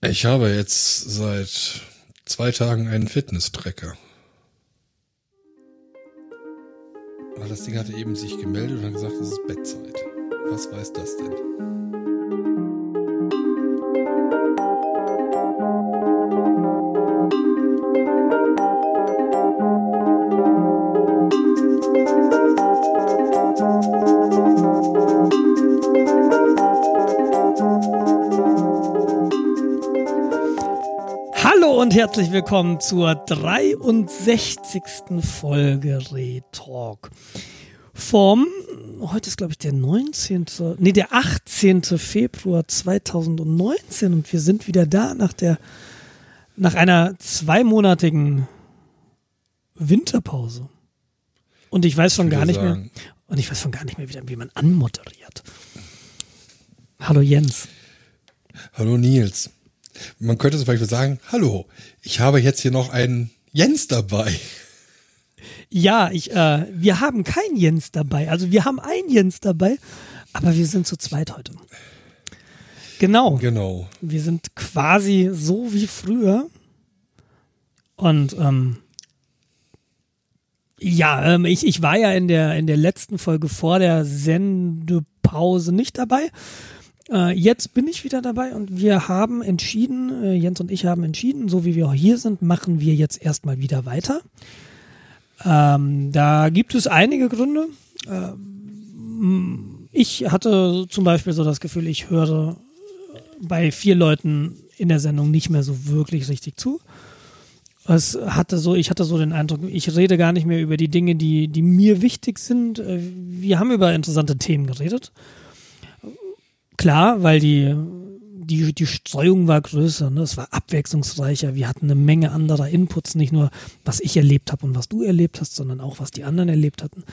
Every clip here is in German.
Ich habe jetzt seit zwei Tagen einen Fitness-Tracker. Weil das Ding hatte eben sich gemeldet und hat gesagt, es ist Bettzeit. Was weiß das denn? Herzlich willkommen zur 63. Folge Retalk. Vom, heute ist glaube ich der 19., nee, der 18. Februar 2019 und wir sind wieder da nach der, nach einer zweimonatigen Winterpause. Und ich weiß schon Ich gar nicht mehr, sagen- und ich weiß schon gar nicht mehr wie man anmoderiert. Hallo Jens. Hallo Nils. Man könnte zum Beispiel sagen, hallo, ich habe jetzt hier noch einen Jens dabei. Ja, ich, äh, wir haben keinen Jens dabei. Also wir haben einen Jens dabei, aber wir sind zu zweit heute. Genau. Genau. Wir sind quasi so wie früher. Und ähm, ja, ähm, ich, ich war ja in der, in der letzten Folge vor der Sendepause nicht dabei. Äh, jetzt bin ich wieder dabei und wir haben entschieden, äh, Jens und ich haben entschieden, so wie wir auch hier sind, machen wir jetzt erstmal wieder weiter. Ähm, da gibt es einige Gründe. Ähm, ich hatte zum Beispiel so das Gefühl, ich höre bei vier Leuten in der Sendung nicht mehr so wirklich richtig zu. Es hatte so, ich hatte so den Eindruck, ich rede gar nicht mehr über die Dinge, die, die mir wichtig sind. Äh, Wir haben über interessante Themen geredet. Klar, weil die, die, die Streuung war größer, ne? es war abwechslungsreicher. Wir hatten eine Menge anderer Inputs, nicht nur was ich erlebt habe und was du erlebt hast, sondern auch was die anderen erlebt hatten.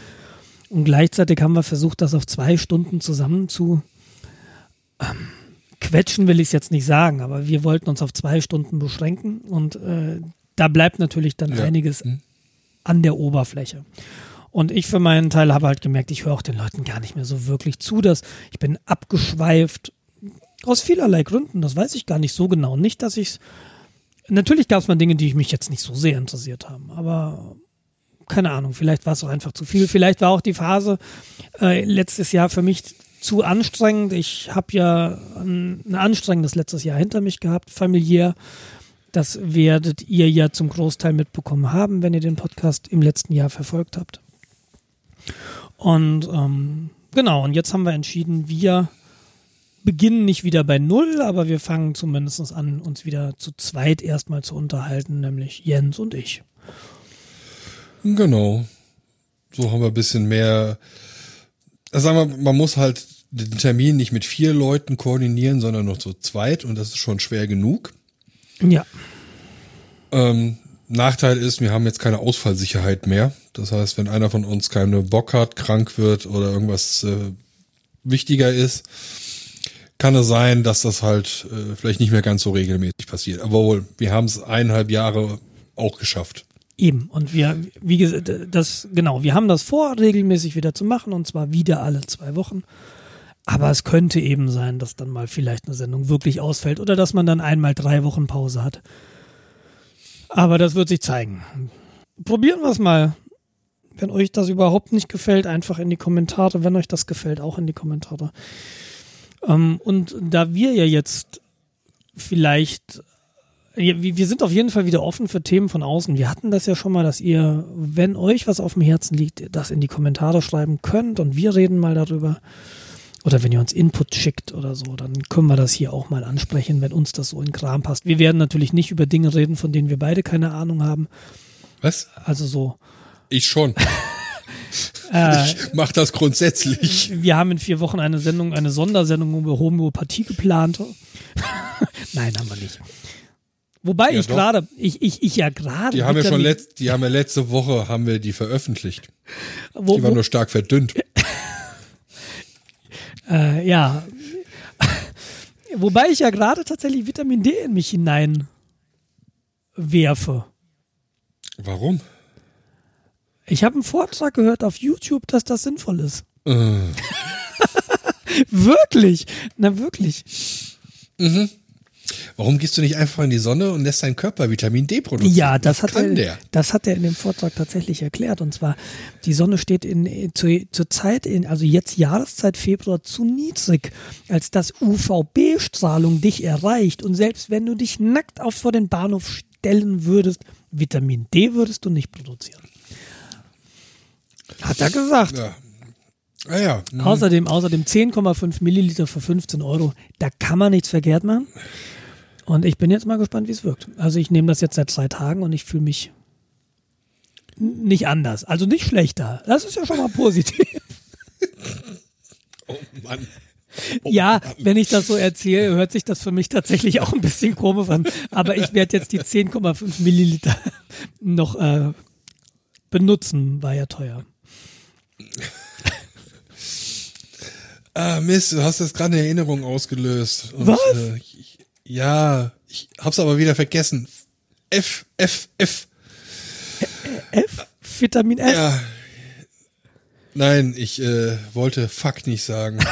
Und gleichzeitig haben wir versucht, das auf zwei Stunden zusammen zu ähm, quetschen, will ich es jetzt nicht sagen, aber wir wollten uns auf zwei Stunden beschränken und äh, da bleibt natürlich dann Ja. einiges Hm. an der Oberfläche. Und ich für meinen Teil habe halt gemerkt, ich höre auch den Leuten gar nicht mehr so wirklich zu, dass ich bin abgeschweift aus vielerlei Gründen, das weiß ich gar nicht so genau. Nicht, dass ich Natürlich gab es mal Dinge, die mich jetzt nicht so sehr interessiert haben, aber keine Ahnung, vielleicht war es auch einfach zu viel. Vielleicht war auch die Phase äh, letztes Jahr für mich zu anstrengend. Ich habe ja ein, ein anstrengendes letztes Jahr hinter mich gehabt, familiär. Das werdet ihr ja zum Großteil mitbekommen haben, wenn ihr den Podcast im letzten Jahr verfolgt habt. Und ähm, genau, und jetzt haben wir entschieden, wir beginnen nicht wieder bei Null, aber wir fangen zumindest an, uns wieder zu zweit erstmal zu unterhalten, nämlich Jens und ich. Genau. So haben wir ein bisschen mehr. Also sagen wir, man muss halt den Termin nicht mit vier Leuten koordinieren, sondern nur zu zweit und das ist schon schwer genug. Ja, Ähm, Nachteil ist, wir haben jetzt keine Ausfallsicherheit mehr. Das heißt, wenn einer von uns keinen Bock hat, krank wird oder irgendwas äh, wichtiger ist, kann es sein, dass das halt äh, vielleicht nicht mehr ganz so regelmäßig passiert. Aber wohl, wir haben es eineinhalb Jahre auch geschafft. eben. Und wir, wie gesagt, das, genau, wir haben das vor, regelmäßig wieder zu machen und zwar wieder alle zwei Wochen. Aber es könnte eben sein, dass dann mal vielleicht eine Sendung wirklich ausfällt oder dass man dann einmal drei Wochen Pause hat. Aber das wird sich zeigen. Probieren wir es mal. Wenn euch das überhaupt nicht gefällt, einfach in die Kommentare. Wenn euch das gefällt, auch in die Kommentare. Ähm, und da wir ja jetzt vielleicht, wir sind auf jeden Fall wieder offen für Themen von außen. Wir hatten das ja schon mal, dass ihr, wenn euch was auf dem Herzen liegt, das in die Kommentare schreiben könnt und wir reden mal darüber. Oder wenn ihr uns Input schickt oder so, dann können wir das hier auch mal ansprechen, wenn uns das so in Kram passt. Wir werden natürlich nicht über Dinge reden, von denen wir beide keine Ahnung haben. Was? Also so. Ich schon. Äh, Ich mach das grundsätzlich. wir haben in vier Wochen eine Sendung, eine Sondersendung über Homöopathie geplant. Nein, haben wir nicht. Wobei Ja, ich gerade, ich, ich, ich ja gerade. Die haben ja schon letzt, die haben ja letzte Woche haben wir die veröffentlicht. wo, Die waren wo, nur stark verdünnt. äh, ja. Wobei ich ja gerade tatsächlich Vitamin D in mich hinein werfe. Warum? Ich habe einen Vortrag gehört auf YouTube, dass das sinnvoll ist. Äh, Wirklich? Na wirklich. Warum gehst du nicht einfach in die Sonne und lässt deinen Körper Vitamin D produzieren? Ja, das Was hat, er, der. das hat er in dem Vortrag tatsächlich erklärt. Und zwar, die Sonne steht in, in, zur, zur Zeit, in, also jetzt Jahreszeit Februar, zu niedrig, als dass UVB-Strahlung dich erreicht. Und selbst wenn du dich nackt auf vor den Bahnhof stellen würdest, Vitamin D würdest du nicht produzieren. Hat er gesagt. Ja. Ah ja. hm. Außerdem, außerdem 10,5 Milliliter für 15 Euro. Da kann man nichts verkehrt machen. Und ich bin jetzt mal gespannt, wie es wirkt. Also ich nehme das jetzt seit zwei Tagen und ich fühle mich nicht anders. Also nicht schlechter. Das ist ja schon mal positiv. Oh Mann. ja, wenn ich das so erzähle, hört sich das für mich tatsächlich auch ein bisschen komisch an. Aber ich werde jetzt die 10,5 Milliliter noch äh, benutzen. War ja teuer. Ah, Mist, du hast jetzt gerade eine Erinnerung ausgelöst. Und, Was? Äh, ich, ja, ich hab's aber wieder vergessen. F, F, F. F? Vitamin F? Ja. Nein, ich äh, wollte Fuck nicht sagen.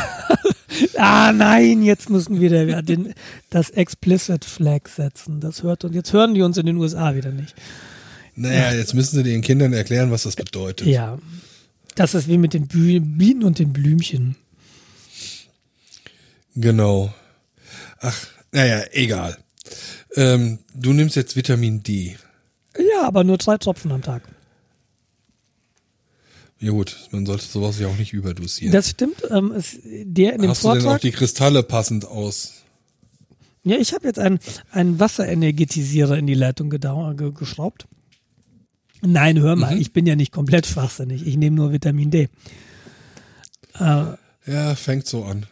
Ah nein, jetzt müssen wir wieder den, das Explicit Flag setzen. Das hört und jetzt hören die uns in den USA wieder nicht. Naja, jetzt müssen sie den Kindern erklären, was das bedeutet. Ja, das ist wie mit den Bienen und den Blümchen. Genau. Ach, naja, egal. Ähm, du nimmst jetzt Vitamin D. Ja, aber nur zwei Tropfen am Tag. Ja gut, man sollte sowas ja auch nicht überdosieren. Das stimmt. Ähm, es, der in dem Hast du denn auch Vortrag. die Kristalle passend aus? Ja, ich habe jetzt einen, einen Wasserenergetisierer in die Leitung geschraubt. Nein, hör mal, ich bin ja nicht komplett schwachsinnig. Ich nehme nur Vitamin D. Ja, fängt so an.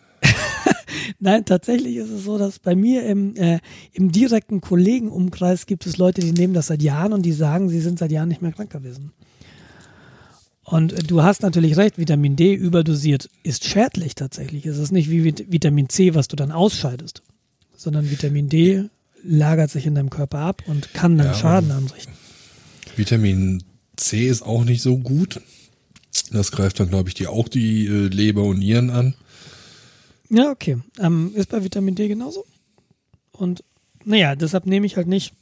Nein, tatsächlich ist es so, dass bei mir im, äh, im direkten Kollegenumkreis gibt es Leute, die nehmen das seit Jahren und die sagen, sie sind seit Jahren nicht mehr krank gewesen. Und äh, du hast natürlich recht, Vitamin D überdosiert ist schädlich tatsächlich. Es ist nicht wie Vit Vitamin C, was du dann ausscheidest, sondern Vitamin D lagert sich in deinem Körper ab und kann dann Ja, Schaden anrichten. Vitamin C ist auch nicht so gut. Das greift dann, glaube ich, die auch die äh, Leber und Nieren an. Ja, okay. Ähm, ist bei Vitamin D genauso. Und naja, deshalb nehme ich halt nicht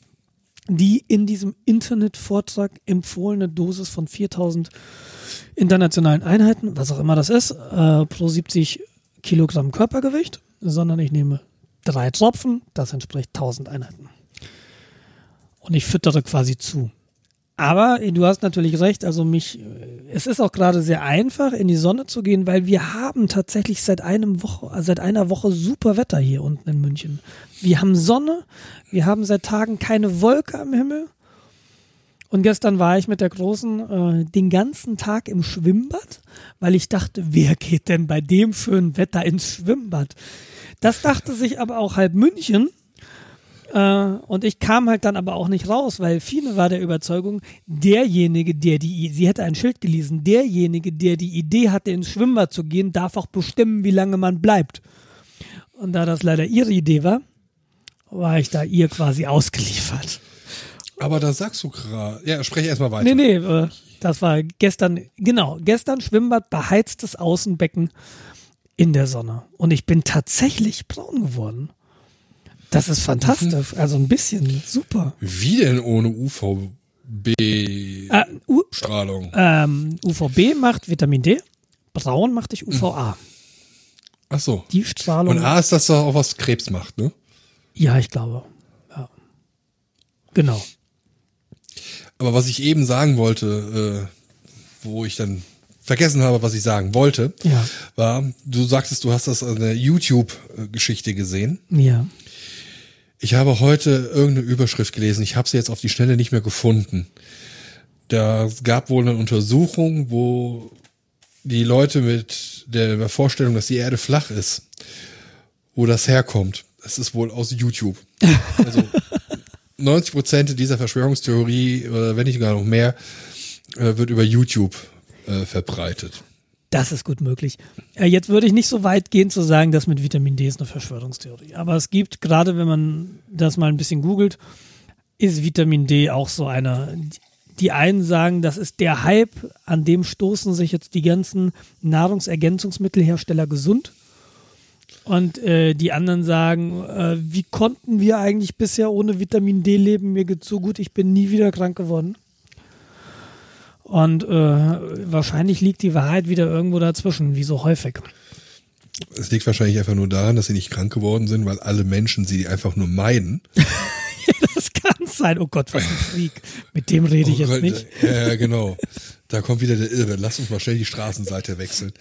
die in diesem Internetvortrag empfohlene Dosis von 4000 internationalen Einheiten, was auch immer das ist, äh, pro 70 Kilogramm Körpergewicht, sondern ich nehme drei Tropfen, das entspricht 1000 Einheiten. Und ich füttere quasi zu. Aber du hast natürlich recht, also mich, es ist auch gerade sehr einfach, in die Sonne zu gehen, weil wir haben tatsächlich seit einem Woche, seit einer Woche super Wetter hier unten in München. Wir haben Sonne, wir haben seit Tagen keine Wolke am Himmel. Und gestern war ich mit der Großen äh, den ganzen Tag im Schwimmbad, weil ich dachte, wer geht denn bei dem schönen Wetter ins Schwimmbad? Das dachte sich aber auch halb München. Äh, und ich kam halt dann aber auch nicht raus, weil Fine war der Überzeugung, derjenige, der die, sie hätte ein Schild gelesen, derjenige, der die Idee hatte, ins Schwimmbad zu gehen, darf auch bestimmen, wie lange man bleibt. Und da das leider ihre Idee war, war ich da ihr quasi ausgeliefert. Aber da sagst du gerade. Ja, spreche erstmal weiter. Nee, nee, äh, das war gestern, genau, gestern Schwimmbad, beheiztes Außenbecken in der Sonne. Und ich bin tatsächlich braun geworden. Das ist fantastisch. Also ein bisschen super. Wie denn ohne Äh, U UVB-Strahlung? ähm, UVB macht Vitamin D, braun macht dich UVA. Ach so. Die Strahlung. Und A ist das auch, was Krebs macht, ne? ja, ich glaube. Ja. Genau. Aber was ich eben sagen wollte, äh, wo ich dann vergessen habe, was ich sagen wollte, Ja. war, du sagtest, du hast das an der YouTube-Geschichte gesehen. Ja. Ich habe heute irgendeine Überschrift gelesen. Ich habe sie jetzt auf die Schnelle nicht mehr gefunden. Da gab wohl eine Untersuchung, wo die Leute mit der Vorstellung, dass die Erde flach ist, wo das herkommt. Das ist wohl aus YouTube. Also 90 Prozent dieser Verschwörungstheorie, oder wenn nicht sogar noch mehr, äh, wird über YouTube äh, verbreitet. Das ist gut möglich. Äh, Jetzt würde ich nicht so weit gehen zu sagen, dass mit Vitamin D ist eine Verschwörungstheorie. Aber es gibt, gerade wenn man das mal ein bisschen googelt, ist Vitamin D auch so eine. Die einen sagen, das ist der Hype, an dem stoßen sich jetzt die ganzen Nahrungsergänzungsmittelhersteller gesund. Und äh, die anderen sagen, äh, wie konnten wir eigentlich bisher ohne Vitamin D leben? Mir geht's so gut, ich bin nie wieder krank geworden. Und äh, wahrscheinlich liegt die Wahrheit wieder irgendwo dazwischen, wie so häufig. Es liegt wahrscheinlich einfach nur daran, dass sie nicht krank geworden sind, weil alle Menschen sie einfach nur meiden. das kann sein. Oh Gott, was ein Freak. Mit dem rede ich Oh jetzt Gott, nicht. Ja, genau. Da kommt wieder der Irre. Lass uns mal schnell die Straßenseite wechseln.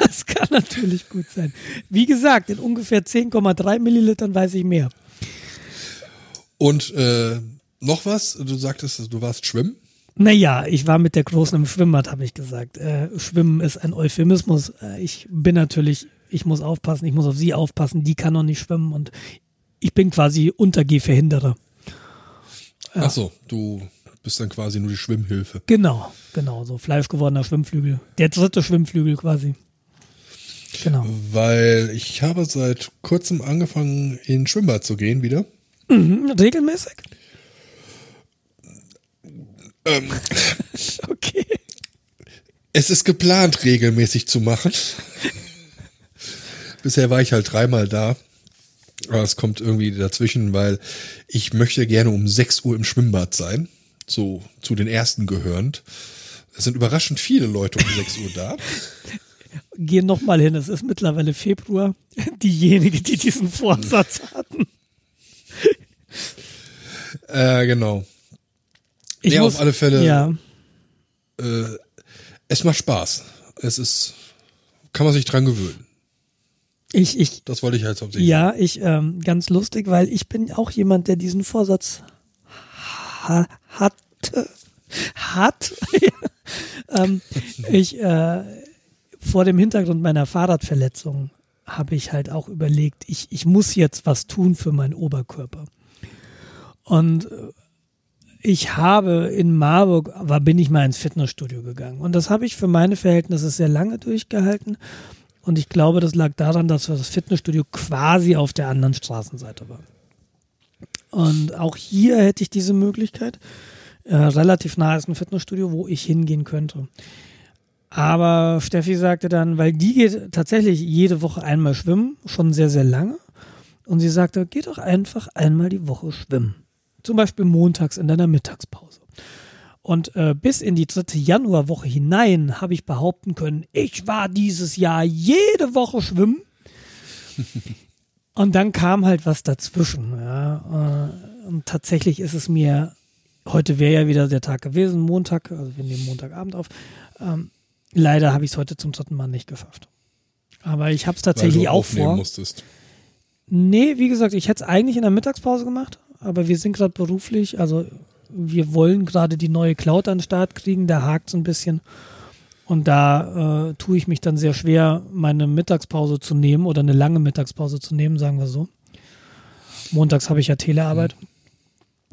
Das kann natürlich gut sein. Wie gesagt, in ungefähr 10,3 Millilitern weiß ich mehr. Und äh, noch was? Du sagtest, du warst schwimmen. Naja, ich war mit der Großen im Schwimmbad, habe ich gesagt. Äh, Schwimmen ist ein Euphemismus. Äh, ich bin natürlich, ich muss aufpassen, ich muss auf sie aufpassen, die kann noch nicht schwimmen und ich bin quasi Untergehverhinderer. Ach so, du bist dann quasi nur die Schwimmhilfe. Genau, genau, so fleischgewordener Schwimmflügel. Der dritte Schwimmflügel quasi. Genau. Weil ich habe seit kurzem angefangen, in Schwimmbad zu gehen wieder. Mhm, regelmäßig? Ähm, Okay. es ist geplant, regelmäßig zu machen. Bisher war ich halt dreimal da. Aber es kommt irgendwie dazwischen, weil ich möchte gerne um 6 Uhr im Schwimmbad sein. So zu den ersten gehörend. Es sind überraschend viele Leute um 6 Uhr da. Gehen nochmal hin, es ist mittlerweile Februar. Diejenige, die diesen Vorsatz hatten. Äh, genau. Ich Ja, muss, auf alle Fälle. Ja, Äh, es macht Spaß. Es ist, kann man sich dran gewöhnen. ich, ich, Das wollte ich halt hauptsächlich. ja, ich, ähm, ganz lustig, weil ich bin auch jemand, der diesen Vorsatz ha hatte, hat. ähm, ich, äh, vor dem Hintergrund meiner Fahrradverletzung habe ich halt auch überlegt, ich, ich muss jetzt was tun für meinen Oberkörper. Und äh, ich habe in Marburg, war, bin ich mal ins Fitnessstudio gegangen. Und das habe ich für meine Verhältnisse sehr lange durchgehalten. Und ich glaube, das lag daran, dass das Fitnessstudio quasi auf der anderen Straßenseite war. Und auch hier hätte ich diese Möglichkeit. Äh, relativ nah ist ein Fitnessstudio, wo ich hingehen könnte. Aber Steffi sagte dann, weil die geht tatsächlich jede Woche einmal schwimmen, schon sehr, sehr lange. Und sie sagte, geh doch einfach einmal die Woche schwimmen. Zum Beispiel montags in deiner Mittagspause. Und äh, bis in die dritte Januarwoche hinein habe ich behaupten können, ich war dieses Jahr jede Woche schwimmen. Und dann kam halt was dazwischen. Ja. Äh, Und tatsächlich ist es mir, heute wäre ja wieder der Tag gewesen, Montag, also wir nehmen Montagabend auf. Ähm, leider habe ich es heute zum dritten Mal nicht geschafft. Aber ich habe es weil tatsächlich du auch vor. musstest. Nee, wie gesagt, ich hätte es eigentlich in der Mittagspause gemacht, aber wir sind gerade beruflich, also wir wollen gerade die neue Cloud an den Start kriegen, da hakt es ein bisschen. Und da äh, tue ich mich dann sehr schwer, meine Mittagspause zu nehmen oder eine lange Mittagspause zu nehmen, sagen wir so. Montags habe ich ja Telearbeit.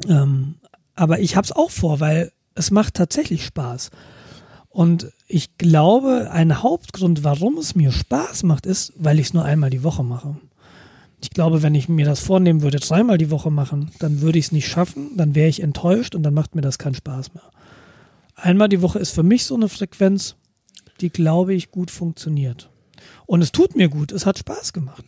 Ähm, aber ich habe es auch vor, weil es macht tatsächlich Spaß. Und ich glaube, ein Hauptgrund, warum es mir Spaß macht, ist, weil ich es nur einmal die Woche mache. Ich glaube, wenn ich mir das vornehmen würde, dreimal die Woche machen, dann würde ich es nicht schaffen, dann wäre ich enttäuscht und dann macht mir das keinen Spaß mehr. Einmal die Woche ist für mich so eine Frequenz, die, glaube ich, gut funktioniert. Und es tut mir gut, es hat Spaß gemacht.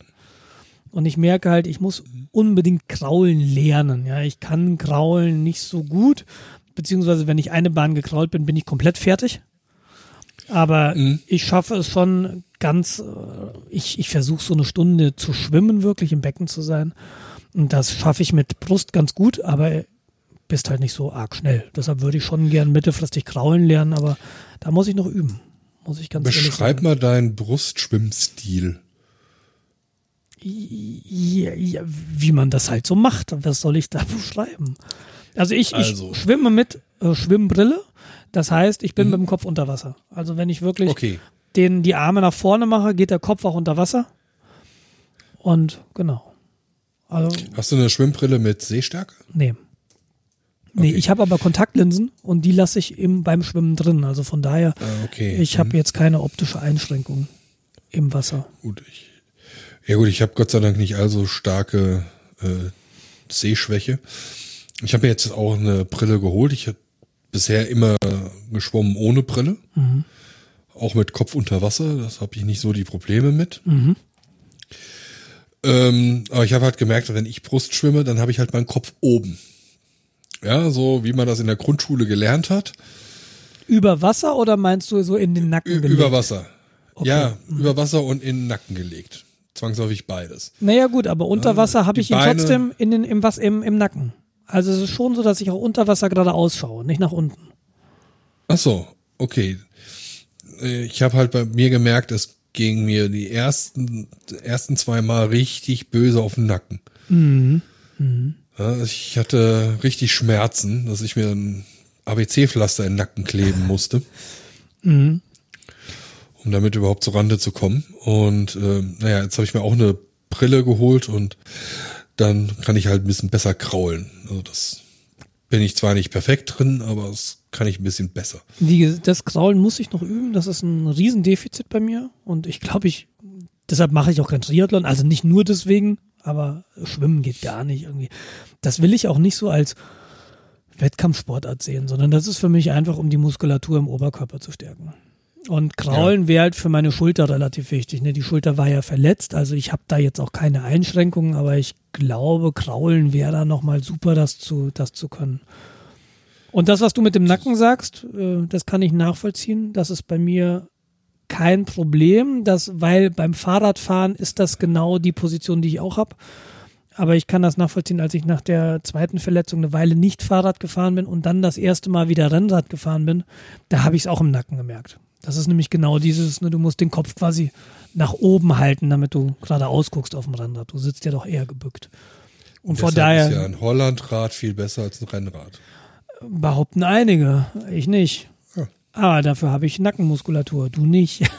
Und ich merke halt, ich muss unbedingt kraulen lernen. Ja, ich kann kraulen nicht so gut, beziehungsweise wenn ich eine Bahn gekrault bin, bin ich komplett fertig. Aber Mhm. ich schaffe es schon ganz, äh, ich, ich versuche so eine Stunde zu schwimmen, wirklich im Becken zu sein. Und das schaffe ich mit Brust ganz gut, aber bist halt nicht so arg schnell. Deshalb würde ich schon gern mittelfristig kraulen lernen, aber da muss ich noch üben. Muss ich ganz Beschreib mal deinen Brustschwimmstil. Ja, ja, wie man das halt so macht. Was soll ich da beschreiben? Also ich, Also. ich schwimme mit äh, Schwimmbrille. Das heißt, ich bin mit dem Kopf unter Wasser. Also wenn ich wirklich Okay. den die Arme nach vorne mache, geht der Kopf auch unter Wasser. Und genau. Also, Hast du eine Schwimmbrille mit Sehstärke? nee. Nee, Okay. ich habe aber Kontaktlinsen und die lasse ich im, beim Schwimmen drin. Also von daher, Ah, okay. ich habe jetzt keine optische Einschränkung im Wasser. Gut, ich, ja gut, ich habe Gott sei Dank nicht allzu starke äh, Sehschwäche. Ich habe jetzt auch eine Brille geholt. Ich habe bisher immer geschwommen ohne Brille. Auch mit Kopf unter Wasser. Das habe ich nicht so die Probleme mit. Ähm, aber ich habe halt gemerkt, wenn ich Brust schwimme, dann habe ich halt meinen Kopf oben. Ja, so wie man das in der Grundschule gelernt hat. Über Wasser oder meinst du so in den Nacken gelegt? über Wasser. Okay. Ja, über Wasser und in den Nacken gelegt. Zwangsläufig beides. Naja gut, aber unter Wasser habe die ich ihn Beine- trotzdem in den, im, was, im, im Nacken. Also es ist schon so, dass ich auch unter Wasser gerade ausschaue, nicht nach unten. Ach so, okay. Äh, Ich habe halt bei mir gemerkt, es ging mir die ersten, ersten zwei Mal richtig böse auf den Nacken. Ja, ich hatte richtig Schmerzen, dass ich mir ein ABC-Pflaster in den Nacken kleben musste. Um damit überhaupt zur Rande zu kommen. Und ähm, naja, jetzt habe ich mir auch eine Brille geholt und dann kann ich halt ein bisschen besser kraulen. Also das bin ich zwar nicht perfekt drin, aber das kann ich ein bisschen besser. Wie, ges- das Kraulen muss ich noch üben. Das ist ein Riesendefizit bei mir. Und ich glaube, ich, deshalb mache ich auch kein Triathlon. Also nicht nur deswegen, aber Schwimmen geht gar nicht irgendwie. Das will ich auch nicht so als Wettkampfsportart sehen, sondern das ist für mich einfach, um die Muskulatur im Oberkörper zu stärken. Und Kraulen wäre halt für meine Schulter relativ wichtig. Ne? Die Schulter war ja verletzt, also ich habe da jetzt auch keine Einschränkungen, aber ich glaube, Kraulen wäre da nochmal super, das zu, das zu können. Und das, was du mit dem Nacken sagst, äh, das kann ich nachvollziehen. Das ist bei mir kein Problem, das, weil beim Fahrradfahren ist das genau die Position, die ich auch habe. Aber ich kann das nachvollziehen, als ich nach der zweiten Verletzung eine Weile nicht Fahrrad gefahren bin und dann das erste Mal wieder Rennrad gefahren bin, da habe ich es auch im Nacken gemerkt. Das ist nämlich genau dieses, ne, du musst den Kopf quasi nach oben halten, damit du gerade ausguckst auf dem Rennrad. Du sitzt ja doch eher gebückt. Und von daher ist ja ein Hollandrad viel besser als ein Rennrad. behaupten einige, ich nicht. Ja. Aber dafür habe ich Nackenmuskulatur, du nicht.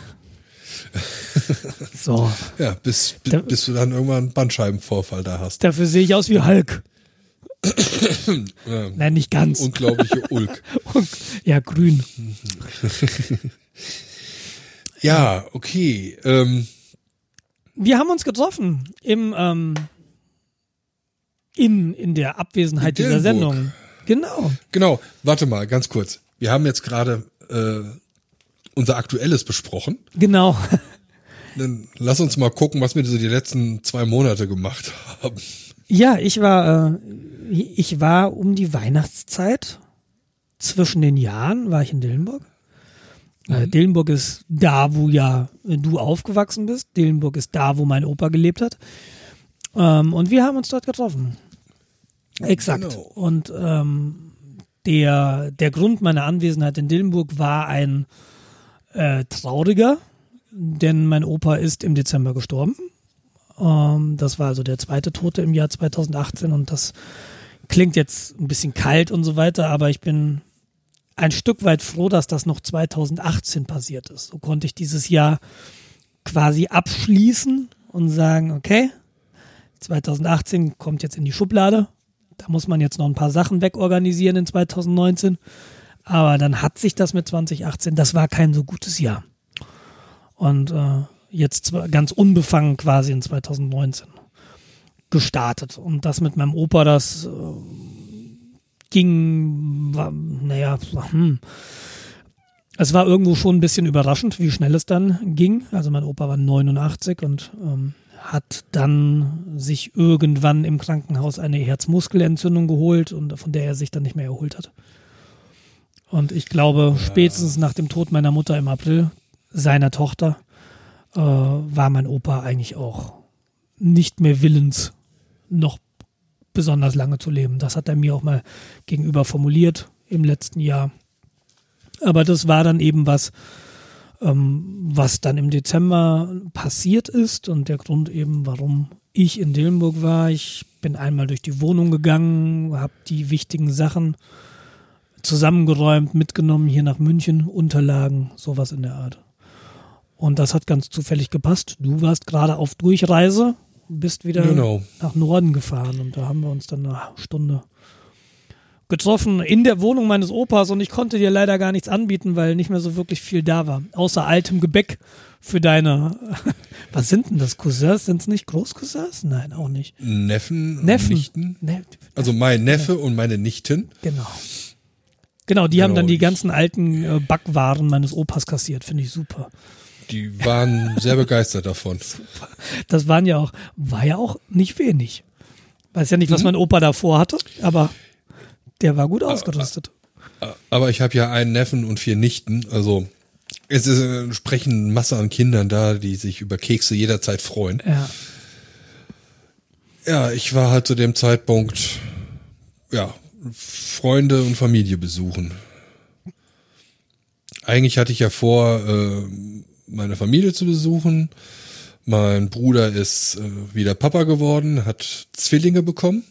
so, Ja, bis, bis, bis du dann irgendwann einen Bandscheibenvorfall da hast. dafür sehe ich aus wie Hulk. Nein, nicht ganz. unglaubliche Ulk. ja, grün. Ja, okay. Ähm, Wir haben uns getroffen im ähm, in, in der Abwesenheit In dieser. Sendung. Genau. genau, warte mal, ganz kurz. Wir haben jetzt gerade äh, unser Aktuelles besprochen. Genau. Dann lass uns mal gucken, was wir so die letzten zwei Monate gemacht haben. Ja, ich war, äh, ich war um die Weihnachtszeit zwischen den Jahren, war ich in Dillenburg. Äh, Dillenburg ist da, wo ja äh, du aufgewachsen bist. Dillenburg ist da, wo mein Opa gelebt hat. Ähm, und wir haben uns dort getroffen. Exakt. Genau. Und ähm, der, der Grund meiner Anwesenheit in Dillenburg war ein äh, trauriger, denn mein Opa ist im Dezember gestorben. Ähm, das war also der zweite Tote im Jahr 2018 und das klingt jetzt ein bisschen kalt und so weiter, aber ich bin ein Stück weit froh, dass das noch 2018 passiert ist. So konnte ich dieses Jahr quasi abschließen und sagen, okay, 2018 kommt jetzt in die Schublade. Da muss man jetzt noch ein paar Sachen wegorganisieren in 2019. Aber dann hat sich das mit 2018, das war kein so gutes Jahr. Und äh, jetzt ganz unbefangen quasi in 2019 gestartet. Und das mit meinem Opa, das äh, ging, war, naja, hm. es war irgendwo schon ein bisschen überraschend, wie schnell es dann ging. Also mein Opa war 89 und ähm, hat dann sich irgendwann im Krankenhaus eine Herzmuskelentzündung geholt und von der er sich dann nicht mehr erholt hat. Und ich glaube, spätestens nach dem Tod meiner Mutter im April, seiner Tochter, äh, war mein Opa eigentlich auch nicht mehr willens, noch besonders lange zu leben. Das hat er mir auch mal gegenüber formuliert im letzten Jahr. Aber das war dann eben was, ähm, was dann im Dezember passiert ist und der Grund eben, warum ich in Dillenburg war. Ich bin einmal durch die Wohnung gegangen, habe die wichtigen Sachen zusammengeräumt, mitgenommen hier nach München, Unterlagen, sowas in der Art. Und das hat ganz zufällig gepasst. Du warst gerade auf Durchreise, bist wieder Genau. nach Norden gefahren und da haben wir uns dann eine Stunde getroffen in der Wohnung meines Opas und ich konnte dir leider gar nichts anbieten, weil nicht mehr so wirklich viel da war. Außer altem Gebäck für deine, was sind denn das, Cousins? Sind es nicht Großcousins? Nein, auch nicht. Neffen, und Neffen. Nichten. Ne, Also mein Neffe und meine Nichten. genau. Genau, die haben Genau, dann die ganzen alten äh, Backwaren meines Opas kassiert, finde ich super. Die waren sehr begeistert davon. Das waren ja auch, war ja auch nicht wenig. Weiß ja nicht, was Mhm. mein Opa davor hatte, aber der war gut ausgerüstet. Aber ich habe ja einen Neffen und vier Nichten, also es ist eine entsprechende Masse an Kindern da, die sich über Kekse jederzeit freuen. Ja. Ja, ich war halt zu dem Zeitpunkt, ja, Freunde und Familie besuchen. Eigentlich hatte ich ja vor, äh, meine Familie zu besuchen. Mein Bruder ist äh, wieder Papa geworden, hat Zwillinge bekommen.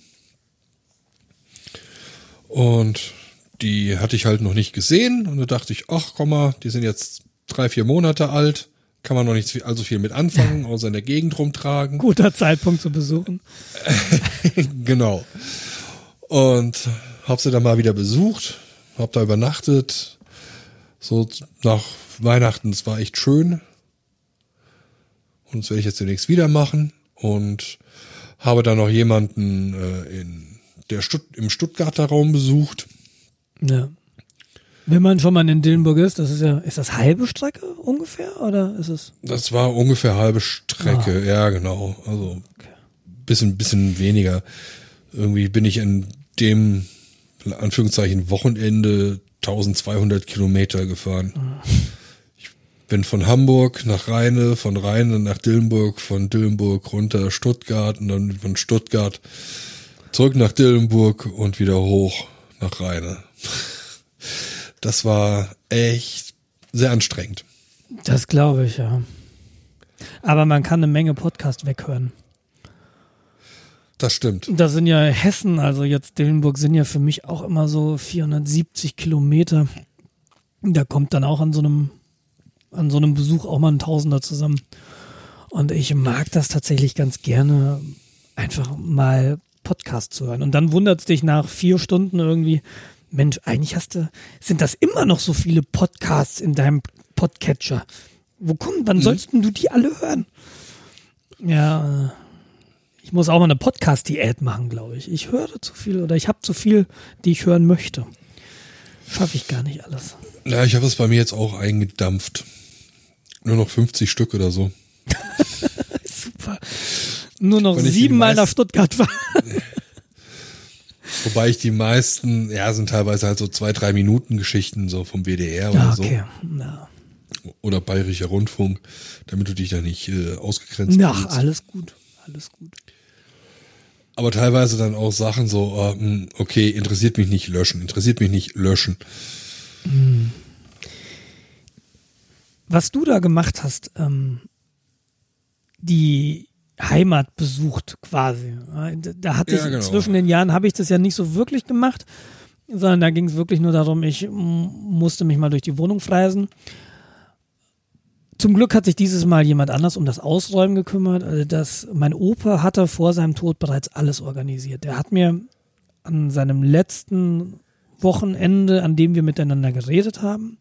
Und die hatte ich halt noch nicht gesehen. Und da dachte ich, ach komm mal, die sind jetzt drei, vier Monate alt. Kann man noch nicht allzu viel mit anfangen, außer in der Gegend rumtragen. Guter Zeitpunkt zu besuchen. Genau. Und hab sie dann mal wieder besucht, hab da übernachtet. So nach Weihnachten, es war echt schön. Und das werde ich jetzt demnächst wieder machen. Und habe dann noch jemanden äh, in der Stutt im Stuttgarter Raum besucht. Ja. Wenn man schon mal in Dillenburg ist, das ist ja, ist das halbe Strecke ungefähr oder ist es? Das war ungefähr halbe Strecke, ja genau. Also bisschen, bisschen weniger. Irgendwie bin ich in dem in Anführungszeichen Wochenende 1200 Kilometer gefahren. Ich bin von Hamburg nach Rheine, von Rheine nach Dillenburg, von Dillenburg runter Stuttgart und dann von Stuttgart zurück nach Dillenburg und wieder hoch nach Rheine. Das war echt sehr anstrengend. Das glaube ich, ja. Aber man kann eine Menge Podcast weghören. Das stimmt. Das sind ja Hessen, also jetzt Dillenburg sind ja für mich auch immer so 470 Kilometer. Da kommt dann auch an so einem, an so einem Besuch auch mal ein Tausender zusammen. Und ich mag das tatsächlich ganz gerne, einfach mal Podcast zu hören. Und dann wundert es dich nach vier Stunden irgendwie, Mensch, eigentlich hast du, sind das immer noch so viele Podcasts in deinem Podcatcher. Wo kommen, wann sollst denn du die alle hören? Ja, äh, ich muss auch mal eine Podcast-Diät machen, glaube ich. Ich höre zu viel oder ich habe zu viel, die ich hören möchte. Schaffe ich gar nicht alles. Ja, ich habe es bei mir jetzt auch eingedampft. Nur noch 50 Stück oder so. Super. Nur noch die siebenmal nach Stuttgart fahren. Wobei ich die meisten, ja, sind teilweise halt so zwei, drei Minuten Geschichten so vom WDR oder Ja, okay. Ja. so. Oder Bayerischer Rundfunk, damit du dich da nicht äh, ausgegrenzt Ach, fühlst. alles gut. Alles gut. Aber teilweise dann auch Sachen so, äh, hm, okay, interessiert mich nicht löschen, interessiert mich nicht löschen. Was du da gemacht hast, ähm, die Heimat besucht quasi. Da hatte Ja, ich genau. zwischen den Jahren habe ich das ja nicht so wirklich gemacht, sondern da ging es wirklich nur darum, ich musste mich mal durch die Wohnung freisen. Zum Glück hat sich dieses Mal jemand anders um das Ausräumen gekümmert. Also das, mein Opa hatte vor seinem Tod bereits alles organisiert. Er hat mir an seinem letzten Wochenende, an dem wir miteinander geredet haben,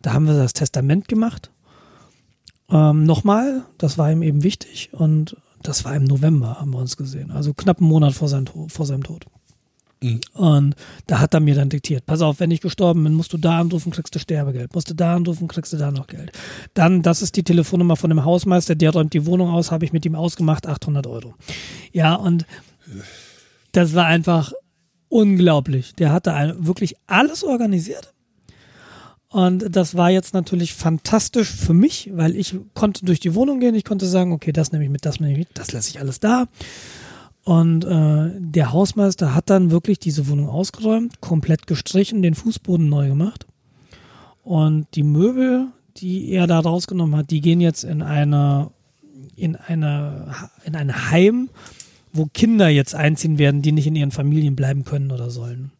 da haben wir das Testament gemacht. Ähm, Nochmal, das war ihm eben wichtig und das war im November, haben wir uns gesehen. Also knapp einen Monat vor seinem, To- vor seinem Tod. Und da hat er mir dann diktiert, pass auf, wenn ich gestorben bin, musst du da anrufen, kriegst du Sterbegeld. Musst du da anrufen, kriegst du da noch Geld. Dann, das ist die Telefonnummer von dem Hausmeister, der räumt die Wohnung aus, habe ich mit ihm ausgemacht, 800 Euro. Ja, und das war einfach unglaublich. Der hatte wirklich alles organisiert. Und das war jetzt natürlich fantastisch für mich, weil ich konnte durch die Wohnung gehen, ich konnte sagen, okay, das nehme ich mit, das nehme ich mit, das lasse ich alles da. Und äh, der Hausmeister hat dann wirklich diese Wohnung ausgeräumt, komplett gestrichen, den Fußboden neu gemacht. Und die Möbel, die er da rausgenommen hat, die gehen jetzt in eine in eine in ein Heim, wo Kinder jetzt einziehen werden, die nicht in ihren Familien bleiben können oder sollen.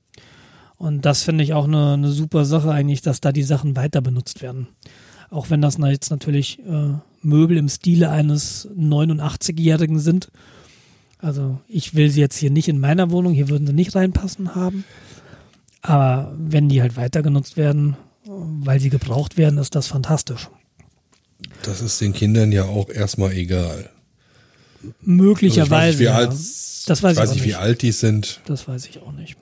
Und das finde ich auch eine, eine super Sache eigentlich, dass da die Sachen weiter benutzt werden. Auch wenn das jetzt natürlich äh, Möbel im Stile eines 89-Jährigen sind. Also ich will sie jetzt hier nicht in meiner Wohnung, hier würden sie nicht reinpassen haben. Aber wenn die halt weiter genutzt werden, weil sie gebraucht werden, ist das fantastisch. Das ist den Kindern ja auch erstmal egal. Möglicherweise. Also ich weiß nicht, wie, ja. alt, Das weiß ich weiß nicht, wie alt die sind. Das weiß ich auch nicht.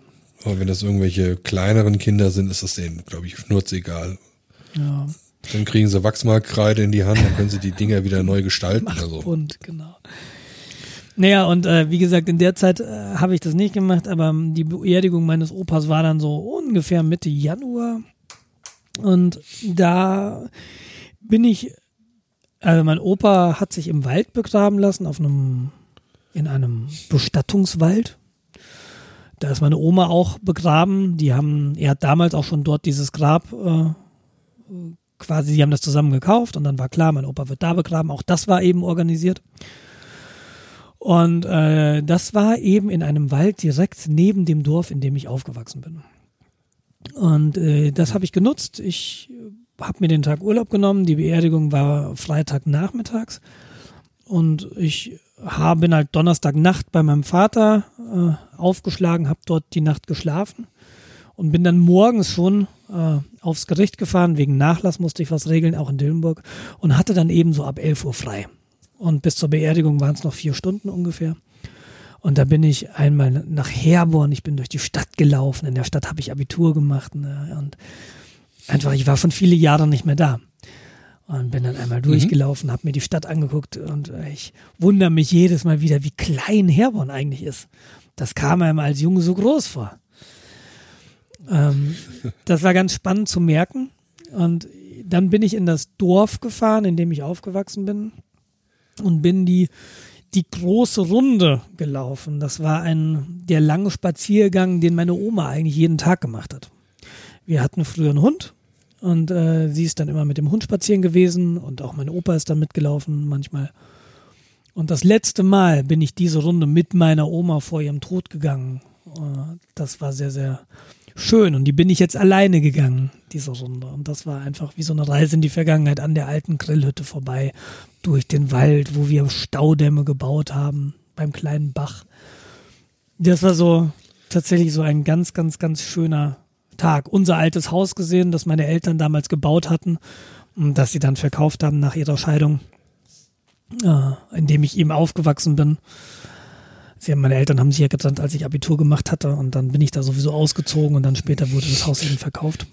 Aber wenn das irgendwelche kleineren Kinder sind, ist das denen, glaube ich, schnurzegal. Ja. Dann kriegen sie Wachsmalkreide in die Hand, dann können sie die Dinger wieder neu gestalten. Macht Also. bunt, genau. Naja, und äh, wie gesagt, in der Zeit äh, habe ich das nicht gemacht, aber ähm, die Beerdigung meines Opas war dann so ungefähr Mitte Januar. Und da bin ich, also mein Opa hat sich im Wald begraben lassen, auf einem, in einem Bestattungswald. Da ist meine Oma auch begraben. Die haben, er hat damals auch schon dort dieses Grab äh, quasi, die haben das zusammen gekauft und dann war klar, mein Opa wird da begraben. Auch das war eben organisiert. Und äh, das war eben in einem Wald direkt neben dem Dorf, in dem ich aufgewachsen bin. Und äh, das habe ich genutzt. Ich habe mir den Tag Urlaub genommen. Die Beerdigung war Freitagnachmittags. Und ich hab, bin halt Donnerstagnacht bei meinem Vater äh, aufgeschlagen, habe dort die Nacht geschlafen und bin dann morgens schon äh, aufs Gericht gefahren. Wegen Nachlass musste ich was regeln, auch in Dillenburg. Und hatte dann eben so ab 11 Uhr frei. Und bis zur Beerdigung waren es noch vier Stunden ungefähr. Und da bin ich einmal nach Herborn, ich bin durch die Stadt gelaufen. In der Stadt habe ich Abitur gemacht. Ne? Und einfach, ich war schon viele Jahre nicht mehr da. Und bin dann einmal durchgelaufen, habe mir die Stadt angeguckt und ich wundere mich jedes Mal wieder, wie klein Herborn eigentlich ist. Das kam einem als Junge so groß vor. Ähm, das war ganz spannend zu merken. Und dann bin ich in das Dorf gefahren, in dem ich aufgewachsen bin und bin die, die große Runde gelaufen. Das war ein, der lange Spaziergang, den meine Oma eigentlich jeden Tag gemacht hat. Wir hatten früher einen Hund und äh, sie ist dann immer mit dem Hund spazieren gewesen und auch mein Opa ist dann mitgelaufen manchmal. Und das letzte Mal bin ich diese Runde mit meiner Oma vor ihrem Tod gegangen. Äh, das war sehr, sehr schön. Und die bin ich jetzt alleine gegangen, diese Runde. Und das war einfach wie so eine Reise in die Vergangenheit an der alten Grillhütte vorbei, durch den Wald, wo wir Staudämme gebaut haben, beim kleinen Bach. Das war so tatsächlich so ein ganz, ganz, ganz schöner Tag. Unser altes Haus gesehen, das meine Eltern damals gebaut hatten und das sie dann verkauft haben nach ihrer Scheidung, äh, in dem ich eben aufgewachsen bin. Haben, meine Eltern haben sich ja getrennt, als ich Abitur gemacht hatte und dann bin ich da sowieso ausgezogen und dann später wurde das Haus eben verkauft.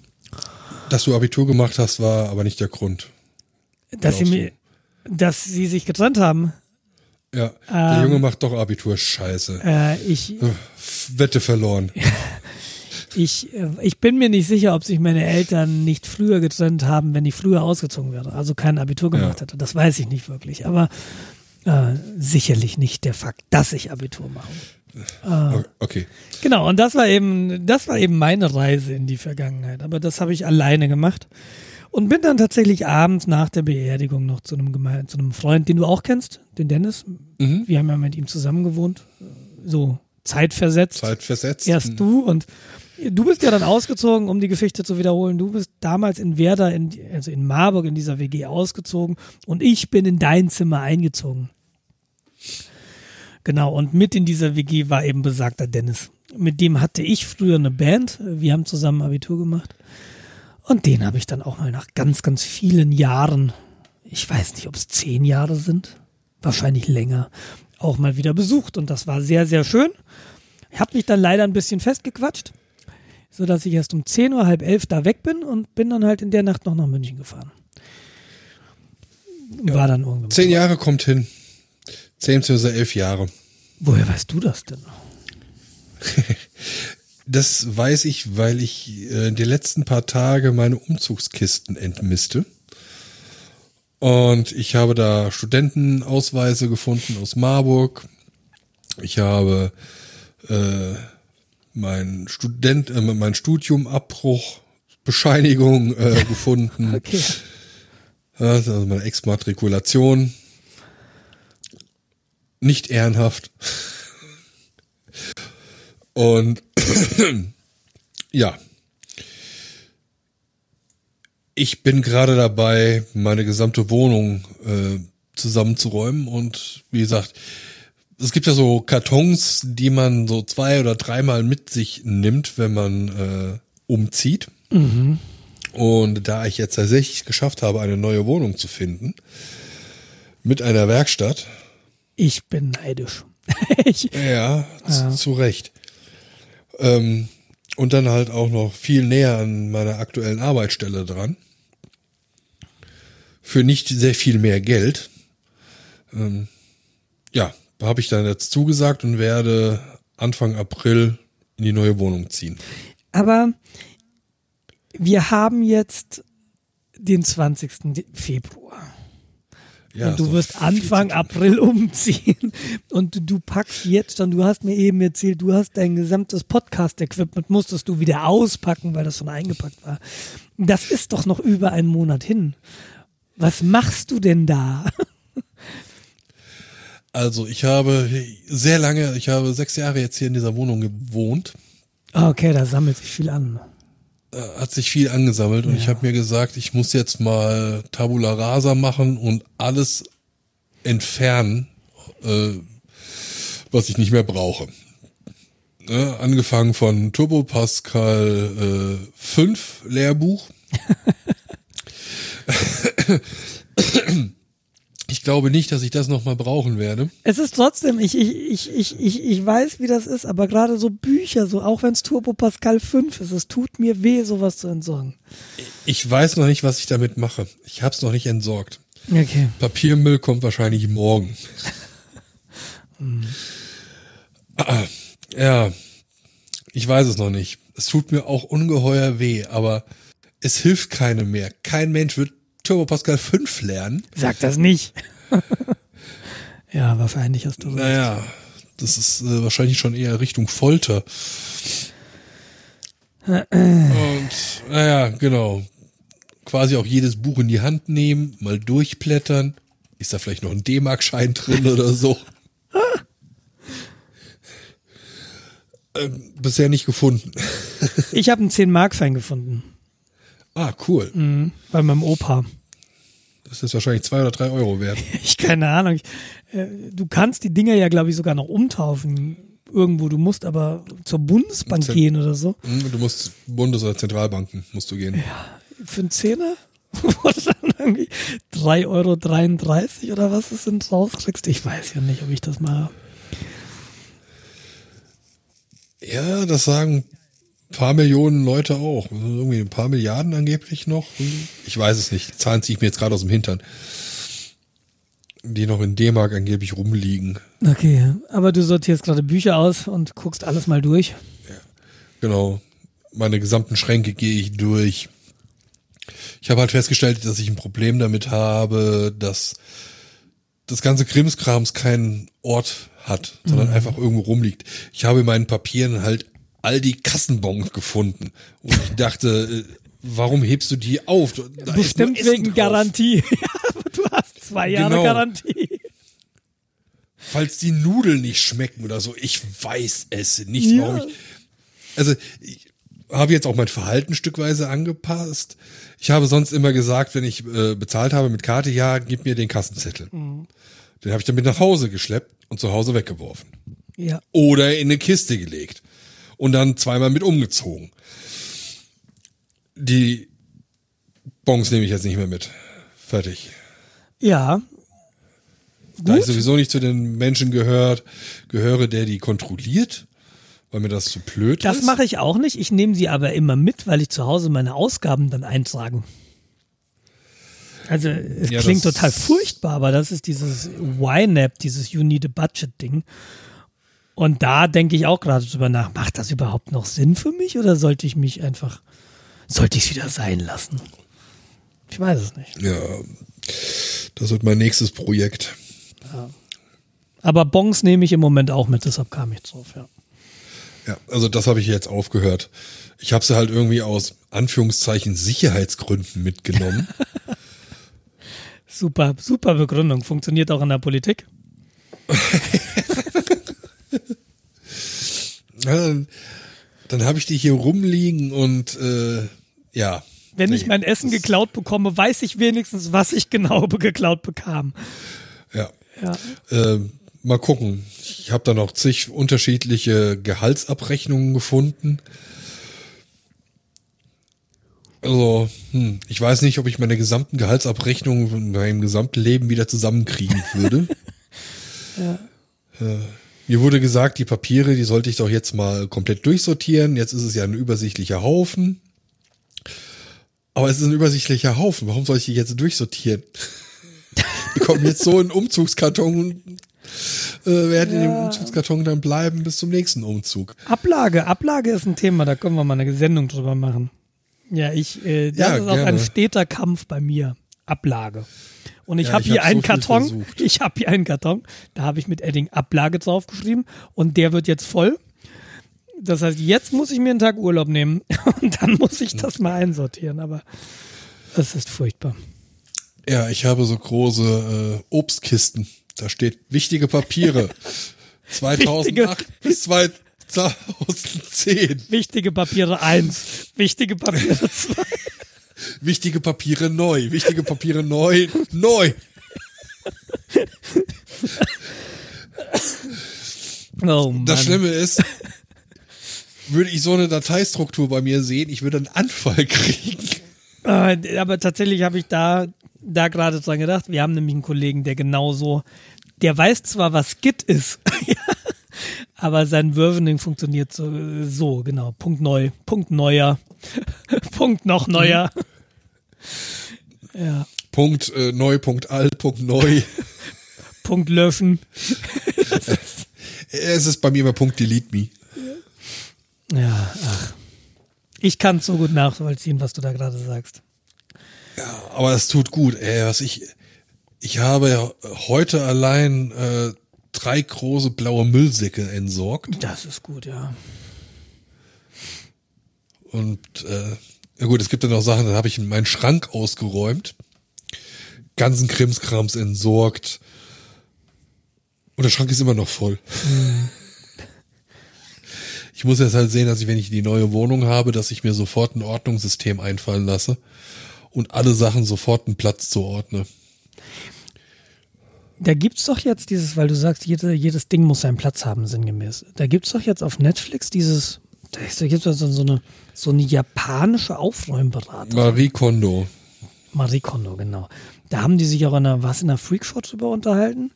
Dass du Abitur gemacht hast, war aber nicht der Grund. Dass sie mir, dass sie sich getrennt haben. Ja, der Ähm. Junge macht doch Abitur, scheiße. Äh, ich, Wette verloren. ich, äh, ich bin mir nicht sicher, ob sich meine Eltern nicht früher getrennt haben, wenn ich früher ausgezogen wäre, also kein Abitur gemacht Ja. hätte. Das weiß ich nicht wirklich, aber äh, sicherlich nicht der Fakt, dass ich Abitur mache. O- Okay. Genau, und das war eben, das war eben meine Reise in die Vergangenheit. Aber das habe ich alleine gemacht. Und bin dann tatsächlich abends nach der Beerdigung noch zu einem, Geme zu einem Freund, den du auch kennst, den Dennis. Mhm. Wir haben ja mit ihm zusammen gewohnt. So zeitversetzt. Zeit versetzt. Erst du und du bist ja dann ausgezogen, um die Geschichte zu wiederholen. Du bist damals in Werder, in, also in Marburg in dieser WG ausgezogen und ich bin in dein Zimmer eingezogen. Genau, und mit in dieser WG war eben besagter Dennis. Mit dem hatte ich früher eine Band. Wir haben zusammen Abitur gemacht. Und den habe ich dann auch mal nach ganz, ganz vielen Jahren, ich weiß nicht, ob es zehn Jahre sind, wahrscheinlich länger, auch mal wieder besucht. Und das war sehr, sehr schön. Ich habe mich dann leider ein bisschen festgequatscht, sodass ich erst um 10 Uhr, halb elf da weg bin und bin dann halt in der Nacht noch nach München gefahren. War dann irgendwann. Zehn Jahre kommt hin. Zehn bzw. elf Jahre. Woher weißt du das denn? Das weiß ich, weil ich äh, die letzten paar Tage meine Umzugskisten entmiste. Und ich habe da Studentenausweise gefunden aus Marburg. Ich habe äh, mein Student, äh, mein Studiumabbruch Bescheinigung äh, gefunden. Okay. Also meine Exmatrikulation. Nicht ehrenhaft. Und ja. Ich bin gerade dabei, meine gesamte Wohnung äh, zusammenzuräumen und wie gesagt, es gibt ja so Kartons, die man so zwei oder dreimal mit sich nimmt, wenn man äh, umzieht. Und da ich jetzt tatsächlich geschafft habe, eine neue Wohnung zu finden, mit einer Werkstatt, Ich bin neidisch. ich, ja, zu, zu Recht. Ähm, und dann halt auch noch viel näher an meiner aktuellen Arbeitsstelle dran, für nicht sehr viel mehr Geld. Ähm, ja, habe ich dann jetzt zugesagt und werde Anfang April in die neue Wohnung ziehen. Aber wir haben jetzt den 20. Februar. Ja, und du wirst Anfang. April umziehen. Und du, du packst jetzt schon, du hast mir eben erzählt, du hast dein gesamtes Podcast-Equipment, musstest du wieder auspacken, weil das schon eingepackt war. Das ist doch noch über einen Monat hin. Was machst du denn da? Also ich habe sehr lange, ich habe sechs Jahre jetzt hier in dieser Wohnung gewohnt. Okay, da sammelt sich viel an. Da hat sich viel angesammelt und ich habe mir gesagt, ich muss jetzt mal Tabula Rasa machen und alles entfernen, äh, was ich nicht mehr brauche. Ne, angefangen von Turbo Pascal äh, 5 Lehrbuch. ich glaube nicht, dass ich das nochmal brauchen werde. Es ist trotzdem, ich, ich, ich, ich, ich, ich weiß, wie das ist, aber gerade so Bücher, so auch wenn es Turbo Pascal 5 ist, es tut mir weh, sowas zu entsorgen. Ich weiß noch nicht, was ich damit mache. Ich habe es noch nicht entsorgt. Okay. Papiermüll kommt wahrscheinlich morgen. Ah, ja, ich weiß es noch nicht. Es tut mir auch ungeheuer weh, aber es hilft keinem mehr. Kein Mensch wird Turbo Pascal 5 lernen. Sag das nicht. ja, wahrscheinlich hast du recht. Naja, das ist äh, wahrscheinlich schon eher Richtung Folter. Und naja, genau. Quasi auch jedes Buch in die Hand nehmen, mal durchblättern. Ist da vielleicht noch ein D-Mark-Schein drin oder so? ähm, bisher nicht gefunden. Ich habe einen 10-Mark-Schein gefunden. Ah, cool. Mhm. Bei meinem Opa. Das ist wahrscheinlich zwei oder drei Euro wert. Ich keine Ahnung. Ich, äh, du kannst die Dinger ja, glaube ich, sogar noch umtaufen. Irgendwo. Du musst aber zur Bundesbank Zen- gehen oder so. Hm, Du musst Bundes- oder Zentralbanken musst du gehen. Für einen Zehner? Irgendwie 3,33 Euro oder was es sind rauskriegst. Ich weiß ja nicht, ob ich das mache. Ja, das sagen paar Millionen Leute auch. Also Irgendwie ein paar Milliarden angeblich noch. Ich weiß es nicht. Die Zahlen ziehe ich mir jetzt gerade aus dem Hintern. Die noch in D-Mark angeblich rumliegen. Okay, aber du sortierst gerade Bücher aus und guckst alles mal durch. Genau. Meine gesamten Schränke gehe ich durch. Ich habe halt festgestellt, dass ich ein Problem damit habe, dass das ganze Krimskrams keinen Ort hat, sondern einfach irgendwo rumliegt. Ich habe in meinen Papieren halt all die Kassenbons gefunden. Und ich dachte, äh, warum hebst du die auf? Da Bestimmt wegen drauf. Garantie. Du hast zwei Jahre Genau. Garantie. Falls die Nudeln nicht schmecken oder so. Ich weiß es nicht, Ja. warum ich. Also, ich habe jetzt auch mein Verhalten stückweise angepasst. Ich habe sonst immer gesagt, wenn ich äh, bezahlt habe mit Karte, ja, gib mir den Kassenzettel. Den habe ich dann mit nach Hause geschleppt und zu Hause weggeworfen. Ja. Oder in eine Kiste gelegt. Und dann zweimal mit umgezogen. Die Bons nehme ich jetzt nicht mehr mit. Fertig. Ja. Da ich sowieso nicht zu den Menschen gehört, gehöre, der die kontrolliert, weil mir das zu blöd Das ist. mache ich auch nicht. Ich nehme sie aber immer mit, weil ich zu Hause meine Ausgaben dann eintragen. Also es Ja, klingt das- total furchtbar, aber das ist dieses YNAB, dieses You Need a Budget Ding. Und da denke ich auch gerade drüber nach, macht das überhaupt noch Sinn für mich oder sollte ich mich einfach, sollte ich es wieder sein lassen? Ich weiß es nicht. Ja, das wird mein nächstes Projekt. Aber Bongs nehme ich im Moment auch mit, deshalb kam ich drauf, ja. Ja, also das habe ich jetzt aufgehört. Ich habe sie halt irgendwie aus Anführungszeichen Sicherheitsgründen mitgenommen. Super, super Begründung. Funktioniert auch in der Politik. Ja, dann dann habe ich die hier rumliegen und äh, ja. Wenn Nee, ich mein Essen geklaut bekomme, weiß ich wenigstens, was ich genau geklaut bekam. Ja. Ja. Äh, mal gucken. Ich habe da noch zig unterschiedliche Gehaltsabrechnungen gefunden. Also, hm, ich weiß nicht, ob ich meine gesamten Gehaltsabrechnungen von meinem gesamten Leben wieder zusammenkriegen würde. äh, mir wurde gesagt, die Papiere, die sollte ich doch jetzt mal komplett durchsortieren. Jetzt ist es ja ein übersichtlicher Haufen. Aber es ist ein übersichtlicher Haufen. Warum soll ich die jetzt durchsortieren? die kommen jetzt so in den Umzugskarton und äh, werden in dem Umzugskarton dann bleiben bis zum nächsten Umzug. Ablage, Ablage ist ein Thema, da können wir mal eine Sendung drüber machen. Ja, ich, äh, das Ja, ist auch ein steter Kampf bei mir. Ablage. Und ich Ja, habe hier hab so einen viel Karton. Ich habe hier einen Karton. Da habe ich mit Edding Ablage draufgeschrieben und der wird jetzt voll. Das heißt, jetzt muss ich mir einen Tag Urlaub nehmen und dann muss ich das mal einsortieren. Aber es ist furchtbar. Ja, ich habe so große äh, Obstkisten. Da steht wichtige Papiere. 2008 bis 2010. Wichtige Papiere 1, wichtige Papiere 2. Wichtige Papiere neu. Wichtige Papiere neu. Neu. Oh Mann. Das Schlimme ist, würde ich so eine Dateistruktur bei mir sehen, ich würde einen Anfall kriegen. Äh, aber tatsächlich habe ich da, da gerade dran gedacht. Wir haben nämlich einen Kollegen, der genauso, der weiß zwar, was Git ist, aber sein Versioning funktioniert so, so, genau. Punkt neu, Punkt neuer, Punkt noch neuer. Ja, Punkt äh, neu, Punkt alt, Punkt neu. Punkt löschen. Es ist bei mir immer Punkt delete me. Ja, ach. Ich kann es so gut nachvollziehen, was du da gerade sagst. Aber es tut gut, ey, was ich, ich habe ja heute allein äh, drei große blaue Müllsäcke entsorgt. Das ist gut, ja. Und äh, ja gut, es gibt dann noch Sachen, da habe ich meinen Schrank ausgeräumt, ganzen Krimskrams entsorgt. Und der Schrank ist immer noch voll. Ich muss jetzt halt sehen, dass ich, wenn ich die neue Wohnung habe, dass ich mir sofort ein Ordnungssystem einfallen lasse und alle Sachen sofort einen Platz zuordne. Da gibt's doch jetzt dieses, weil du sagst, jede, jedes Ding muss seinen Platz haben, sinngemäß. Da gibt's doch jetzt auf Netflix dieses, da ist- da gibt's also so eine, so eine japanische Aufräumberatung. Marie Kondo. Marie Kondo, genau. Da haben die sich auch in einer, was in einer Freakshow drüber unterhalten.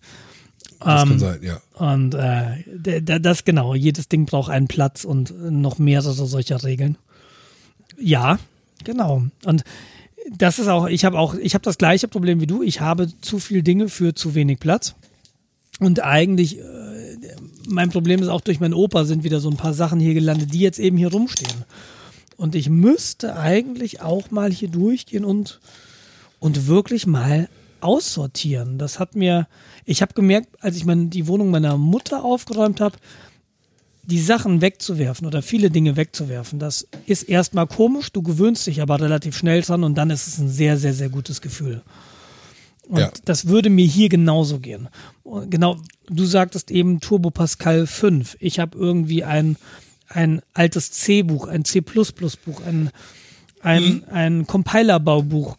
Das Ähm, kann sein, ja. Und äh, der- der- das genau, jedes Ding braucht einen Platz und noch mehrere solcher Regeln. Ja, genau. Und das ist auch, ich habe auch, ich habe das gleiche Problem wie du. Ich habe zu viel Dinge für zu wenig Platz. Und eigentlich, äh, mein Problem ist auch durch meinen Opa sind wieder so ein paar Sachen hier gelandet, die jetzt eben hier rumstehen. Und ich müsste eigentlich auch mal hier durchgehen und, und wirklich mal aussortieren. Das hat mir, ich habe gemerkt, als ich mein, die Wohnung meiner Mutter aufgeräumt habe, die Sachen wegzuwerfen oder viele Dinge wegzuwerfen, das ist erstmal komisch, du gewöhnst dich aber relativ schnell dran und dann ist es ein sehr, sehr, sehr gutes Gefühl. Und Ja. das würde mir hier genauso gehen. Genau, du sagtest eben Turbo Pascal 5. Ich habe irgendwie ein, ein altes C-Buch, ein C++-Buch, ein, ein, ein Compilerbaubuch.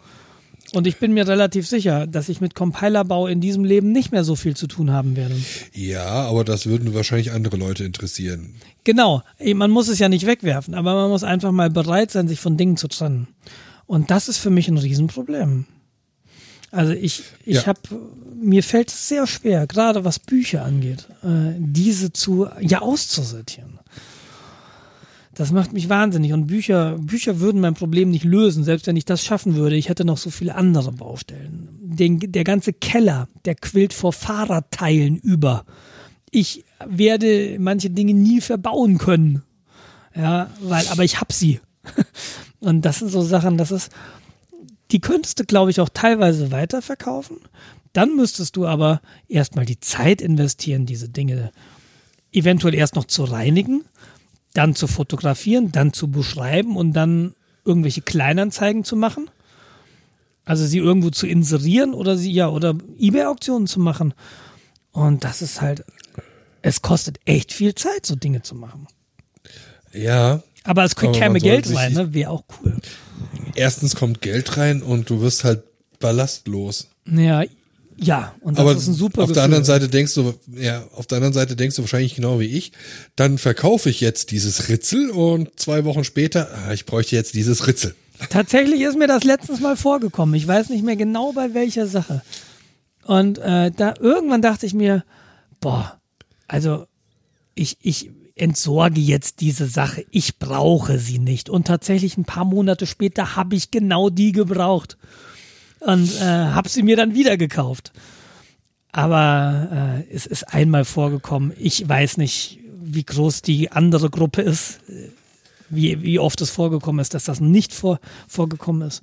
Und ich bin mir relativ sicher, dass ich mit Compilerbau in diesem Leben nicht mehr so viel zu tun haben werde. Ja, aber das würden wahrscheinlich andere Leute interessieren. Genau, man muss es ja nicht wegwerfen, aber man muss einfach mal bereit sein, sich von Dingen zu trennen. Und das ist für mich ein Riesenproblem. Also ich, ich Ja. habe, mir fällt es sehr schwer, gerade was Bücher angeht, äh, diese zu, ja, auszusortieren. Das macht mich wahnsinnig und Bücher, Bücher würden mein Problem nicht lösen, selbst wenn ich das schaffen würde. Ich hätte noch so viele andere Baustellen. Den, der ganze Keller, der quillt vor Fahrradteilen über. Ich werde manche Dinge nie verbauen können. Ja, weil, aber ich hab sie. Und das sind so Sachen, das ist, die könntest du, glaube ich, auch teilweise weiterverkaufen. Dann müsstest du aber erstmal die Zeit investieren, diese Dinge eventuell erst noch zu reinigen, dann zu fotografieren, dann zu beschreiben und dann irgendwelche Kleinanzeigen zu machen. Also sie irgendwo zu inserieren oder sie, ja, oder Ebay-Auktionen zu machen. Und das ist halt, es kostet echt viel Zeit, so Dinge zu machen. Ja, Aber es käme Geld rein, ne? Wäre auch cool. Erstens kommt Geld rein und du wirst halt ballastlos. Ja, ja, und das Aber ist ein super auf Gefühl. der anderen Seite denkst du, ja, auf der anderen Seite denkst du wahrscheinlich genau wie ich, dann verkaufe ich jetzt dieses Ritzel und zwei Wochen später, ah, ich bräuchte jetzt dieses Ritzel. Tatsächlich ist mir das letztens mal vorgekommen. Ich weiß nicht mehr genau bei welcher Sache. Und äh, da irgendwann dachte ich mir, boah, also ich, ich, entsorge jetzt diese Sache, ich brauche sie nicht. Und tatsächlich ein paar Monate später habe ich genau die gebraucht und äh, habe sie mir dann wieder gekauft. Aber äh, es ist einmal vorgekommen. Ich weiß nicht, wie groß die andere Gruppe ist, wie, wie oft es vorgekommen ist, dass das nicht vor, vorgekommen ist.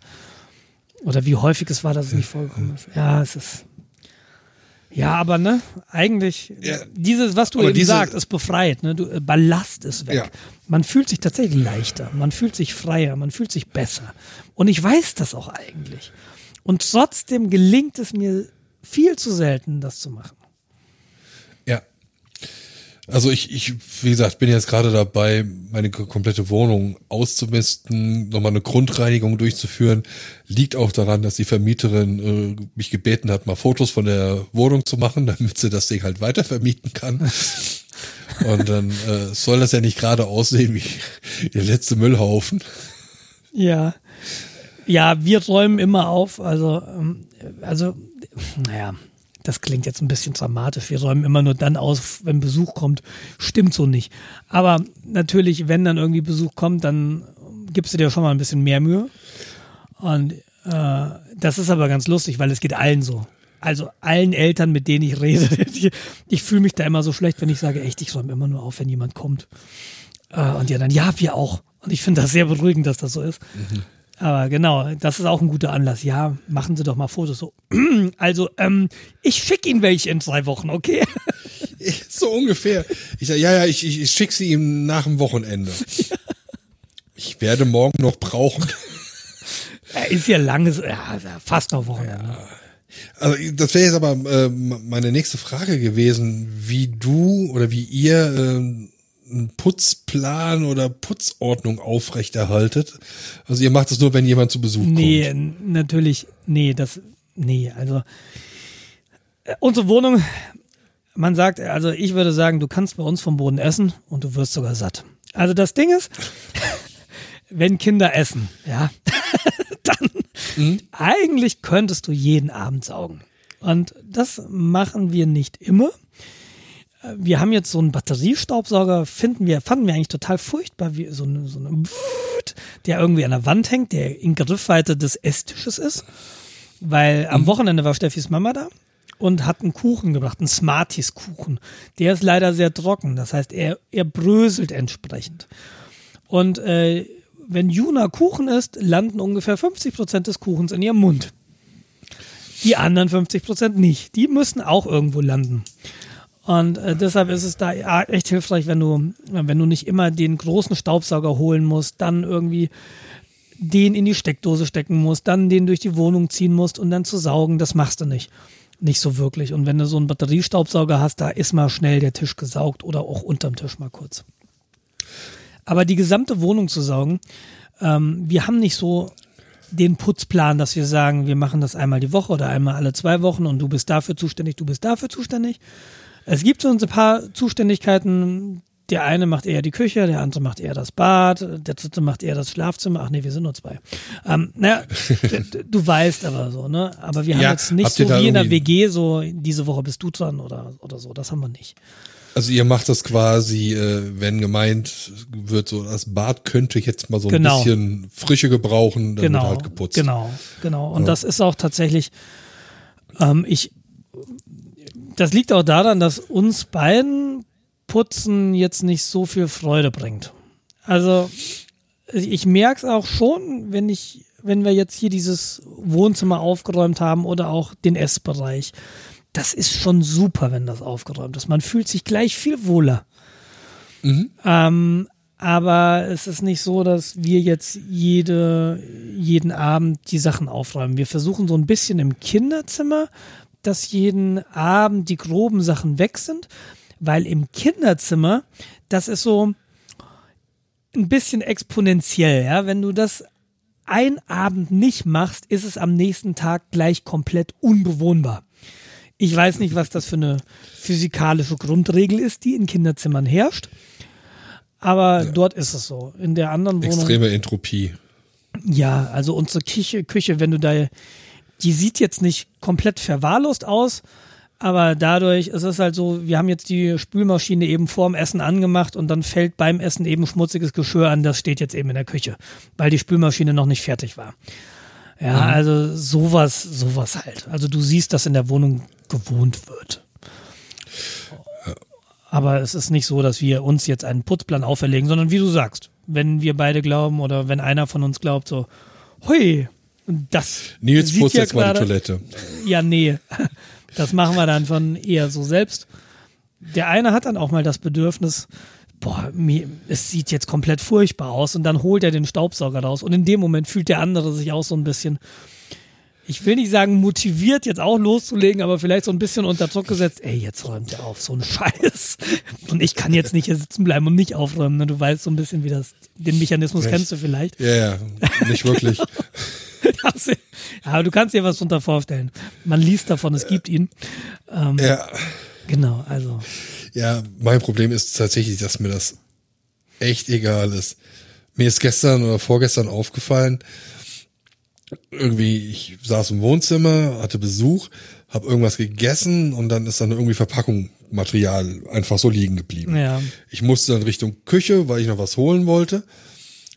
Oder wie häufig es war, dass es nicht vorgekommen ist. Ja, es ist. Ja, aber ne, eigentlich, ja, dieses, was du eben diese, sagst, ist befreit, ne? Du, äh, Ballast ist weg. Ja. Man fühlt sich tatsächlich leichter, man fühlt sich freier, man fühlt sich besser. Und ich weiß das auch eigentlich. Und trotzdem gelingt es mir viel zu selten, das zu machen. Also ich, ich, wie gesagt, bin jetzt gerade dabei, meine komplette Wohnung auszumisten, nochmal eine Grundreinigung durchzuführen. Liegt auch daran, dass die Vermieterin äh, mich gebeten hat, mal Fotos von der Wohnung zu machen, damit sie das Ding halt weiter vermieten kann. Und dann äh, soll das ja nicht gerade aussehen wie der letzte Müllhaufen. Ja. Ja, wir räumen immer auf. Also, ähm, also, naja, das klingt jetzt ein bisschen dramatisch. Wir räumen immer nur dann aus, wenn Besuch kommt. Stimmt so nicht. Aber natürlich, wenn dann irgendwie Besuch kommt, dann gibst du dir schon mal ein bisschen mehr Mühe. Und äh, das ist aber ganz lustig, weil es geht allen so. Also allen Eltern, mit denen ich rede. ich, ich fühle mich da immer so schlecht, wenn ich sage, echt, ich räume immer nur auf, wenn jemand kommt. Äh, und ja dann, ja, wir auch. Und ich finde das sehr beruhigend, dass das so ist. Mhm. Aber genau, das ist auch ein guter Anlass. Ja, machen Sie doch mal Fotos so. Also, ähm, ich schicke Ihnen welche in zwei Wochen, okay? so ungefähr. Ich sage, ja, ja, ich, ich, ich schicke sie ihm nach dem Wochenende. Ich werde morgen noch brauchen. Er ist ja langes, ja, fast noch Wochenende. Ja. Also das wäre jetzt aber äh, meine nächste Frage gewesen, wie du oder wie ihr äh, einen Putzplan oder Putzordnung aufrechterhaltet. Also ihr macht es nur, wenn jemand zu Besuch nee, kommt. Nee, natürlich, nee, das, nee, also äh, unsere Wohnung, man sagt, also ich würde sagen, du kannst bei uns vom Boden essen und du wirst sogar satt. Also das Ding ist, wenn Kinder essen, ja, dann mhm. eigentlich könntest du jeden Abend saugen. Und das machen wir nicht immer wir haben jetzt so einen Batteriestaubsauger, finden wir, fanden wir eigentlich total furchtbar, wie so eine, so eine der irgendwie an der Wand hängt, der in Griffweite des Esstisches ist. Weil am mhm. Wochenende war Steffis Mama da und hat einen Kuchen gebracht, einen Smarties-Kuchen. Der ist leider sehr trocken, das heißt, er, er bröselt entsprechend. Und äh, wenn Juna Kuchen isst, landen ungefähr 50 Prozent des Kuchens in ihrem Mund. Die anderen 50 Prozent nicht. Die müssen auch irgendwo landen. Und äh, deshalb ist es da echt hilfreich, wenn du, wenn du nicht immer den großen Staubsauger holen musst, dann irgendwie den in die Steckdose stecken musst, dann den durch die Wohnung ziehen musst und dann zu saugen, das machst du nicht. Nicht so wirklich. Und wenn du so einen Batteriestaubsauger hast, da ist mal schnell der Tisch gesaugt oder auch unterm Tisch mal kurz. Aber die gesamte Wohnung zu saugen, ähm, wir haben nicht so den Putzplan, dass wir sagen, wir machen das einmal die Woche oder einmal alle zwei Wochen und du bist dafür zuständig, du bist dafür zuständig, es gibt so ein paar Zuständigkeiten. Der eine macht eher die Küche, der andere macht eher das Bad, der dritte macht eher das Schlafzimmer. Ach nee, wir sind nur zwei. Ähm, naja, du weißt aber so, ne? Aber wir haben ja, jetzt nicht so wie in der WG, so diese Woche bist du dran oder, oder so. Das haben wir nicht. Also ihr macht das quasi, äh, wenn gemeint wird, so das Bad könnte jetzt mal so ein genau. bisschen Frische gebrauchen, dann genau, wird halt geputzt. Genau, genau. Und ja. das ist auch tatsächlich, ähm, ich das liegt auch daran, dass uns beiden Putzen jetzt nicht so viel Freude bringt. Also ich merke es auch schon, wenn ich, wenn wir jetzt hier dieses Wohnzimmer aufgeräumt haben oder auch den Essbereich. Das ist schon super, wenn das aufgeräumt ist. Man fühlt sich gleich viel wohler. Mhm. Ähm, aber es ist nicht so, dass wir jetzt jede, jeden Abend die Sachen aufräumen. Wir versuchen so ein bisschen im Kinderzimmer dass jeden Abend die groben Sachen weg sind, weil im Kinderzimmer, das ist so ein bisschen exponentiell, ja, wenn du das ein Abend nicht machst, ist es am nächsten Tag gleich komplett unbewohnbar. Ich weiß nicht, was das für eine physikalische Grundregel ist, die in Kinderzimmern herrscht. Aber ja. dort ist es so. In der anderen Wohnung. Extreme Entropie. Ja, also unsere Küche, Küche, wenn du da die sieht jetzt nicht komplett verwahrlost aus, Aber dadurch, es ist halt so, wir haben jetzt die Spülmaschine eben vorm Essen angemacht und dann fällt beim Essen eben schmutziges Geschirr an, das steht jetzt eben in der Küche, weil die Spülmaschine noch nicht fertig war. Ja, mhm. also sowas, sowas halt. Also du siehst, dass in der Wohnung gewohnt wird. Aber es ist nicht so, dass wir uns jetzt einen Putzplan auferlegen, sondern wie du sagst, wenn wir beide glauben oder wenn einer von uns glaubt, so, hui, das. Nils putzt ja jetzt mal die Toilette. Ja, nee. Das machen wir dann von eher so selbst. Der eine hat dann auch mal das Bedürfnis, boah, mir, es sieht jetzt komplett furchtbar aus und dann holt er den Staubsauger raus und in dem Moment fühlt der andere sich auch so ein bisschen, ich will nicht sagen motiviert jetzt auch loszulegen, aber vielleicht so ein bisschen unter Druck gesetzt, ey, jetzt räumt er auf, so ein Scheiß. Und ich kann jetzt nicht hier sitzen bleiben und nicht aufräumen, ne? du weißt so ein bisschen, wie das, den Mechanismus Echt? kennst du vielleicht. Ja, ja, nicht wirklich. ja, aber du kannst dir was drunter vorstellen. Man liest davon, es gibt ihn. Ähm, ja. Genau, also. Ja, mein Problem ist tatsächlich, dass mir das echt egal ist. Mir ist gestern oder vorgestern aufgefallen, irgendwie, ich saß im Wohnzimmer, hatte Besuch, habe irgendwas gegessen und dann ist dann irgendwie Verpackungsmaterial einfach so liegen geblieben. Ja. Ich musste dann Richtung Küche, weil ich noch was holen wollte.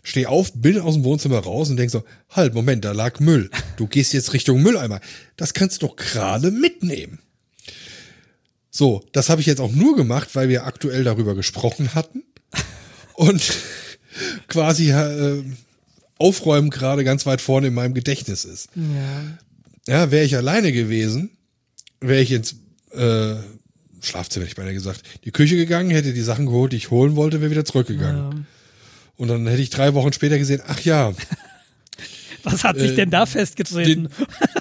Steh auf, bin aus dem Wohnzimmer raus und denk so, halt, Moment, da lag Müll. Du gehst jetzt Richtung Mülleimer. Das kannst du doch gerade mitnehmen. So, das habe ich jetzt auch nur gemacht, weil wir aktuell darüber gesprochen hatten und quasi äh, Aufräumen gerade ganz weit vorne in meinem Gedächtnis ist. Ja, ja wäre ich alleine gewesen, wäre ich ins äh, Schlafzimmer, ich meine gesagt, die Küche gegangen, hätte die Sachen geholt, die ich holen wollte, wäre wieder zurückgegangen. Ja. Und dann hätte ich drei Wochen später gesehen, ach ja, was hat sich äh, denn da festgetreten?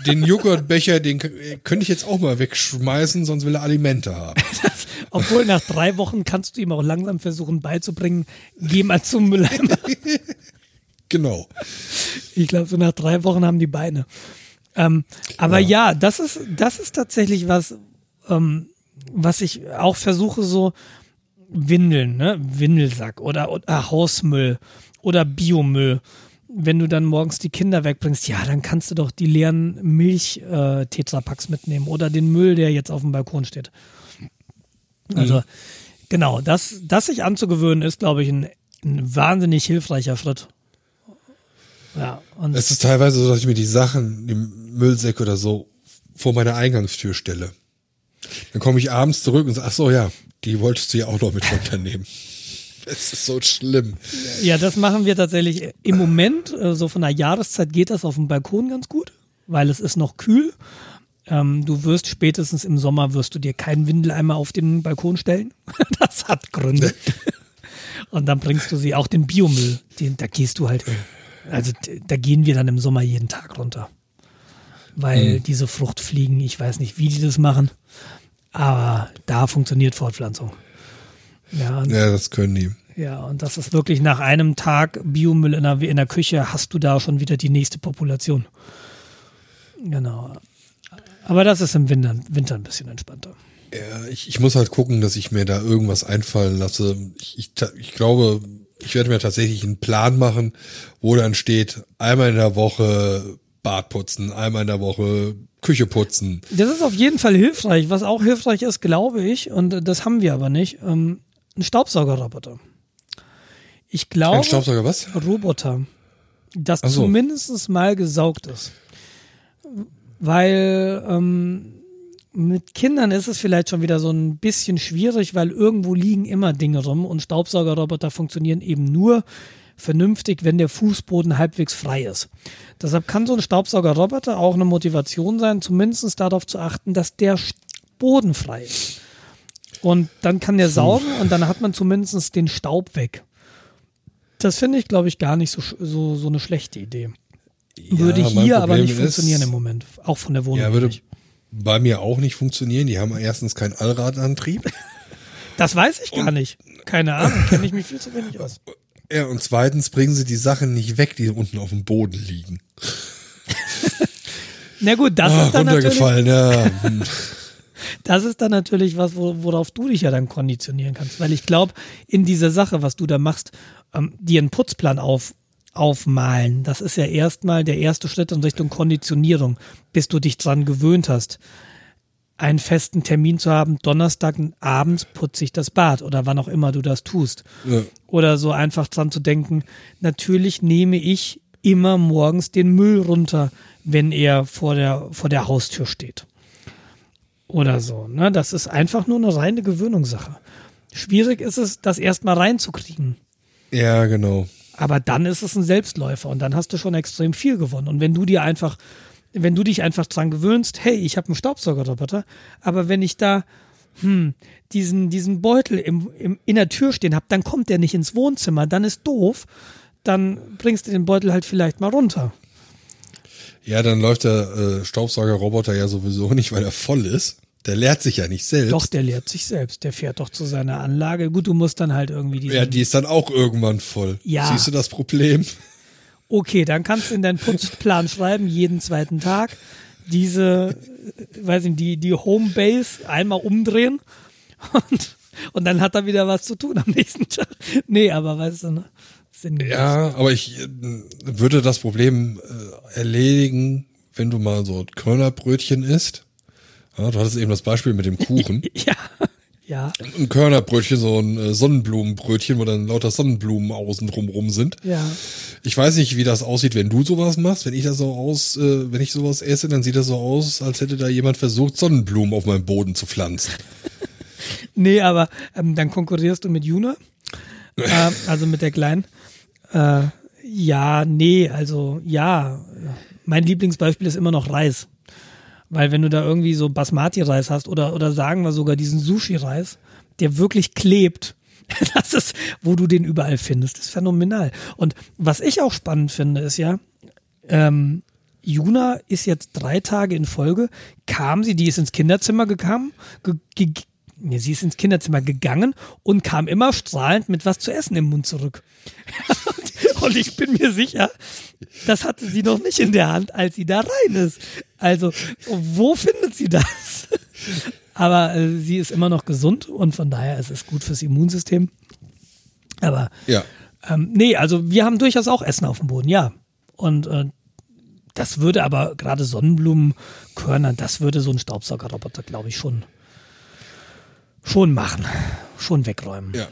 Den, den Joghurtbecher, den könnte ich jetzt auch mal wegschmeißen, sonst will er Alimente haben. Das, obwohl nach drei Wochen kannst du ihm auch langsam versuchen beizubringen, geh mal zum Mülleimer. genau. Ich glaube, so nach drei Wochen haben die Beine. Ähm, aber ja. ja, das ist, das ist tatsächlich was, ähm, was ich auch versuche, so Windeln, ne? Windelsack oder, oder Hausmüll oder Biomüll wenn du dann morgens die Kinder wegbringst, ja, dann kannst du doch die leeren Milch-Tetrapacks äh, mitnehmen oder den Müll, der jetzt auf dem Balkon steht. Also, mhm. genau, das, das sich anzugewöhnen, ist, glaube ich, ein, ein wahnsinnig hilfreicher Schritt. Ja, und es ist teilweise so, dass ich mir die Sachen, die Müllsäcke oder so, vor meiner Eingangstür stelle. Dann komme ich abends zurück und sage, ach so, ja, die wolltest du ja auch noch mit runternehmen. Es ist so schlimm. Ja, das machen wir tatsächlich im Moment. Äh, so von der Jahreszeit geht das auf dem Balkon ganz gut, weil es ist noch kühl. Ähm, du wirst spätestens im Sommer wirst du dir keinen Windeleimer auf den Balkon stellen. das hat Gründe. Und dann bringst du sie auch den Biomüll. Den, da gehst du halt, also da gehen wir dann im Sommer jeden Tag runter. Weil mhm. diese Fruchtfliegen, ich weiß nicht, wie die das machen, aber da funktioniert Fortpflanzung. Ja, ja, das können die. Ja, und das ist wirklich nach einem Tag Biomüll in der, in der Küche hast du da schon wieder die nächste Population. Genau. Aber das ist im Winter, Winter ein bisschen entspannter. Ja, ich, ich muss halt gucken, dass ich mir da irgendwas einfallen lasse. Ich, ich, ich glaube, ich werde mir tatsächlich einen Plan machen, wo dann steht, einmal in der Woche Bad putzen, einmal in der Woche Küche putzen. Das ist auf jeden Fall hilfreich. Was auch hilfreich ist, glaube ich, und das haben wir aber nicht, ähm, ein Staubsaugerroboter. Ich glaube. Ein Staubsauger was? Roboter. Das so. zumindest mal gesaugt ist. Weil ähm, mit Kindern ist es vielleicht schon wieder so ein bisschen schwierig, weil irgendwo liegen immer Dinge rum und Staubsaugerroboter funktionieren eben nur vernünftig, wenn der Fußboden halbwegs frei ist. Deshalb kann so ein Staubsaugerroboter auch eine Motivation sein, zumindest darauf zu achten, dass der Boden frei ist. Und dann kann der saugen und dann hat man zumindest den Staub weg. Das finde ich, glaube ich, gar nicht so, so, so eine schlechte Idee. Würde ja, hier aber nicht funktionieren im Moment. Auch von der Wohnung. Ja, würde nicht. bei mir auch nicht funktionieren. Die haben erstens keinen Allradantrieb. Das weiß ich gar und, nicht. Keine Ahnung, kenne ich mich viel zu wenig aus. Ja, und zweitens bringen sie die Sachen nicht weg, die unten auf dem Boden liegen. Na gut, das oh, ist dann runtergefallen, natürlich. ja. Das ist dann natürlich was, worauf du dich ja dann konditionieren kannst. Weil ich glaube, in dieser Sache, was du da machst, ähm, dir einen Putzplan auf, aufmalen, das ist ja erstmal der erste Schritt in Richtung Konditionierung, bis du dich dran gewöhnt hast. Einen festen Termin zu haben, Donnerstagabend putze ich das Bad oder wann auch immer du das tust. Ja. Oder so einfach dran zu denken, natürlich nehme ich immer morgens den Müll runter, wenn er vor der, vor der Haustür steht. Oder so. Ne? Das ist einfach nur eine reine Gewöhnungssache. Schwierig ist es, das erstmal reinzukriegen. Ja, genau. Aber dann ist es ein Selbstläufer und dann hast du schon extrem viel gewonnen. Und wenn du dir einfach, wenn du dich einfach dran gewöhnst, hey, ich habe einen Staubsaugerroboter, aber wenn ich da hm, diesen, diesen Beutel im, im, in der Tür stehen habe, dann kommt der nicht ins Wohnzimmer, dann ist doof, dann bringst du den Beutel halt vielleicht mal runter. Ja, dann läuft der äh, Staubsaugerroboter ja sowieso nicht, weil er voll ist. Der leert sich ja nicht selbst. Doch, der leert sich selbst. Der fährt doch zu seiner Anlage. Gut, du musst dann halt irgendwie die. Ja, die ist dann auch irgendwann voll. Ja. Siehst du das Problem? Okay, dann kannst du in deinen Putzplan schreiben, jeden zweiten Tag diese, äh, weiß nicht, die, die Homebase einmal umdrehen und, und dann hat er wieder was zu tun am nächsten Tag. Nee, aber weißt du, ne? Sinnlos. Ja, aber ich äh, würde das Problem äh, erledigen, wenn du mal so Körnerbrötchen isst. Ja, du hattest eben das Beispiel mit dem Kuchen. Ja, ja, Ein Körnerbrötchen, so ein äh, Sonnenblumenbrötchen, wo dann lauter Sonnenblumen außen drumrum sind. ja. Ich weiß nicht, wie das aussieht, wenn du sowas machst. Wenn ich das so aus, äh, wenn ich sowas esse, dann sieht das so aus, als hätte da jemand versucht, Sonnenblumen auf meinem Boden zu pflanzen. Nee, aber ähm, dann konkurrierst du mit Juna, äh, also mit der Kleinen. Äh, ja, nee, also ja. Mein Lieblingsbeispiel ist immer noch Reis. Weil wenn du da irgendwie so Basmati-Reis hast oder, oder sagen wir sogar diesen Sushi-Reis, der wirklich klebt, das ist, wo du den überall findest, das ist phänomenal. Und was ich auch spannend finde, ist ja, ähm, Juna ist jetzt drei Tage in Folge, kam sie, die ist ins Kinderzimmer gekommen, ge, ge, nee, sie ist ins Kinderzimmer gegangen und kam immer strahlend mit was zu essen im Mund zurück. und ich bin mir sicher, das hatte sie noch nicht in der Hand, als sie da rein ist. Also, wo findet sie das? Aber äh, sie ist immer noch gesund und von daher ist es gut fürs Immunsystem. Aber Ja. ähm, nee, also wir haben durchaus auch Essen auf dem Boden, ja. Und äh, das würde aber gerade Sonnenblumenkörner, das würde so ein Staubsaugerroboter, glaube ich, schon, schon machen. Schon wegräumen. Ja.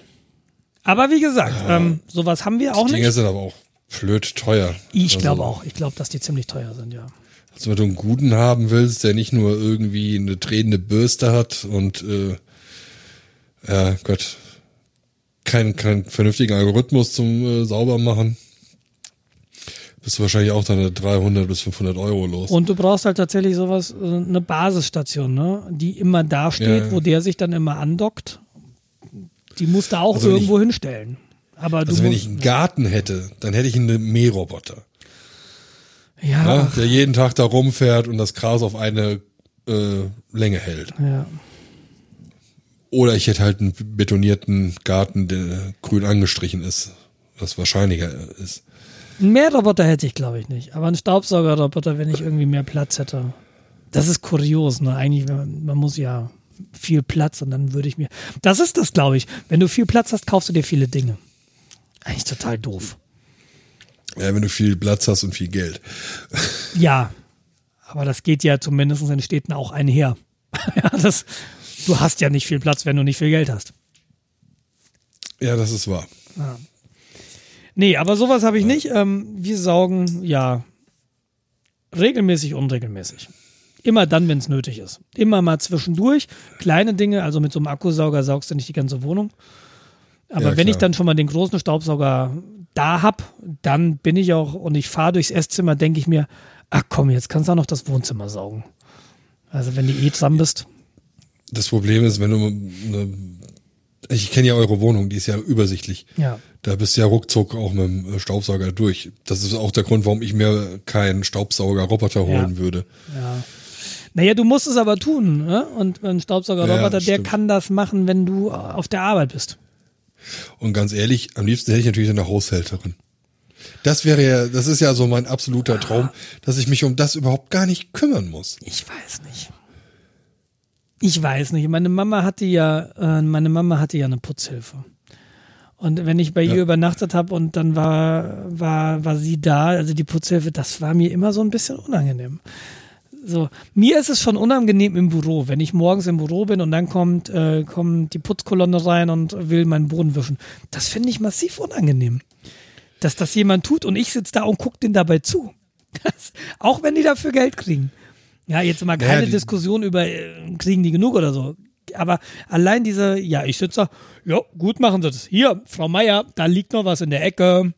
Aber wie gesagt, ähm, sowas haben wir auch Die Dinge nicht. sind aber auch blöd teuer. Ich Also, glaube auch. Ich glaube, dass die ziemlich teuer sind, ja. Also wenn du einen guten haben willst, der nicht nur irgendwie eine drehende Bürste hat und äh, ja Gott, keinen keinen vernünftigen Algorithmus zum äh, sauber machen, bist du wahrscheinlich auch dann 300 bis 500 Euro los. Und du brauchst halt tatsächlich sowas, äh, eine Basisstation, ne? die immer da steht, Ja. wo der sich dann immer andockt. Die musst du auch Also irgendwo hinstellen. Aber also wenn musst, ich einen Garten hätte, dann hätte ich einen Mähroboter, ja, ja, der jeden Tag da rumfährt und das Gras auf eine äh, Länge hält. ja. Oder ich hätte halt einen betonierten Garten, der grün angestrichen ist, was wahrscheinlicher ist. Einen Mähroboter hätte ich, glaube ich, nicht. Aber einen Staubsaugerroboter, wenn ich irgendwie mehr Platz hätte. Das ist kurios, ne? Eigentlich, man, man muss ja viel Platz und dann würde ich mir. Das ist das, glaube ich. Wenn du viel Platz hast, kaufst du dir viele Dinge. Eigentlich total doof. Ja, wenn du viel Platz hast und viel Geld. Ja, aber das geht ja zumindest in Städten auch einher. ja, das, du hast ja nicht viel Platz, wenn du nicht viel Geld hast. Ja, das ist wahr. Nee, aber sowas habe ich nicht. Ähm, wir saugen, ja, regelmäßig, unregelmäßig. Immer dann, wenn es nötig ist. Immer mal zwischendurch. Kleine Dinge, also mit so einem Akkusauger saugst du nicht die ganze Wohnung. Aber Ja, wenn ich dann schon mal den großen Staubsauger da hab, dann bin ich auch und ich fahre durchs Esszimmer, denke ich mir, ach komm, jetzt kannst du auch noch das Wohnzimmer saugen. Also wenn du eh dran bist. Das Problem ist, wenn du eine, ich kenne ja eure Wohnung, die ist ja übersichtlich. Ja. Da bist du ja ruckzuck auch mit dem Staubsauger durch. Das ist auch der Grund, warum ich mir keinen Staubsauger-Roboter holen Ja. würde. Ja. Naja, du musst es aber tun. Ne? Und ein Staubsaugerroboter, Ja, der kann das machen, wenn du auf der Arbeit bist. Und ganz ehrlich, am liebsten hätte ich natürlich eine Haushälterin. Das wäre ja, das ist ja so mein absoluter Traum, dass ich mich um das überhaupt gar nicht kümmern muss. Ich weiß nicht. Ich weiß nicht. Meine Mama hatte ja, äh, meine Mama hatte ja eine Putzhilfe. Und wenn ich bei ihr übernachtet habe und dann war, war, war sie da, also die Putzhilfe, das war mir immer so ein bisschen unangenehm. So, mir ist es schon unangenehm im Büro, wenn ich morgens im Büro bin und dann kommt, äh, kommt die Putzkolonne rein und will meinen Boden wischen. Das finde ich massiv unangenehm. Dass das jemand tut und ich sitze da und gucke den dabei zu. Das, auch wenn die dafür Geld kriegen. Ja, jetzt mal keine Naja, Diskussion über, äh, kriegen die genug oder so. Aber allein diese, ja, ich sitze da, ja, gut machen sie das. Hier, Frau Meier, da liegt noch was in der Ecke.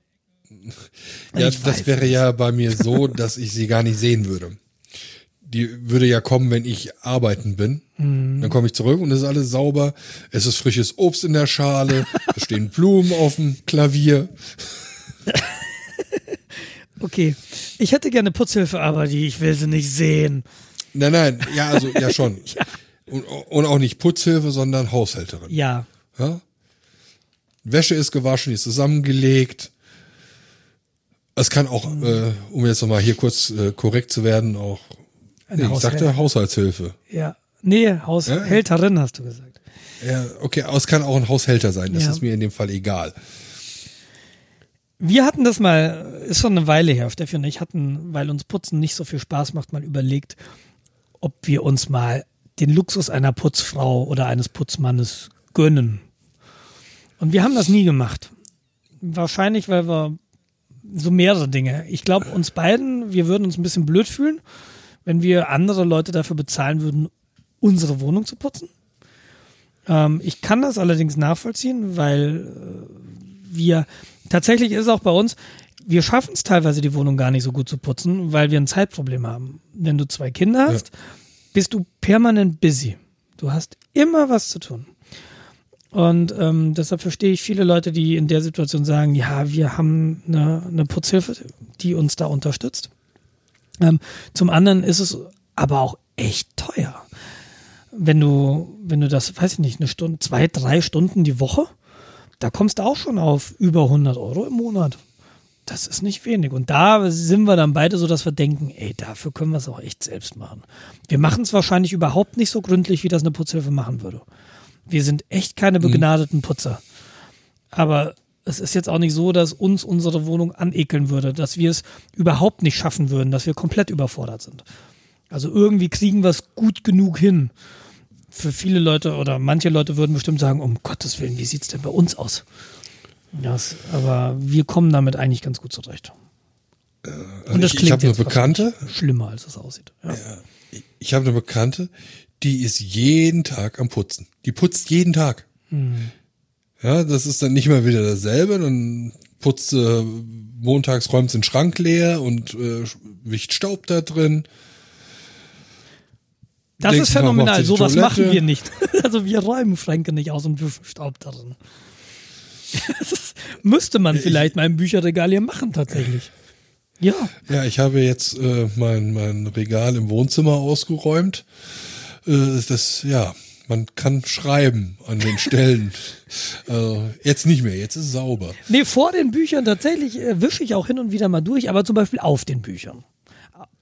Ja, Ich das wäre ja bei mir so, dass ich sie gar nicht sehen würde. Die würde ja kommen, wenn ich arbeiten bin. Mhm. Dann komme ich zurück und es ist alles sauber. Es ist frisches Obst in der Schale. es stehen Blumen auf dem Klavier. Okay, ich hätte gerne Putzhilfe, aber die, ich will sie nicht sehen. Nein, nein, ja, also ja schon. Und, und auch nicht Putzhilfe, sondern Haushälterin. Ja, Ja? Wäsche ist gewaschen, die ist zusammengelegt. Es kann auch, Mhm. äh, um jetzt nochmal hier kurz äh, korrekt zu werden, auch, Eine nee, ich sagte Haushaltshilfe. ja. Nee, Haushälterin hast du gesagt. Ja, okay, aber es kann auch ein Haushälter sein, das Ja. ist mir in dem Fall egal. Wir hatten das mal, ist schon eine Weile her, Steffi und ich hatten, weil uns Putzen nicht so viel Spaß macht, mal überlegt, ob wir uns mal den Luxus einer Putzfrau oder eines Putzmannes gönnen. Und wir haben das nie gemacht. Wahrscheinlich, weil wir so mehrere Dinge. Ich glaube, uns beiden, wir würden uns ein bisschen blöd fühlen, wenn wir andere Leute dafür bezahlen würden, unsere Wohnung zu putzen. Ähm, ich kann das allerdings nachvollziehen, weil äh, wir tatsächlich ist auch bei uns, wir schaffen es teilweise, die Wohnung gar nicht so gut zu putzen, weil wir ein Zeitproblem haben. Wenn du zwei Kinder hast, bist du permanent busy. Du hast immer was zu tun. Und ähm, deshalb verstehe ich viele Leute, die in der Situation sagen, ja, wir haben eine, eine Putzhilfe, die uns da unterstützt. Ähm, zum anderen ist es aber auch echt teuer. Wenn du, wenn du das, weiß ich nicht, eine Stunde, zwei, drei Stunden die Woche, da kommst du auch schon auf über 100 Euro im Monat. Das ist nicht wenig. Und da sind wir dann beide so, dass wir denken, ey, dafür können wir es auch echt selbst machen. Wir machen es wahrscheinlich überhaupt nicht so gründlich, wie das eine Putzhilfe machen würde. Wir sind echt keine begnadeten Putzer. Aber es ist jetzt auch nicht so, dass uns unsere Wohnung anekeln würde, dass wir es überhaupt nicht schaffen würden, dass wir komplett überfordert sind. Also irgendwie kriegen wir es gut genug hin. Für viele Leute oder manche Leute würden bestimmt sagen, um Gottes Willen, wie sieht's denn bei uns aus? Das, aber wir kommen damit eigentlich ganz gut zurecht. Und das ich ich klingt habe eine jetzt Bekannte, schlimmer, als es aussieht. Ja. ich habe eine Bekannte, die ist jeden Tag am Putzen. Die putzt jeden Tag. Hm. Ja, das ist dann nicht mal wieder dasselbe. Dann putzt sie montags, räumt den Schrank leer und äh, wicht Staub da drin. Das Nächstes ist phänomenal. Sowas Toilette. machen wir nicht. Also wir räumen Schränke nicht aus und wischen Staub darin. Das müsste man vielleicht mal im Bücherregal hier machen tatsächlich. Ja, Ja, ich habe jetzt äh, mein, mein Regal im Wohnzimmer ausgeräumt. Äh, das, ja, man kann schreiben an den Stellen. also, jetzt nicht mehr, jetzt ist es sauber. nee, vor den Büchern tatsächlich äh, wische ich auch hin und wieder mal durch, aber zum Beispiel auf den Büchern.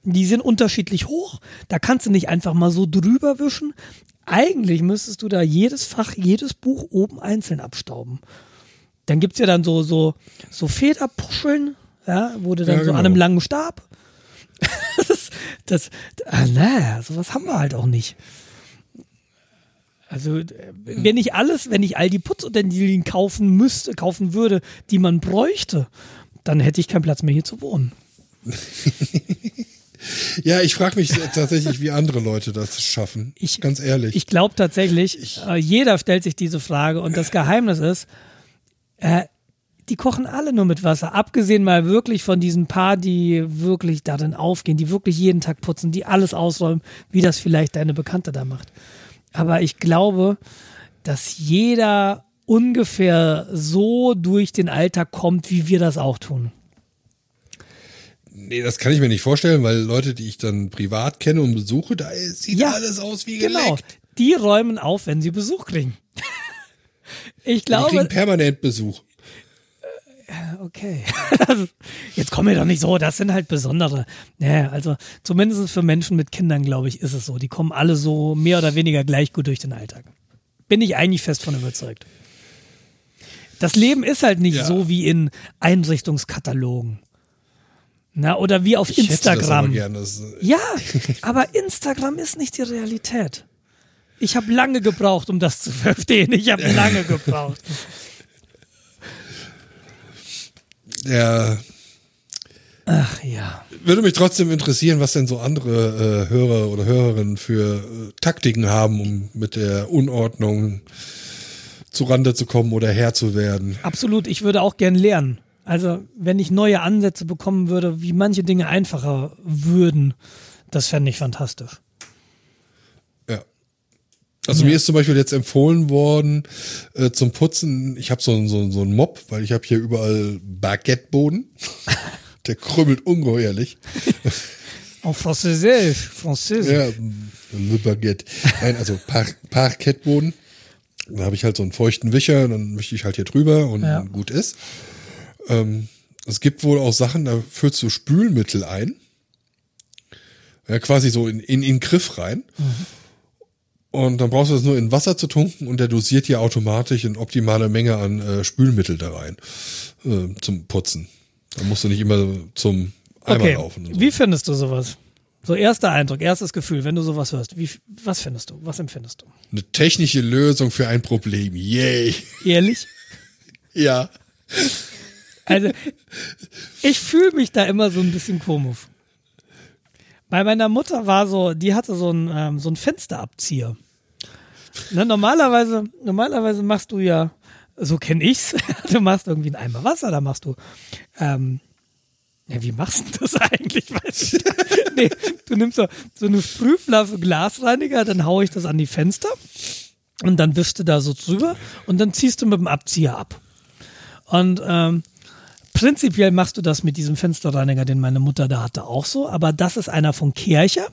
Die sind unterschiedlich hoch, da kannst du nicht einfach mal so drüber wischen. Eigentlich müsstest du da jedes Fach, jedes Buch oben einzeln abstauben. Dann gibt's ja dann so, so, so Federpuscheln, ja, wo du dann Ja, so an genau. einem langen Stab. das, das, ah, naja, sowas haben wir halt auch nicht. Also, äh, wenn ich alles, wenn ich all die Putzutensilien kaufen müsste, kaufen würde, die man bräuchte, dann hätte ich keinen Platz mehr hier zu wohnen. Ja, ich frage mich tatsächlich, wie andere Leute das schaffen. Ich- Ganz ehrlich. Ich glaube tatsächlich, äh, jeder stellt sich diese Frage und das Geheimnis ist, äh, die kochen alle nur mit Wasser. Abgesehen mal wirklich von diesen paar, die wirklich darin aufgehen, die wirklich jeden Tag putzen, die alles ausräumen, wie das vielleicht deine Bekannte da macht. Aber ich glaube, dass jeder ungefähr so durch den Alltag kommt, wie wir das auch tun. nee, das kann ich mir nicht vorstellen, weil Leute, die ich dann privat kenne und besuche, da sieht Ja, alles aus wie Genau. geleckt. Die räumen auf, wenn sie Besuch kriegen. Ich Die kriegen glaube, permanent Besuch. Okay. Also, Jetzt kommen wir doch nicht so, das sind halt besondere. Naja, also zumindest für Menschen mit Kindern, glaube ich, ist es so. Die kommen alle so mehr oder weniger gleich gut durch den Alltag. Bin ich eigentlich fest von überzeugt. Das Leben ist halt nicht Ja. so wie in Einrichtungskatalogen. Na, oder wie auf Ich hätte das aber Instagram. gern, das, Ja, aber Instagram ist nicht die Realität. Ich habe lange gebraucht, um das zu verstehen. Ich habe lange gebraucht. Der Ach ja. würde mich trotzdem interessieren, was denn so andere äh, Hörer oder Hörerinnen für äh, Taktiken haben, um mit der Unordnung zurande zu kommen oder Herr zu werden. Absolut. Ich würde auch gern lernen. Also, wenn ich neue Ansätze bekommen würde, wie manche Dinge einfacher würden, das fände ich fantastisch. Also Ja. mir ist zum Beispiel jetzt empfohlen worden äh, zum Putzen, ich habe so, einen- so, so einen Mob, weil ich habe hier überall Baguetteboden. Der krümmelt ungeheuerlich. En français, français. Ja, le Baguette. Nein, also Par Parkettboden. Da habe ich halt so einen feuchten Wischer, dann wische ich halt hier drüber und Ja. gut ist. Ähm, es gibt wohl auch Sachen, da füllst du Spülmittel ein. Ja, quasi so in, in, in den Griff rein. Und dann brauchst du das nur in Wasser zu tunken und der dosiert dir automatisch in optimale Menge an äh, Spülmittel da rein äh, zum Putzen. Da musst du nicht immer zum Eimer Okay. laufen. So. Wie findest du sowas? So erster Eindruck, erstes Gefühl, wenn du sowas hörst. Wie, was findest du? Was empfindest du? Eine technische Lösung für ein Problem. Yay. Ehrlich? Ja. Also, ich fühle mich da immer so ein bisschen komisch. Bei meiner Mutter war so, die hatte so ein, ähm, so ein Fensterabzieher. Ne, normalerweise, normalerweise machst du ja, so kenne ich's, du machst irgendwie einen Eimer Wasser, da machst du, ähm, ja, wie machst du das eigentlich? Weiß ich. nee, du nimmst so, so eine Sprühflasche Glasreiniger, dann hau ich das an die Fenster und dann wischst du da so drüber und dann ziehst du mit dem Abzieher ab. Und ähm, prinzipiell machst du das mit diesem Fensterreiniger, den meine Mutter da hatte, auch so. Aber das ist einer von Kircher.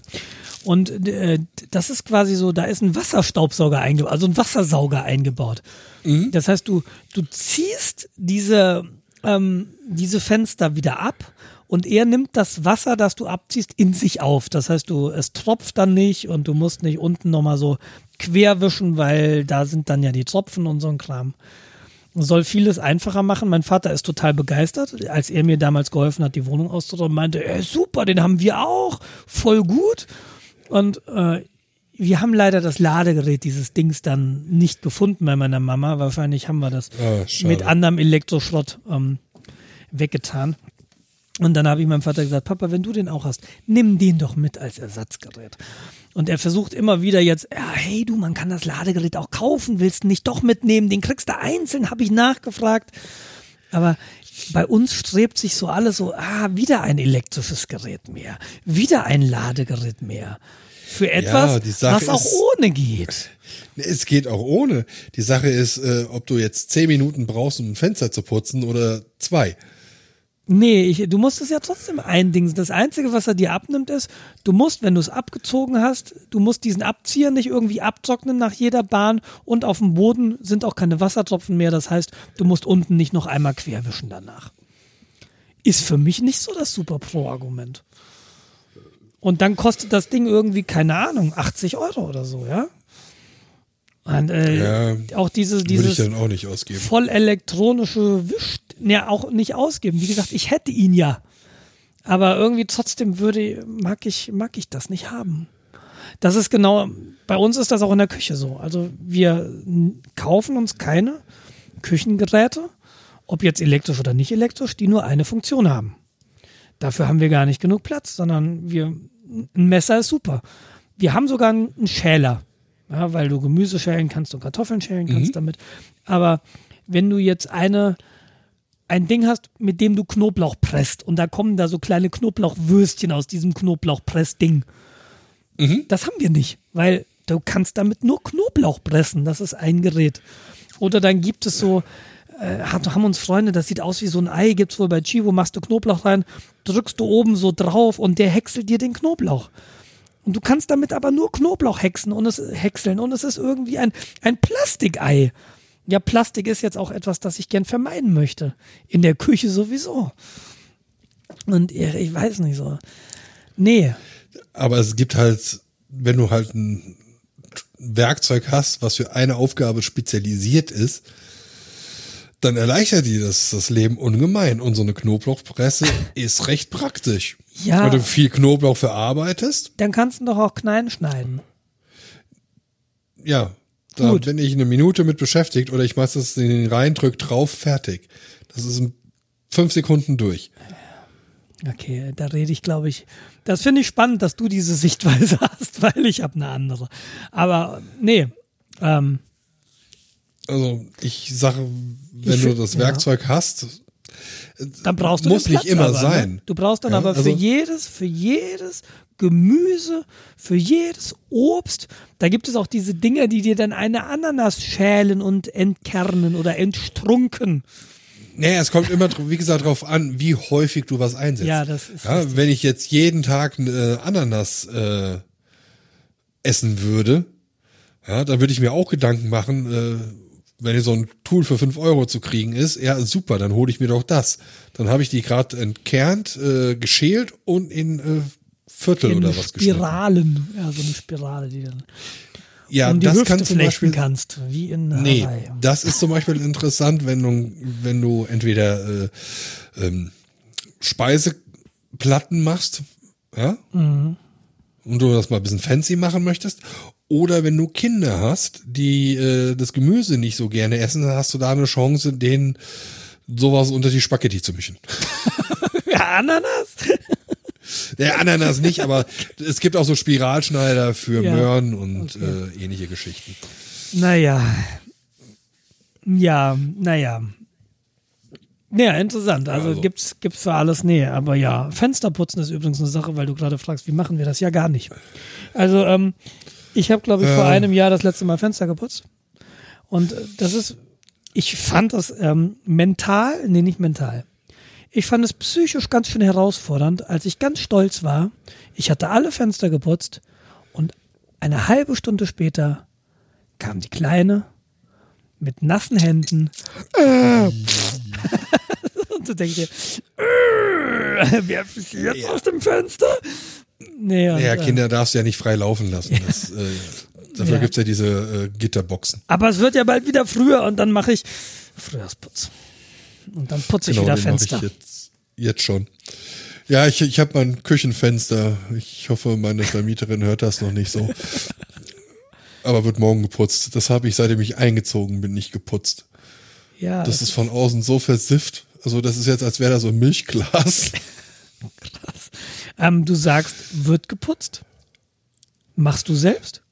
Und äh, das ist quasi so, da ist ein Wasserstaubsauger eingebaut, also ein Wassersauger eingebaut. Das heißt, du, du ziehst diese, ähm, diese Fenster wieder ab und er nimmt das Wasser, das du abziehst, in sich auf. Das heißt, du, es tropft dann nicht und du musst nicht unten nochmal so quer wischen, weil da sind dann ja die Tropfen und so ein Kram soll vieles einfacher machen. Mein Vater ist total begeistert, als er mir damals geholfen hat, die Wohnung auszuräumen, meinte, ey, super, den haben wir auch, voll gut. Und äh, wir haben leider das Ladegerät dieses Dings dann nicht gefunden bei meiner Mama. Wahrscheinlich haben wir das schade. mit anderem Elektroschrott ähm, weggetan. Und dann habe ich meinem Vater gesagt, Papa, wenn du den auch hast, nimm den doch mit als Ersatzgerät. Und er versucht immer wieder jetzt, ja, hey du, man kann das Ladegerät auch kaufen, willst du nicht doch mitnehmen, den kriegst du einzeln, habe ich nachgefragt. Aber bei uns strebt sich so alles so, ah, wieder ein elektrisches Gerät mehr, wieder ein Ladegerät mehr. Für etwas, Sache was auch ist- ohne geht. Es geht auch ohne. Die Sache ist, äh, ob du jetzt zehn Minuten brauchst, um ein Fenster zu putzen oder zwei. Nee, ich, du musst es ja trotzdem eindingsen. Das Einzige, was er dir abnimmt, ist, du musst, wenn du es abgezogen hast, du musst diesen Abzieher nicht irgendwie abtrocknen nach jeder Bahn und auf dem Boden sind auch keine Wassertropfen mehr. Das heißt, du musst unten nicht noch einmal querwischen danach. Ist für mich nicht so das Super Pro-Argument. Und dann kostet das Ding irgendwie, keine Ahnung, 80 Euro oder so, ja? Und äh, Ja, auch diese, Würde ich dieses dann auch nicht ausgeben. voll elektronische Wisch, ja, auch nicht ausgeben. Wie gesagt, ich hätte ihn ja. Aber irgendwie trotzdem würde, mag ich, mag ich das nicht haben. Das ist genau, bei uns ist das auch in der Küche so. Also wir kaufen uns keine Küchengeräte, ob jetzt elektrisch oder nicht elektrisch, die nur eine Funktion haben. Dafür haben wir gar nicht genug Platz, sondern wir, ein Messer ist super. Wir haben sogar einen Schäler, ja, weil du Gemüse schälen kannst und Kartoffeln schälen kannst damit. Aber wenn du jetzt eine, ein Ding hast, mit dem du Knoblauch presst und da kommen da so kleine Knoblauchwürstchen aus diesem Knoblauchpress-Ding. Das haben wir nicht, weil du kannst damit nur Knoblauch pressen. Das ist ein Gerät. Oder dann gibt es so, äh, haben uns Freunde, das sieht aus wie so ein Ei, gibt's wohl bei Chivo, machst du Knoblauch rein, drückst du oben so drauf und der häckselt dir den Knoblauch. Und du kannst damit aber nur Knoblauch hexen und es häckseln und es ist irgendwie ein, ein Plastikei. Ja, Plastik ist jetzt auch etwas, das ich gern vermeiden möchte. In der Küche sowieso. Und ich weiß nicht so. Nee. Aber es gibt halt, wenn du halt ein Werkzeug hast, was für eine Aufgabe spezialisiert ist, dann erleichtert die das, das Leben ungemein. Und so eine Knoblauchpresse ist recht praktisch. Ja. Wenn du viel Knoblauch verarbeitest, Dann kannst du doch auch klein schneiden. ja, da Gut. bin ich eine Minute mit beschäftigt oder ich mach das in den rein, drück drauf, fertig. Das ist in fünf Sekunden durch. Okay, da rede ich, glaube ich. Das finde ich spannend, dass du diese Sichtweise hast, weil ich habe eine andere. Aber nee, ähm, Also ich sage, wenn Ich du das ja. Werkzeug hast, dann brauchst du Muss nicht immer aber, sein. Ne? Du brauchst dann Ja, aber für also- jedes, für jedes Gemüse, für jedes Obst, da gibt es auch diese Dinger, die dir dann eine Ananas schälen und entkernen oder entstrunken. naja, es kommt immer, wie gesagt, darauf an, wie häufig du was einsetzt. Ja, das ist Ja, wenn ich jetzt jeden Tag eine Ananas äh, essen würde, ja, dann würde ich mir auch Gedanken machen, äh, wenn hier so ein Tool für fünf Euro zu kriegen ist, ja super, dann hole ich mir doch das. Dann habe ich die gerade entkernt, äh, geschält und in äh, Viertel In oder was geschnitten. Spiralen. Ja, so eine Spirale, die dann Ja, um das Hüfte kann zum flechten Beispiel kannst, wie in Nee, Hawaii. das ist zum Beispiel interessant, wenn du, wenn du entweder äh, ähm, Speiseplatten machst, ja, Mhm. und du das mal ein bisschen fancy machen möchtest, oder wenn du Kinder hast, die äh, das Gemüse nicht so gerne essen, dann hast du da eine Chance, denen sowas unter die Spaghetti zu mischen. Ja, Ananas? Der Ananas nicht, aber es gibt auch so Spiralschneider für Ja, Möhren und äh, ähnliche Geschichten. Naja. Ja, naja. Ja, interessant. Also, Also. gibt's, gibt's für alles Nähe. Aber ja, Fensterputzen ist übrigens eine Sache, weil du gerade fragst, wie machen wir das? Ja, gar nicht. Also, ähm, ich habe, glaube ich, vor Ähm. einem Jahr das letzte Mal Fenster geputzt. Und äh, das ist, ich fand das ähm, mental, nee, nicht mental. Ich fand es psychisch ganz schön herausfordernd, als ich ganz stolz war. Ich hatte alle Fenster geputzt und eine halbe Stunde später kam die Kleine mit nassen Händen. Äh, und du denkst dir, äh, wer ist jetzt Ja. aus dem Fenster? Nee, und, Ja, äh, Kinder darfst du ja nicht frei laufen lassen. Das, äh, dafür Ja. gibt's ja diese äh, Gitterboxen. Aber es wird ja bald wieder früher und dann mache ich Frühjahrsputz. Und dann putze ich wieder den Fenster. Ich jetzt, jetzt schon. Ja, ich, ich habe mein Küchenfenster. Ich hoffe, meine Vermieterin hört das noch nicht so. Aber wird morgen geputzt. Das habe ich, seitdem ich eingezogen bin, nicht geputzt. Ja, Das ist von außen so versifft. Also das ist jetzt, als wäre da so ein Milchglas. ähm, du sagst, wird geputzt? Machst du selbst?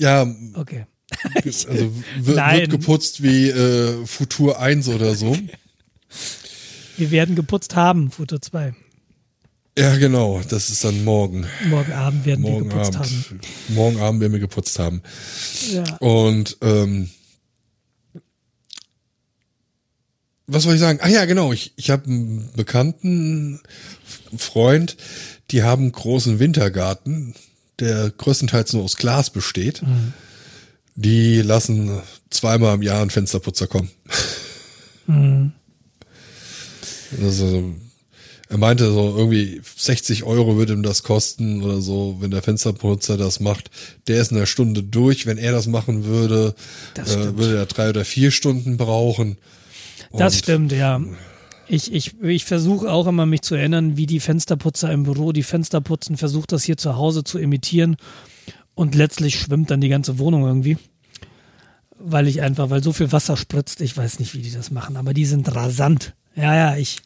Ja, Okay. also wird, wird geputzt wie äh, Futur 1 oder so. Wir werden geputzt haben, Foto 2. Ja, genau. Das ist dann morgen. Morgen Abend werden wir Morgen geputzt Abend. haben. Morgen Abend werden wir geputzt haben. Ja. Und ähm, was soll ich sagen? Ah ja, genau. Ich, ich habe einen bekannten einen Freund, die haben einen großen Wintergarten, der größtenteils nur aus Glas besteht. Die lassen zweimal im Jahr einen Fensterputzer kommen. Also, er meinte so irgendwie 60 Euro würde ihm das kosten oder so, wenn der Fensterputzer das macht. Der ist in einer Stunde durch. Wenn er das machen würde, Das äh, würde er drei oder vier Stunden brauchen. Das Und- stimmt, ja. Ich, ich, ich versuche auch immer, mich zu erinnern, wie die Fensterputzer im Büro die Fenster putzen, versuche das hier zu Hause zu imitieren und letztlich schwimmt dann die ganze Wohnung irgendwie. Weil ich einfach, weil so viel Wasser spritzt, ich weiß nicht, wie die das machen, aber die sind rasant. Ja, ja, ich.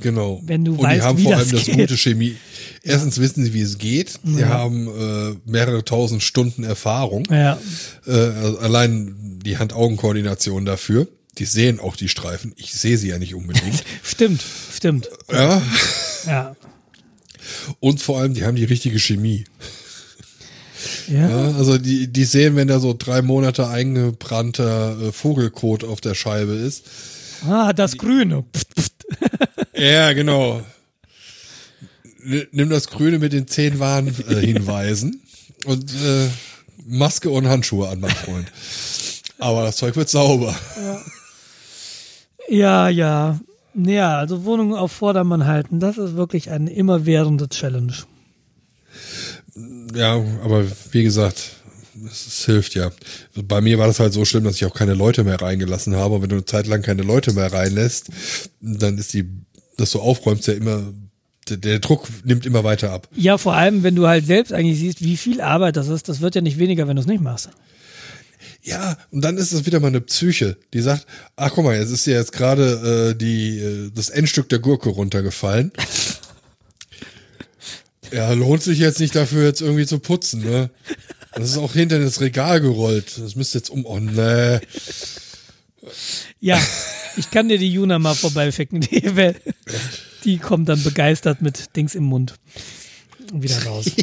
Genau. Wenn du Und weißt, die haben wie vor das allem das geht. gute Chemie. Erstens wissen sie, wie es geht. Sie haben äh, mehrere tausend Stunden Erfahrung. Ja, Äh, also allein die Hand-Augen-Koordination dafür. Die sehen auch die Streifen. Ich sehe sie ja nicht unbedingt. stimmt, stimmt. ja. Ja. Und vor allem, die haben die richtige Chemie. Ja, Ja, also die, die sehen, wenn da so drei Monate eingebrannter äh, Vogelkot auf der Scheibe ist. Ah, das Grüne. Pft, pft. Ja, genau. Nimm das Grüne mit den zehn Warnhinweisen und äh, Maske und Handschuhe an, mein Freund. Aber das Zeug wird sauber. Ja, ja. Ja, also Wohnungen auf Vordermann halten, das ist wirklich eine immerwährende Challenge. Ja, aber wie gesagt, es, es hilft ja. Bei mir war das halt so schlimm, dass ich auch keine Leute mehr reingelassen habe. Und wenn du eine Zeit lang keine Leute mehr reinlässt, dann ist die, dass du aufräumst ja immer, der, der Druck nimmt immer weiter ab. Ja, vor allem, wenn du halt selbst eigentlich siehst, wie viel Arbeit das ist, das wird ja nicht weniger, wenn du es nicht machst. Ja, und dann ist es wieder mal eine Psyche, die sagt, ach guck mal, jetzt ist ja jetzt gerade äh, die äh, das Endstück der Gurke runtergefallen. ja, lohnt sich jetzt nicht dafür jetzt irgendwie zu putzen, ne? Das ist auch hinter das Regal gerollt. Das müsste jetzt um. Oh ne. Ja, ich kann dir die Juna mal vorbeificken. Die, die kommt dann begeistert mit Dings im Mund. Und wieder raus.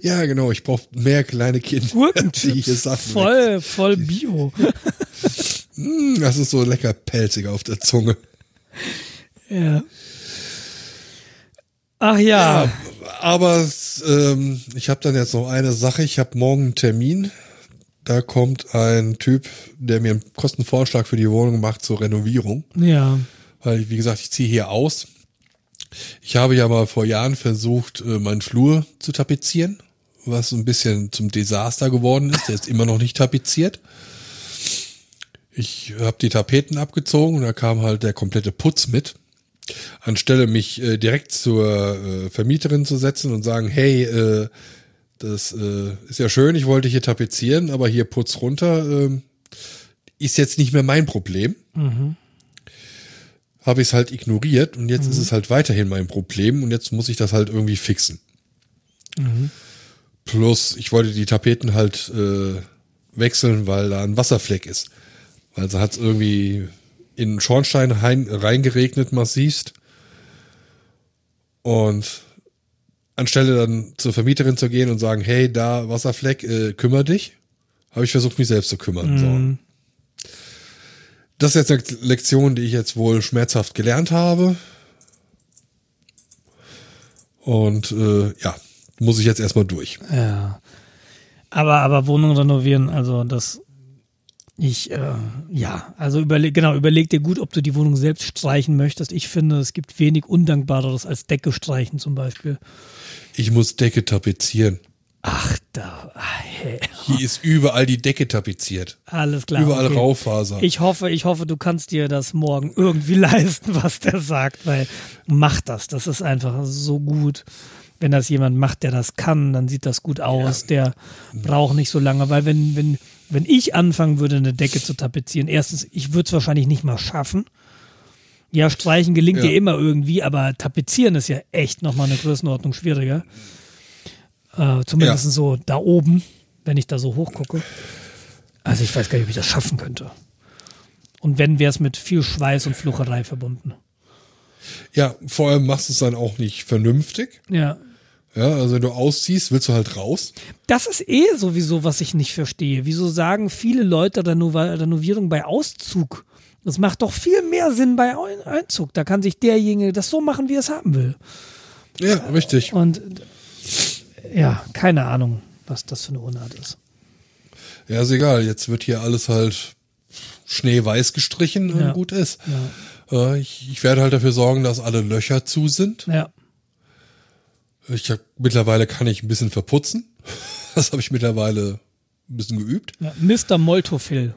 Ja, genau, ich brauche mehr kleine Kinder. Sachen Voll, voll Bio. Mm, Das ist so lecker pelzig auf der Zunge. Ja. Ach ja. Ja, aber ähm, ich habe dann jetzt noch eine Sache. Ich habe morgen einen Termin. Da kommt ein Typ, der mir einen Kostenvorschlag für die Wohnung macht zur Renovierung. Ja. Weil, wie gesagt, ich ziehe hier aus. Ich habe ja mal vor Jahren versucht, äh, meinen Flur zu tapezieren, was ein bisschen zum Desaster geworden ist. Der ist immer noch nicht tapeziert. Ich habe die Tapeten abgezogen und da kam halt der komplette Putz mit. Anstelle mich äh, direkt zur äh, Vermieterin zu setzen und sagen, hey, äh, das äh, ist ja schön, ich wollte hier tapezieren, aber hier Putz runter ähm, ist jetzt nicht mehr mein Problem habe ich es halt ignoriert und jetzt ist es halt weiterhin mein Problem und jetzt muss ich das halt irgendwie fixen. Plus, ich wollte die Tapeten halt äh, wechseln, weil da ein Wasserfleck ist. Weil sie hat irgendwie in den Schornstein rein, reingeregnet massivst. Und anstelle dann zur Vermieterin zu gehen und sagen, hey, da Wasserfleck, äh, kümmer dich, habe ich versucht, mich selbst zu kümmern. So. Das ist jetzt eine Lektion, die ich jetzt wohl schmerzhaft gelernt habe. Und äh, ja, muss ich jetzt erstmal durch. Ja. Aber, aber Wohnung renovieren, also das, ich, äh, ja, also überleg, genau, überleg dir gut, ob du die Wohnung selbst streichen möchtest. Ich finde, es gibt wenig Undankbareres als Decke streichen zum Beispiel. Ich muss Decke tapezieren. Ach, da, ah, hey. Hier ist überall die Decke tapeziert. alles klar. überall okay. Raufaser. Ich hoffe, ich hoffe, du kannst dir das morgen irgendwie leisten, was der sagt, weil mach das. Das ist einfach so gut. Wenn das jemand macht, der das kann, dann sieht das gut aus. Der braucht nicht so lange, weil wenn, wenn, wenn ich anfangen würde, eine Decke zu tapezieren, erstens, ich würde es wahrscheinlich nicht mal schaffen. Ja, streichen gelingt Ja. dir immer irgendwie, aber tapezieren ist ja echt nochmal eine Größenordnung schwieriger. Äh, zumindest Ja. so da oben, wenn ich da so hochgucke. Also ich weiß gar nicht, ob ich das schaffen könnte. Und wenn, wäre es mit viel Schweiß und Flucherei verbunden. Ja, vor allem machst du es dann auch nicht vernünftig. Ja. Ja, also wenn du ausziehst, willst du halt raus. Das ist eh sowieso, was ich nicht verstehe. Wieso sagen viele Leute Renovierung bei Auszug? Das macht doch viel mehr Sinn bei Ein- Einzug. Da kann sich derjenige das so machen, wie er es haben will. Ja, richtig. Und ja, keine Ahnung, was das für eine Unart ist. Ja, ist egal. Jetzt wird hier alles halt schneeweiß gestrichen und Ja. gut ist. Äh, Ich, ich werde halt dafür sorgen, dass alle Löcher zu sind. Ja. Ich hab, mittlerweile kann ich ein bisschen verputzen. Das habe ich mittlerweile ein bisschen geübt. ja. Mr. Moltofil.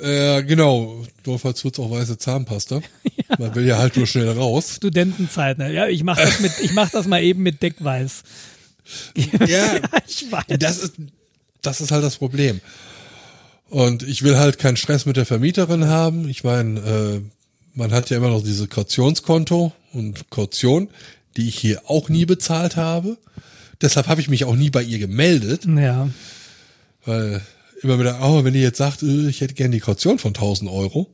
Äh, genau. Notfalls tut's auch weiße Zahnpasta. Man will ja halt nur schnell raus. Studentenzeit. Ne? Ja, ich mach das mit, ich mach das mal eben mit Deckweiß. Ja, Ich weiß. das ist, das ist halt das Problem. Und ich will halt keinen Stress mit der Vermieterin haben. Ich meine, äh, man hat ja immer noch diese Kautionskonto und Kaution, die ich hier auch nie bezahlt habe. Deshalb habe ich mich auch nie bei ihr gemeldet, Ja. weil immer wieder, oh, wenn die jetzt sagt, äh, ich hätte gerne die Kaution von 1000 Euro.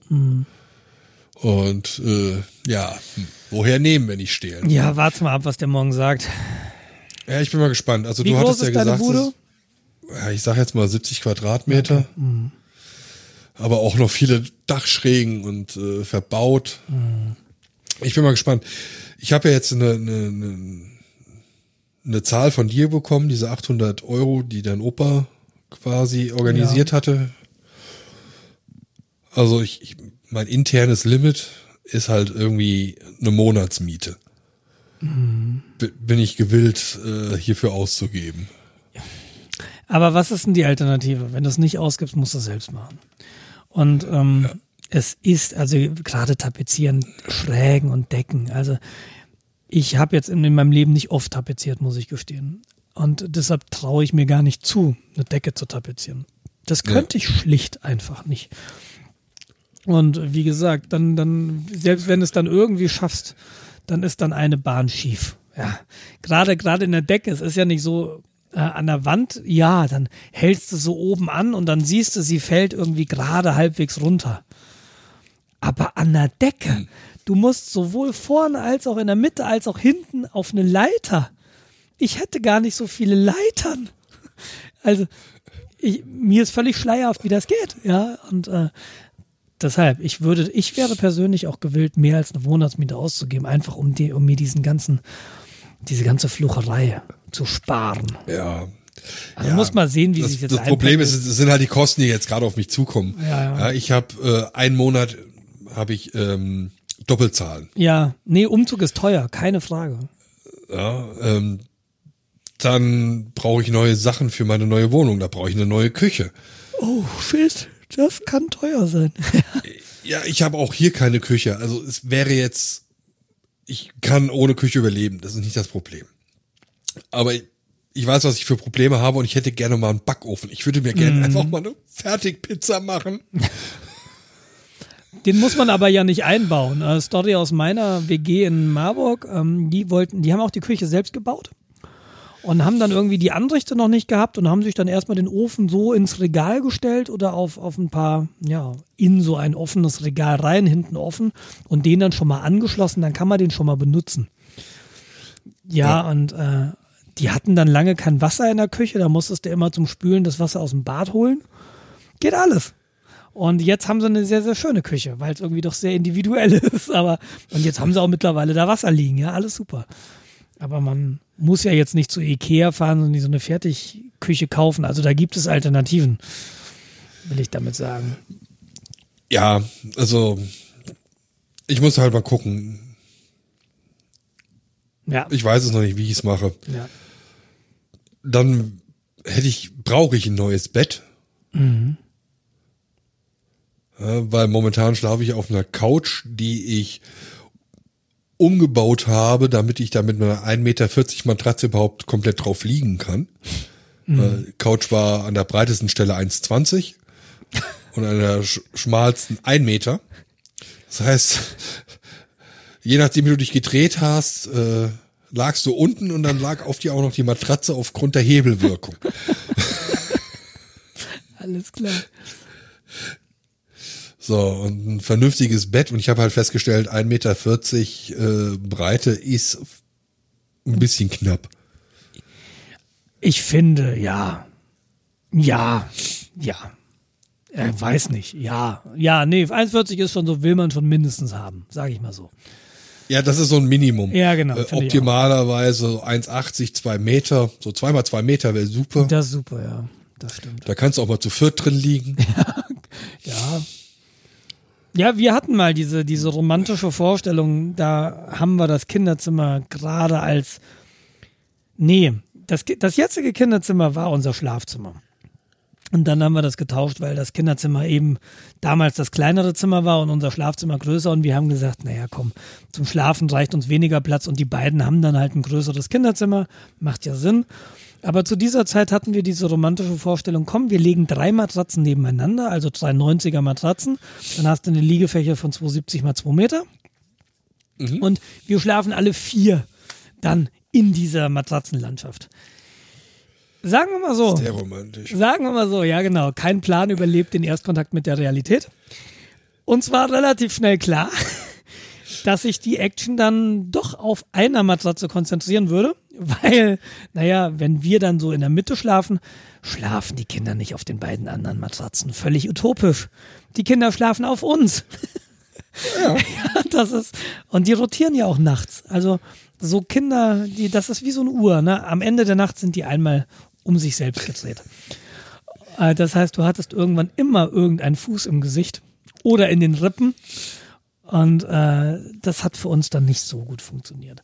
Und äh, ja, woher nehmen, wenn ich stehle? Ja, warte mal ab, was der morgen sagt. Ja, ich bin mal gespannt. Also Wie du hattest ja ist gesagt, es- ja, ich sag jetzt mal 70 Quadratmeter. Aber auch noch viele Dachschrägen und äh, verbaut. Ich bin mal gespannt. Ich habe ja jetzt eine, eine, eine, eine Zahl von dir bekommen, diese 800 Euro, die dein Opa quasi organisiert hatte. Also ich, ich, mein internes Limit ist halt irgendwie eine Monatsmiete. Bin ich gewillt, äh, hierfür auszugeben. Aber was ist denn die Alternative? Wenn du es nicht ausgibst, musst du es selbst machen. Und ähm, ja. es ist, also gerade tapezieren, Schrägen und Decken. Also ich habe jetzt in, in meinem Leben nicht oft tapeziert, muss ich gestehen. Und deshalb traue ich mir gar nicht zu, eine Decke zu tapezieren. Das könnte ja. ich schlicht einfach nicht. Und wie gesagt, dann, dann, selbst wenn es dann irgendwie schaffst, dann ist dann eine Bahn schief. Ja, gerade, gerade in der Decke, es ist ja nicht so, äh, an der Wand, ja, dann hältst du so oben an und dann siehst du, sie fällt irgendwie gerade halbwegs runter. Aber an der Decke, hm. du musst sowohl vorne als auch in der Mitte als auch hinten auf eine Leiter. Ich hätte gar nicht so viele Leitern. Also, ich, mir ist völlig schleierhaft, wie das geht, ja, und äh, deshalb, ich würde, ich wäre persönlich auch gewillt, mehr als eine Monatsmiete auszugeben, einfach um, die, um mir diesen ganzen, diese ganze Flucherei zu sparen. Ja. Also ja, muss mal sehen, wie das, sich jetzt Das Problem ist, es sind halt die Kosten, die jetzt gerade auf mich zukommen. Ja, ja. ich habe äh, einen Monat habe ich ähm, Doppelzahlen. Ja, nee, Umzug ist teuer, keine Frage. Ja, ähm, dann brauche ich neue Sachen für meine neue Wohnung. Da brauche ich eine neue Küche. Oh shit, das kann teuer sein. ja, ich habe auch hier keine Küche. Also es wäre jetzt, ich kann ohne Küche überleben. Das ist nicht das Problem. Aber ich weiß, was ich für Probleme habe und ich hätte gerne mal einen Backofen. Ich würde mir gerne mm. einfach mal eine Fertigpizza machen. Den muss man aber ja nicht einbauen. Eine Story aus meiner WG in Marburg, ähm, die wollten, die haben auch die Küche selbst gebaut und haben dann irgendwie die Anrichte noch nicht gehabt und haben sich dann erstmal den Ofen so ins Regal gestellt oder auf, auf ein paar, ja, in so ein offenes Regal rein, hinten offen und den dann schon mal angeschlossen, dann kann man den schon mal benutzen. Ja, ja. und äh, die hatten dann lange kein Wasser in der Küche, da musstest du immer zum Spülen das Wasser aus dem Bad holen. Geht alles. Und jetzt haben sie eine sehr, sehr schöne Küche, weil es irgendwie doch sehr individuell ist. Aber und jetzt haben sie auch mittlerweile da Wasser liegen, ja, alles super. Aber man muss ja jetzt nicht zu Ikea fahren und so eine Fertigküche kaufen. Also da gibt es Alternativen, will ich damit sagen. Ja, also ich muss halt mal gucken. Ja. Ich weiß es noch nicht, wie ich es mache. Ja. Dann hätte ich, brauche ich ein neues Bett. Mhm. Ja, weil momentan schlafe ich auf einer Couch, die ich umgebaut habe, damit ich da mit einer 1,40 Meter Matratze überhaupt komplett drauf liegen kann. Mhm. Couch war an der breitesten Stelle 1,20 und an der schmalsten 1 Meter. Das heißt, je nachdem, wie du dich gedreht hast, äh, lagst du unten und dann lag auf dir auch noch die Matratze aufgrund der Hebelwirkung. Alles klar. So, und ein vernünftiges Bett. Und ich habe halt festgestellt, 1,40 Meter äh, Breite ist ein bisschen knapp. Ich finde, ja. Ja, ja. Er weiß nicht. Ja, ja, nee, 1,40 ist schon so, will man schon mindestens haben, sage ich mal so. Ja, das ist so ein Minimum. Ja, genau. Äh, optimalerweise 1,80, 2 Meter. So zweimal zwei Meter wäre super. Das ist super, ja. Das stimmt. Da kannst du auch mal zu viert drin liegen. ja. ja. Ja, wir hatten mal diese, diese romantische Vorstellung, da haben wir das Kinderzimmer gerade als, nee, das, das jetzige Kinderzimmer war unser Schlafzimmer. Und dann haben wir das getauscht, weil das Kinderzimmer eben damals das kleinere Zimmer war und unser Schlafzimmer größer. Und wir haben gesagt, naja, komm, zum Schlafen reicht uns weniger Platz. Und die beiden haben dann halt ein größeres Kinderzimmer. Macht ja Sinn. Aber zu dieser Zeit hatten wir diese romantische Vorstellung, komm, wir legen drei Matratzen nebeneinander, also drei 90er Matratzen. Dann hast du eine Liegefläche von 270 mal 2 Meter. Mhm. Und wir schlafen alle vier dann in dieser Matratzenlandschaft. Sagen wir mal so. Sehr romantisch. Sagen wir mal so, ja genau. Kein Plan überlebt den Erstkontakt mit der Realität. Und zwar relativ schnell klar, dass sich die Action dann doch auf einer Matratze konzentrieren würde, weil, naja, wenn wir dann so in der Mitte schlafen, schlafen die Kinder nicht auf den beiden anderen Matratzen. Völlig utopisch. Die Kinder schlafen auf uns. Ja. ja, das ist, und die rotieren ja auch nachts. Also, so Kinder, die, das ist wie so eine Uhr, ne? Am Ende der Nacht sind die einmal um sich selbst gedreht. Äh, das heißt, du hattest irgendwann immer irgendeinen Fuß im Gesicht oder in den Rippen und äh, das hat für uns dann nicht so gut funktioniert.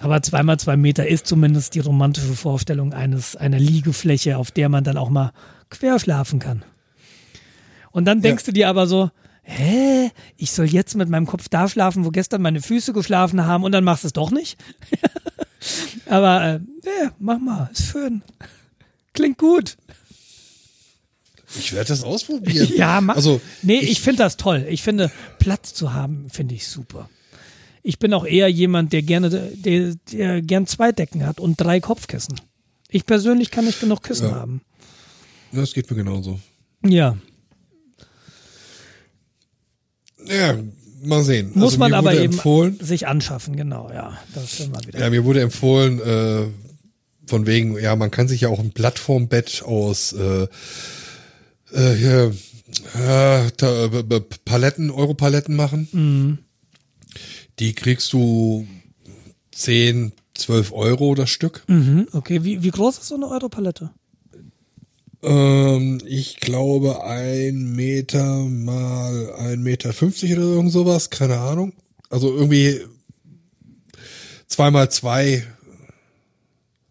Aber zweimal zwei Meter ist zumindest die romantische Vorstellung eines einer Liegefläche, auf der man dann auch mal quer schlafen kann. Und dann denkst ja. du dir aber so, hä, ich soll jetzt mit meinem Kopf da schlafen, wo gestern meine Füße geschlafen haben und dann machst du es doch nicht. aber äh, ja, mach mal, ist schön. Klingt gut. Ich werde das ausprobieren. ja, mach. Also, nee, ich, ich finde das toll. Ich finde, Platz zu haben, finde ich super. Ich bin auch eher jemand, der gerne, der, der gern zwei Decken hat und drei Kopfkissen. Ich persönlich kann nicht genug Kissen ja. haben. Das geht mir genauso. Ja. Ja, mal sehen. Muss also, man aber eben sich anschaffen, genau, ja. Das mal wieder. Ja, mir wurde empfohlen, äh, von wegen, ja, man kann sich ja auch ein Plattformbett aus äh, äh, hier, äh, Paletten, Europaletten machen. Mhm. Die kriegst du 10, 12 Euro das Stück. Mhm, okay, wie, wie groß ist so eine Europalette? Ähm, ich glaube ein Meter mal ein Meter fünfzig oder irgend sowas, keine Ahnung. Also irgendwie zwei mal zwei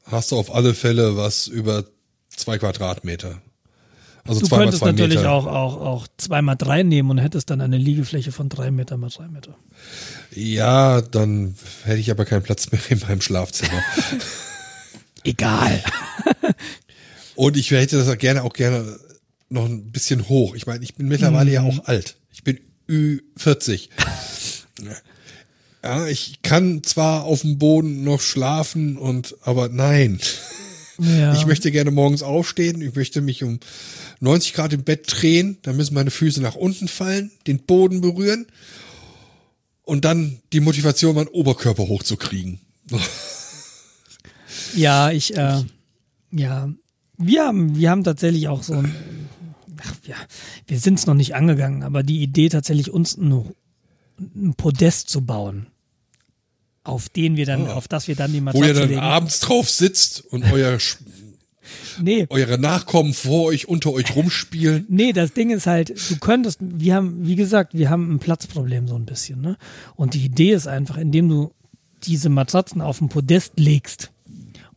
hast du auf alle Fälle was über zwei Quadratmeter. Also du könntest zwei natürlich Meter. auch, auch, auch zwei mal drei nehmen und hättest dann eine Liegefläche von drei Meter mal drei Meter. Ja, dann hätte ich aber keinen Platz mehr in meinem Schlafzimmer. Egal. und ich hätte das gerne auch gerne noch ein bisschen hoch. Ich meine, ich bin mittlerweile mm. ja auch alt. Ich bin Ü40. ja, ich kann zwar auf dem Boden noch schlafen und, aber nein. Ja. Ich möchte gerne morgens aufstehen. Ich möchte mich um 90 Grad im Bett drehen, dann müssen meine Füße nach unten fallen, den Boden berühren und dann die Motivation, meinen Oberkörper hochzukriegen. ja, ich, äh, ja, wir haben, wir haben tatsächlich auch so ein, ach, ja, wir sind es noch nicht angegangen, aber die Idee tatsächlich uns ein, ein Podest zu bauen auf den wir dann, oh. auf das wir dann die Matratze Wo ihr dann legen. abends drauf sitzt und euer nee. eure Nachkommen vor euch, unter euch rumspielen. Nee, das Ding ist halt, du könntest, wir haben, wie gesagt, wir haben ein Platzproblem so ein bisschen, ne? Und die Idee ist einfach, indem du diese Matratzen auf ein Podest legst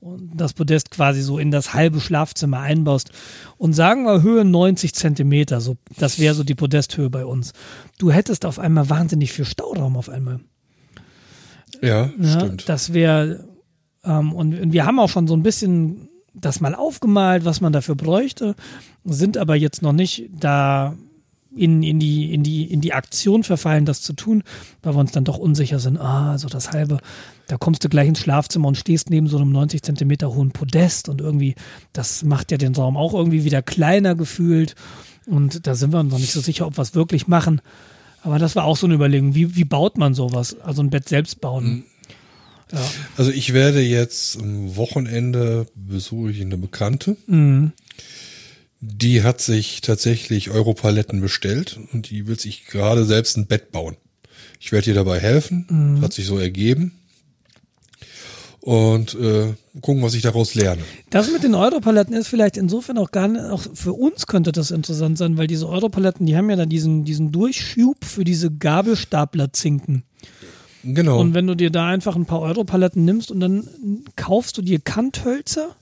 und das Podest quasi so in das halbe Schlafzimmer einbaust und sagen wir Höhe 90 Zentimeter, so, das wäre so die Podesthöhe bei uns. Du hättest auf einmal wahnsinnig viel Stauraum auf einmal. Ja, ja stimmt. Das wäre, ähm, und, und wir haben auch schon so ein bisschen das mal aufgemalt, was man dafür bräuchte, sind aber jetzt noch nicht da in, in, die, in, die, in die Aktion verfallen, das zu tun, weil wir uns dann doch unsicher sind. Ah, so das halbe, da kommst du gleich ins Schlafzimmer und stehst neben so einem 90 Zentimeter hohen Podest und irgendwie, das macht ja den Raum auch irgendwie wieder kleiner gefühlt. Und da sind wir uns noch nicht so sicher, ob wir es wirklich machen. Aber das war auch so eine Überlegung. Wie, wie baut man sowas? Also ein Bett selbst bauen. Ja. Also ich werde jetzt am Wochenende besuche ich eine Bekannte. Mhm. Die hat sich tatsächlich Europaletten bestellt und die will sich gerade selbst ein Bett bauen. Ich werde ihr dabei helfen. Mhm. Hat sich so ergeben. Und äh, gucken, was ich daraus lerne. Das mit den Europaletten ist vielleicht insofern auch gar nicht, auch für uns könnte das interessant sein, weil diese Europaletten, die haben ja dann diesen, diesen Durchschub für diese Gabelstapler-Zinken. Genau. Und wenn du dir da einfach ein paar Europaletten nimmst und dann kaufst du dir Kanthölzer,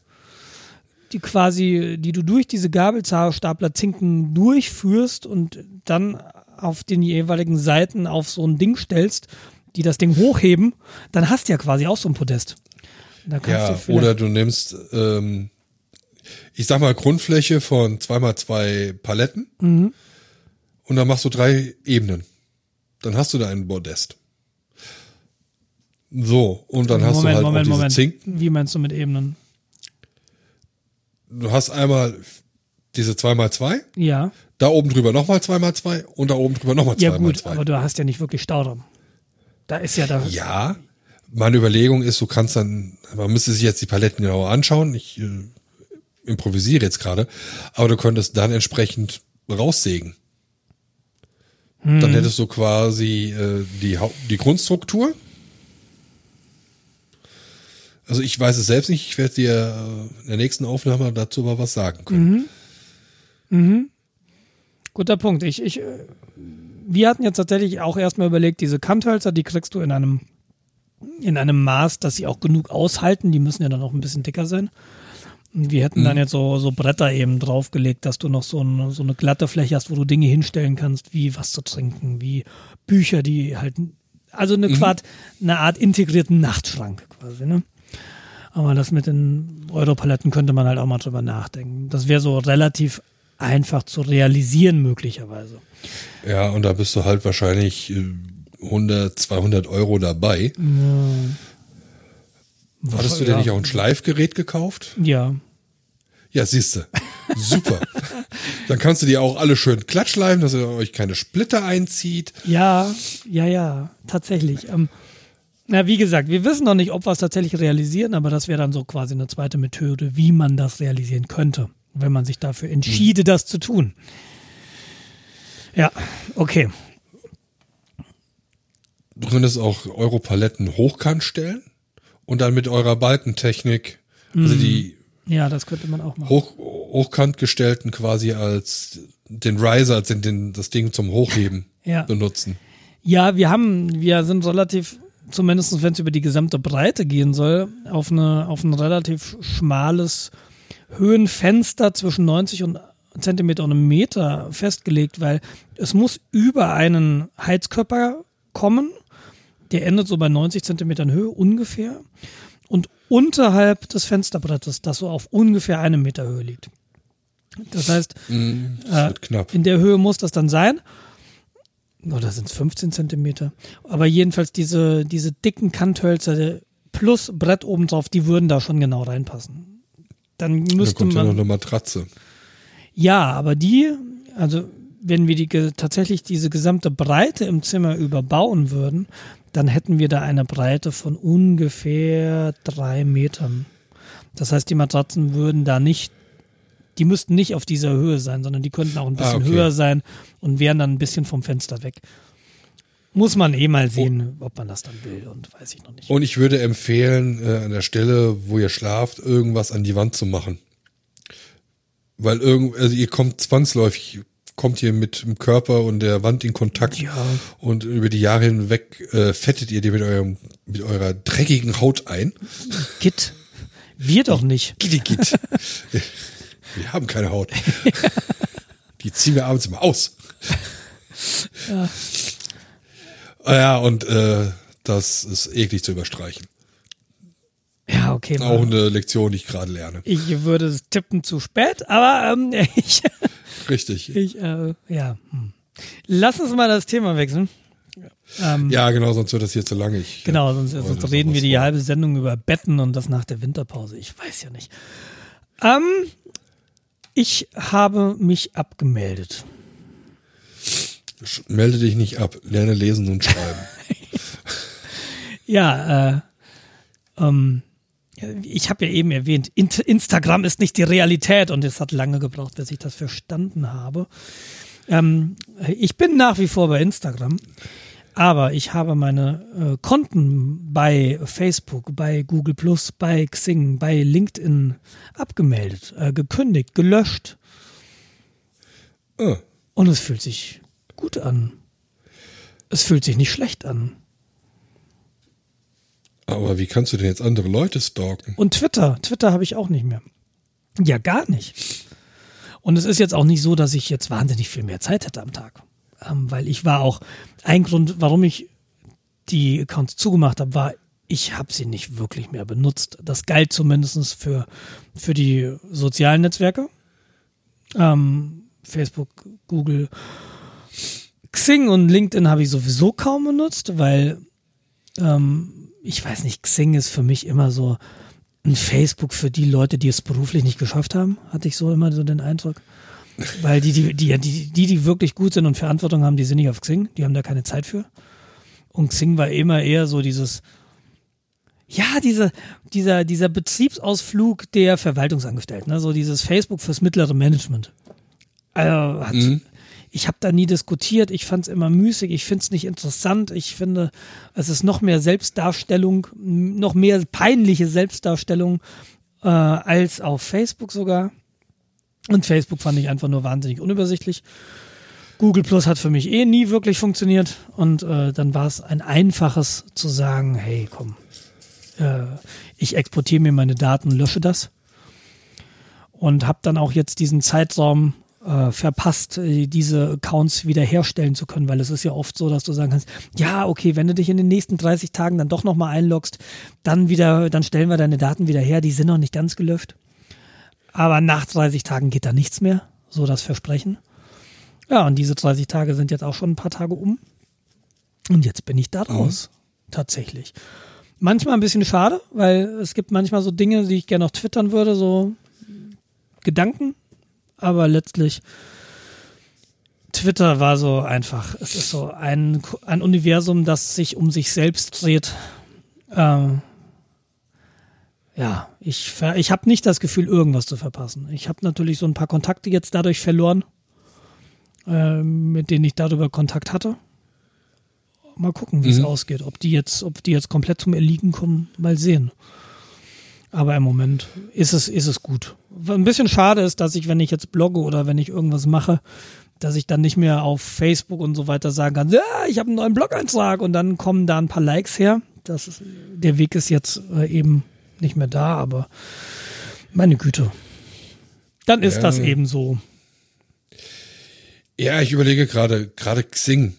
die quasi, die du durch diese Gabelstapler Zinken durchführst und dann auf den jeweiligen Seiten auf so ein Ding stellst, die das Ding hochheben, dann hast du ja quasi auch so ein Podest. ja, du oder du nimmst, ähm, ich sag mal, Grundfläche von zweimal zwei Paletten mhm. und dann machst du drei Ebenen. Dann hast du da ein Podest. So, und dann Moment, hast du halt Moment, Moment. Zinken. Wie meinst du mit Ebenen? Du hast einmal diese 2x2. Ja. Da oben drüber nochmal 2x2 und da oben drüber nochmal 2x2. Ja gut, aber du hast ja nicht wirklich Stauraum. Da ist ja da. Ja, meine Überlegung ist, du kannst dann, man müsste sich jetzt die Paletten genauer anschauen. Ich äh, improvisiere jetzt gerade, aber du könntest dann entsprechend raussägen. Hm. Dann hättest du quasi äh, die, die Grundstruktur also ich weiß es selbst nicht. Ich werde dir äh, in der nächsten Aufnahme dazu mal was sagen können. Mhm. Mhm. Guter Punkt. Ich, ich, äh, wir hatten jetzt tatsächlich auch erstmal überlegt, diese Kanthölzer, die kriegst du in einem in einem Maß, dass sie auch genug aushalten. Die müssen ja dann auch ein bisschen dicker sein. Und wir hätten dann Mhm. jetzt so, so Bretter eben draufgelegt, dass du noch so eine, so eine glatte Fläche hast, wo du Dinge hinstellen kannst, wie was zu trinken, wie Bücher, die halt, also eine, Quad, eine Art integrierten Nachtschrank quasi, ne? Aber das mit den Europaletten könnte man halt auch mal drüber nachdenken. Das wäre so relativ einfach zu realisieren möglicherweise. Ja, und da bist du halt wahrscheinlich äh, 100, 200 Euro dabei. Hattest du dir Ja. nicht auch ein Schleifgerät gekauft? Ja, Ja, siehste. Super. Dann kannst du die auch alle schön glattschleifen, dass ihr euch keine Splitter einzieht. Ja, ja, ja, tatsächlich. Ähm, na, wie gesagt, wir wissen noch nicht, ob wir es tatsächlich realisieren, aber das wäre dann so quasi eine zweite Methode, wie man das realisieren könnte, wenn man sich dafür entschiede, das zu tun. Ja, okay. Du könntest auch Europaletten hochkant stellen und dann mit eurer Balkentechnik, also die Ja, das könnte man auch machen. hoch, hochkant gestellten quasi als den Riser, als den, den, das Ding zum Hochheben Ja. benutzen. Ja, wir haben, wir sind relativ, zumindest wenn es über die gesamte Breite gehen soll, auf, eine, auf ein relativ schmales Höhenfenster zwischen 90 und Zentimeter und einem Meter festgelegt, weil es muss über einen Heizkörper kommen, der endet so bei 90 Zentimetern Höhe ungefähr und unterhalb des Fensterbrettes, das so auf ungefähr einem Meter Höhe liegt. Das heißt, Das wird knapp. in der Höhe muss das dann sein. Oder sind es 15 Zentimeter? Aber jedenfalls diese, diese dicken Kanthölzer plus Brett obendrauf, die würden da schon genau reinpassen. Dann Da müsste kommt ja noch man. eine Matratze. Ja, aber die, also wenn wir die tatsächlich diese gesamte Breite im Zimmer überbauen würden, dann hätten wir da eine Breite von ungefähr drei Metern. Das heißt, die Matratzen würden da nicht, die müssten nicht auf dieser Höhe sein, sondern die könnten auch ein bisschen Ah, okay. höher sein und wären dann ein bisschen vom Fenster weg. Muss man eh mal sehen, ob man das dann will und weiß ich noch nicht. Und ich würde empfehlen, äh, an der Stelle, wo ihr schlaft, irgendwas an die Wand zu machen. Weil irgend, also ihr kommt zwangsläufig, kommt ihr mit dem Körper und der Wand in Kontakt Ja. und über die Jahre hinweg äh, fettet ihr die mit eurem, mit eurer dreckigen Haut ein. Git. Wir doch nicht. Git. wir haben keine Haut. Die ziehen wir abends immer aus. Ja. Ja, und äh, das ist eklig zu überstreichen. Ja, okay. Auch eine Lektion, die ich gerade lerne. Ich würde es tippen zu spät, aber ähm, ich, Richtig. ich äh, ja. Hm. Lass uns mal das Thema wechseln. Ähm, Ja, genau, sonst wird das hier zu lange. Ich, Genau, sonst, wollte sonst reden wir die vor. halbe Sendung über Betten und das nach der Winterpause. Ich weiß ja nicht. Ähm, ich habe mich abgemeldet. Melde dich nicht ab, lerne lesen und schreiben. Ja, äh, ähm, ich habe ja eben erwähnt, Instagram ist nicht die Realität und es hat lange gebraucht, bis ich das verstanden habe. Ähm, ich bin nach wie vor bei Instagram, aber ich habe meine äh, Konten bei Facebook, bei Google Plus, bei Xing, bei LinkedIn abgemeldet, äh, gekündigt, gelöscht ah, und es fühlt sich gut an. Es fühlt sich nicht schlecht an. aber wie kannst du denn jetzt andere Leute stalken? Und Twitter, Twitter habe ich auch nicht mehr. Ja, gar nicht. Und es ist jetzt auch nicht so, dass ich jetzt wahnsinnig viel mehr Zeit hätte am Tag. Ähm, weil ich war auch, ein Grund, warum ich die Accounts zugemacht habe, war, ich habe sie nicht wirklich mehr benutzt. Das galt zumindest für, für die sozialen Netzwerke. Ähm, Facebook, Google, Xing und LinkedIn habe ich sowieso kaum benutzt, weil ähm, ich weiß nicht, Xing ist für mich immer so ein Facebook für die Leute, die es beruflich nicht geschafft haben, hatte ich so immer so den Eindruck. Weil die, die, die, die, die, die wirklich gut sind und Verantwortung haben, die sind nicht auf Xing, die haben da keine Zeit für. Und Xing war immer eher so dieses, ja, diese, dieser, dieser Betriebsausflug der Verwaltungsangestellten, ne? so dieses Facebook fürs mittlere Management. Also hat, Mhm. Ich habe da nie diskutiert, ich fand es immer müßig, ich finde es nicht interessant, ich finde, es ist noch mehr Selbstdarstellung, noch mehr peinliche Selbstdarstellung äh, als auf Facebook sogar. Und Facebook fand ich einfach nur wahnsinnig unübersichtlich. Google Plus hat für mich eh nie wirklich funktioniert und äh, dann war es ein einfaches zu sagen, hey, komm, äh, ich exportiere mir meine Daten, lösche das und habe dann auch jetzt diesen Zeitraum äh, verpasst, äh, diese Accounts wiederherstellen zu können, weil es ist ja oft so, dass du sagen kannst, ja, okay, wenn du dich in den nächsten 30 Tagen dann doch nochmal einloggst, dann wieder, dann stellen wir deine Daten wieder her, die sind noch nicht ganz gelöscht. Aber nach 30 Tagen geht da nichts mehr, so das Versprechen. Ja, und diese 30 Tage sind jetzt auch schon ein paar Tage um. Und jetzt bin ich da raus. Mhm. Tatsächlich. Manchmal ein bisschen schade, weil es gibt manchmal so Dinge, die ich gerne noch twittern würde, so Gedanken. Aber letztlich, Twitter war so einfach. Es ist so ein, ein Universum, das sich um sich selbst dreht. Ähm, ja, ich, ich habe nicht das Gefühl, irgendwas zu verpassen. Ich habe natürlich so ein paar Kontakte jetzt dadurch verloren äh, mit denen ich darüber Kontakt hatte. Mal gucken, wie mhm. es ausgeht. Ob die jetzt, ob die jetzt komplett zum Erliegen kommen, mal sehen. Aber im Moment ist es, ist es gut. Ein bisschen schade ist, dass ich, wenn ich jetzt blogge oder wenn ich irgendwas mache, dass ich dann nicht mehr auf Facebook und so weiter sagen kann, ja, ich habe einen neuen Blog-Eintrag und dann kommen da ein paar Likes her. Das ist, der Weg ist jetzt äh, eben nicht mehr da, aber meine Güte. Dann ist ja. das eben so. Ja, ich überlege gerade, gerade Xing.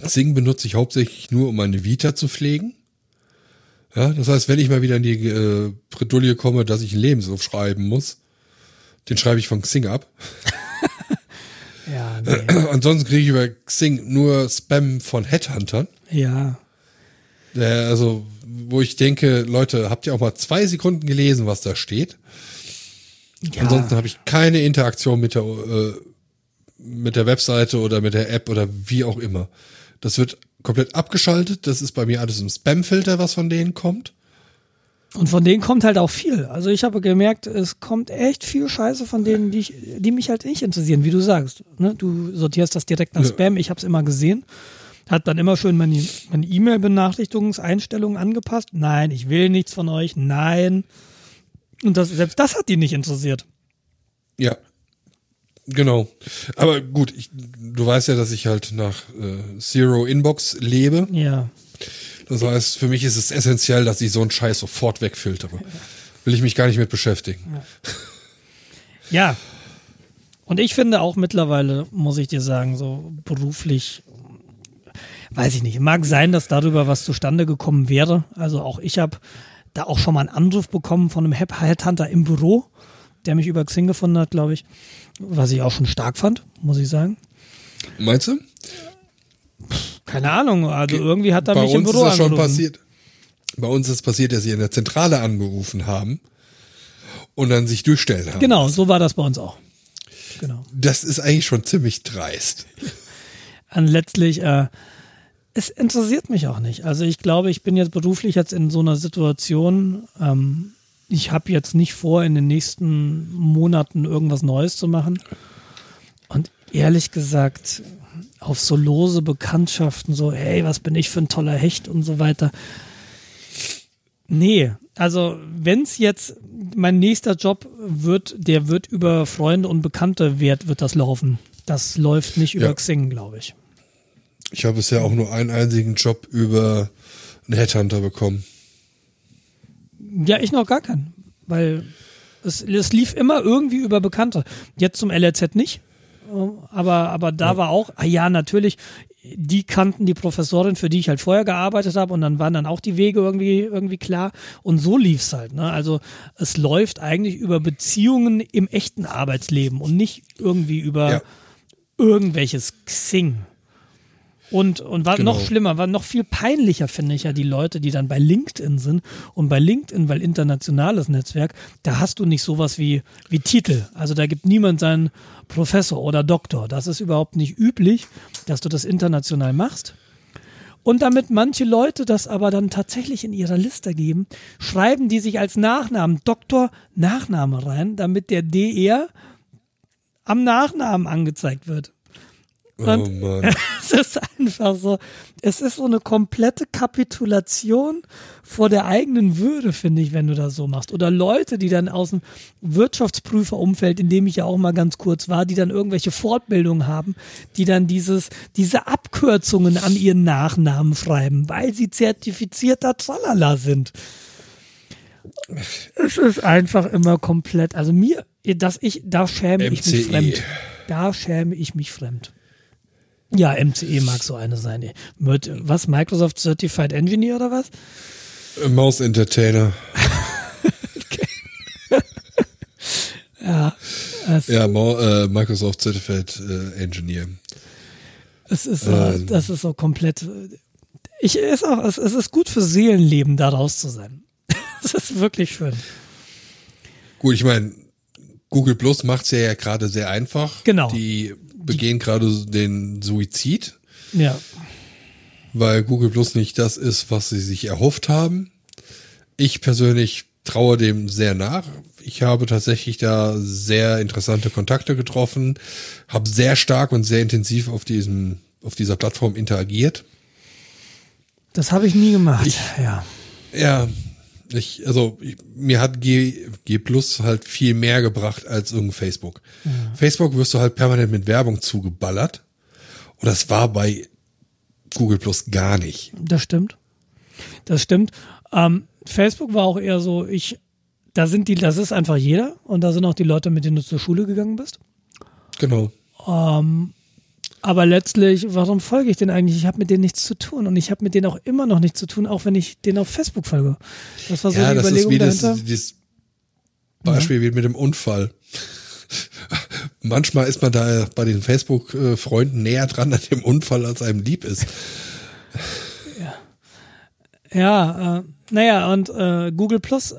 Xing benutze ich hauptsächlich nur, um meine Vita zu pflegen. Ja, das heißt, wenn ich mal wieder in die äh, Bredouille komme, dass ich einen Lebenslauf schreiben muss, den schreibe ich von Xing ab. ja, nee. Ansonsten kriege ich über Xing nur Spam von Headhuntern. Ja. Der, also, wo ich denke, Leute, habt ihr auch mal zwei Sekunden gelesen, was da steht? Ja. Ansonsten habe ich keine Interaktion mit der äh, mit der Webseite oder mit der App oder wie auch immer. Das wird komplett abgeschaltet. Das ist bei mir alles im Spam-Filter, was von denen kommt. Und von denen kommt halt auch viel. Also ich habe gemerkt, es kommt echt viel Scheiße von denen, die, ich, die mich halt nicht interessieren, wie du sagst. Ne? Du sortierst das direkt nach. Spam. Ich habe es immer gesehen. Hat dann immer schön meine E-Mail-Benachrichtigungseinstellungen angepasst. Nein, ich will nichts von euch. Nein. Und das, selbst das hat die nicht interessiert. Ja, Genau. Aber gut, ich, du weißt ja, dass ich halt nach äh, Zero Inbox lebe. Ja. Das heißt, für mich ist es essentiell, dass ich so einen Scheiß sofort wegfiltere. Will ich mich gar nicht mit beschäftigen. Ja. ja. Und ich finde auch mittlerweile, muss ich dir sagen, so beruflich, weiß ich nicht, mag sein, dass darüber was zustande gekommen wäre. Also auch ich habe da auch schon mal einen Anruf bekommen von einem Headhunter im Büro, der mich über Xing gefunden hat, glaube ich was ich auch schon stark fand, muss ich sagen. Meinst du? Keine Ahnung, also irgendwie hat er Bei mich im Büro ist das schon passiert. Bei uns ist passiert, dass sie in der Zentrale angerufen haben und dann sich durchstellen haben. Genau, so war das bei uns auch. Genau. Das ist eigentlich schon ziemlich dreist. Und letztlich, äh, es interessiert mich auch nicht. Also ich glaube, ich bin jetzt beruflich jetzt in so einer Situation, ähm, ich habe jetzt nicht vor, in den nächsten Monaten irgendwas Neues zu machen. Und ehrlich gesagt, auf so lose Bekanntschaften, so, hey, was bin ich für ein toller Hecht und so weiter. Nee, also wenn es jetzt mein nächster Job wird, der wird über Freunde und Bekannte wert, wird das laufen. Das läuft nicht über ja. Xing, glaube ich. Ich habe bisher auch nur einen einzigen Job über einen Headhunter bekommen. Ja, ich noch gar keinen. Weil es, es lief immer irgendwie über Bekannte. Jetzt zum LRZ nicht. Aber, aber da ja. war auch, ah ja, natürlich, die kannten die Professorin, für die ich halt vorher gearbeitet habe und dann waren dann auch die Wege irgendwie, irgendwie klar. Und so lief's halt. Ne? Also es läuft eigentlich über Beziehungen im echten Arbeitsleben und nicht irgendwie über ja. irgendwelches Xing. Und, und war genau. noch schlimmer, war noch viel peinlicher, finde ich ja, die Leute, die dann bei LinkedIn sind. Und bei LinkedIn, weil internationales Netzwerk, da hast du nicht sowas wie, wie Titel. Also da gibt niemand seinen Professor oder Doktor. Das ist überhaupt nicht üblich, dass du das international machst. Und damit manche Leute das aber dann tatsächlich in ihrer Liste geben, schreiben die sich als Nachnamen Doktor Nachname rein, damit der DR am Nachnamen angezeigt wird. Oh Und Mann. es ist einfach so, es ist so eine komplette Kapitulation vor der eigenen Würde, finde ich, wenn du das so machst. Oder Leute, die dann aus dem Wirtschaftsprüferumfeld, in dem ich ja auch mal ganz kurz war, die dann irgendwelche Fortbildungen haben, die dann dieses, diese Abkürzungen an ihren Nachnamen schreiben, weil sie zertifizierter Tralala sind. Es ist einfach immer komplett, also mir, dass ich, da schäme ich mich MCE. fremd. Da schäme ich mich fremd. Ja, MCE mag so eine sein. Mit, was, Microsoft Certified Engineer oder was? Äh, Maus Entertainer. Ja, es, Ja, Mo äh, Microsoft Certified äh, Engineer. es ist so, äh, das ist so komplett. Ich ist auch, es, es ist gut für Seelenleben, da raus zu sein. Es ist wirklich schön. Gut, ich meine, Google Plus macht's ja, ja gerade sehr einfach. Genau. Die begehen gerade den Suizid, Ja, weil Google Plus nicht das ist, was sie sich erhofft haben. Ich persönlich traue dem sehr nach. Ich habe tatsächlich da sehr interessante Kontakte getroffen, habe sehr stark und sehr intensiv auf diesem auf dieser Plattform interagiert. das habe ich nie gemacht. ja. Ja, ich, also ich, mir hat G, G Plus halt viel mehr gebracht als irgendein Facebook. Facebook wirst du halt permanent mit Werbung zugeballert. Und das war bei Google Plus gar nicht. Das stimmt. Das stimmt. Ähm, Facebook war auch eher so, ich, da sind die, das ist einfach jeder und da sind auch die Leute, mit denen du zur Schule gegangen bist. Genau. Aber letztlich, warum folge ich denn eigentlich? Ich habe mit denen nichts zu tun und ich habe mit denen auch immer noch nichts zu tun, auch wenn ich denen auf Facebook folge. Das war so ja, die das ist Überlegung wie das, dahinter. dieses Beispiel wie mit dem Unfall. Manchmal ist man da bei den Facebook-Freunden näher dran an dem Unfall, als einem lieb ist. Ja, äh, naja, und äh, Google Plus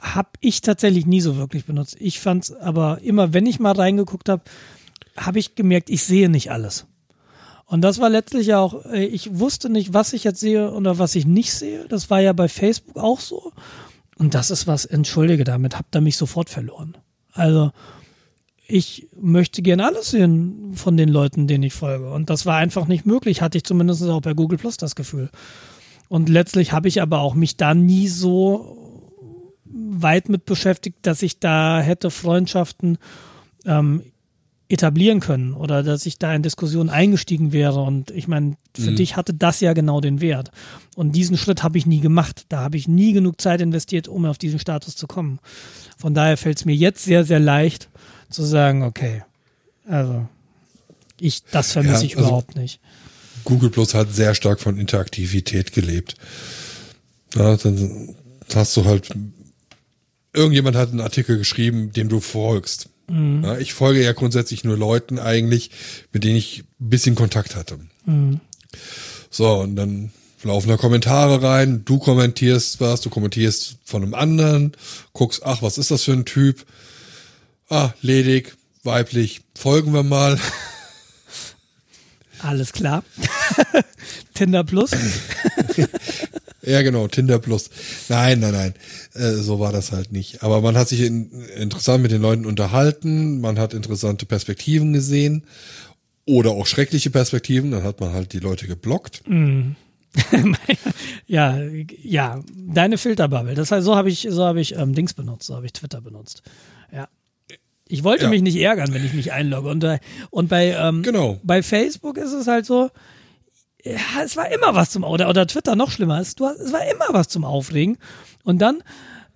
habe ich tatsächlich nie so wirklich benutzt. Ich fand's aber immer, wenn ich mal reingeguckt habe, habe ich gemerkt, ich sehe nicht alles. Und das war letztlich auch, äh, ich wusste nicht, was ich jetzt sehe oder was ich nicht sehe. Das war ja bei Facebook auch so. Und das ist was, entschuldige, damit habt ihr mich sofort verloren. Also, ich möchte gern alles sehen von den Leuten, denen ich folge. Und das war einfach nicht möglich, hatte ich zumindest auch bei Google Plus das Gefühl. Und letztlich habe ich aber auch mich da nie so weit mit beschäftigt, dass ich da hätte Freundschaften ähm, etablieren können oder dass ich da in Diskussionen eingestiegen wäre. Und ich meine, für dich hatte das ja genau den Wert. Und diesen Schritt habe ich nie gemacht. Da habe ich nie genug Zeit investiert, um auf diesen Status zu kommen. Von daher fällt es mir jetzt sehr, sehr leicht zu sagen, okay, also ich, das vermisse Ja, ich also- überhaupt nicht. Google Plus hat sehr stark von Interaktivität gelebt. Ja, dann hast du halt, irgendjemand hat einen Artikel geschrieben, dem du folgst. Ja, ich folge ja grundsätzlich nur Leuten eigentlich, mit denen ich ein bisschen Kontakt hatte. So, und dann laufen da Kommentare rein, du kommentierst was, du kommentierst von einem anderen, guckst, ach, was ist das für ein Typ? Ah, ledig, weiblich, folgen wir mal. Alles klar. Tinder Plus. Ja, genau, Tinder Plus. Nein, nein, nein, äh, so war das halt nicht. Aber man hat sich in, interessant mit den Leuten unterhalten, man hat interessante Perspektiven gesehen oder auch schreckliche Perspektiven, dann hat man halt die Leute geblockt. ja, ja, deine Filterbubble. Das heißt, so habe ich, so habe ich ähm, Dings benutzt, so habe ich Twitter benutzt. Ja. Ich wollte Ja. mich nicht ärgern, wenn ich mich einlogge. Und, äh, und bei, ähm, Genau. bei Facebook ist es halt so, ja, es war immer was zum oder oder Twitter noch schlimmer. Hast- es war immer was zum Aufregen. Und dann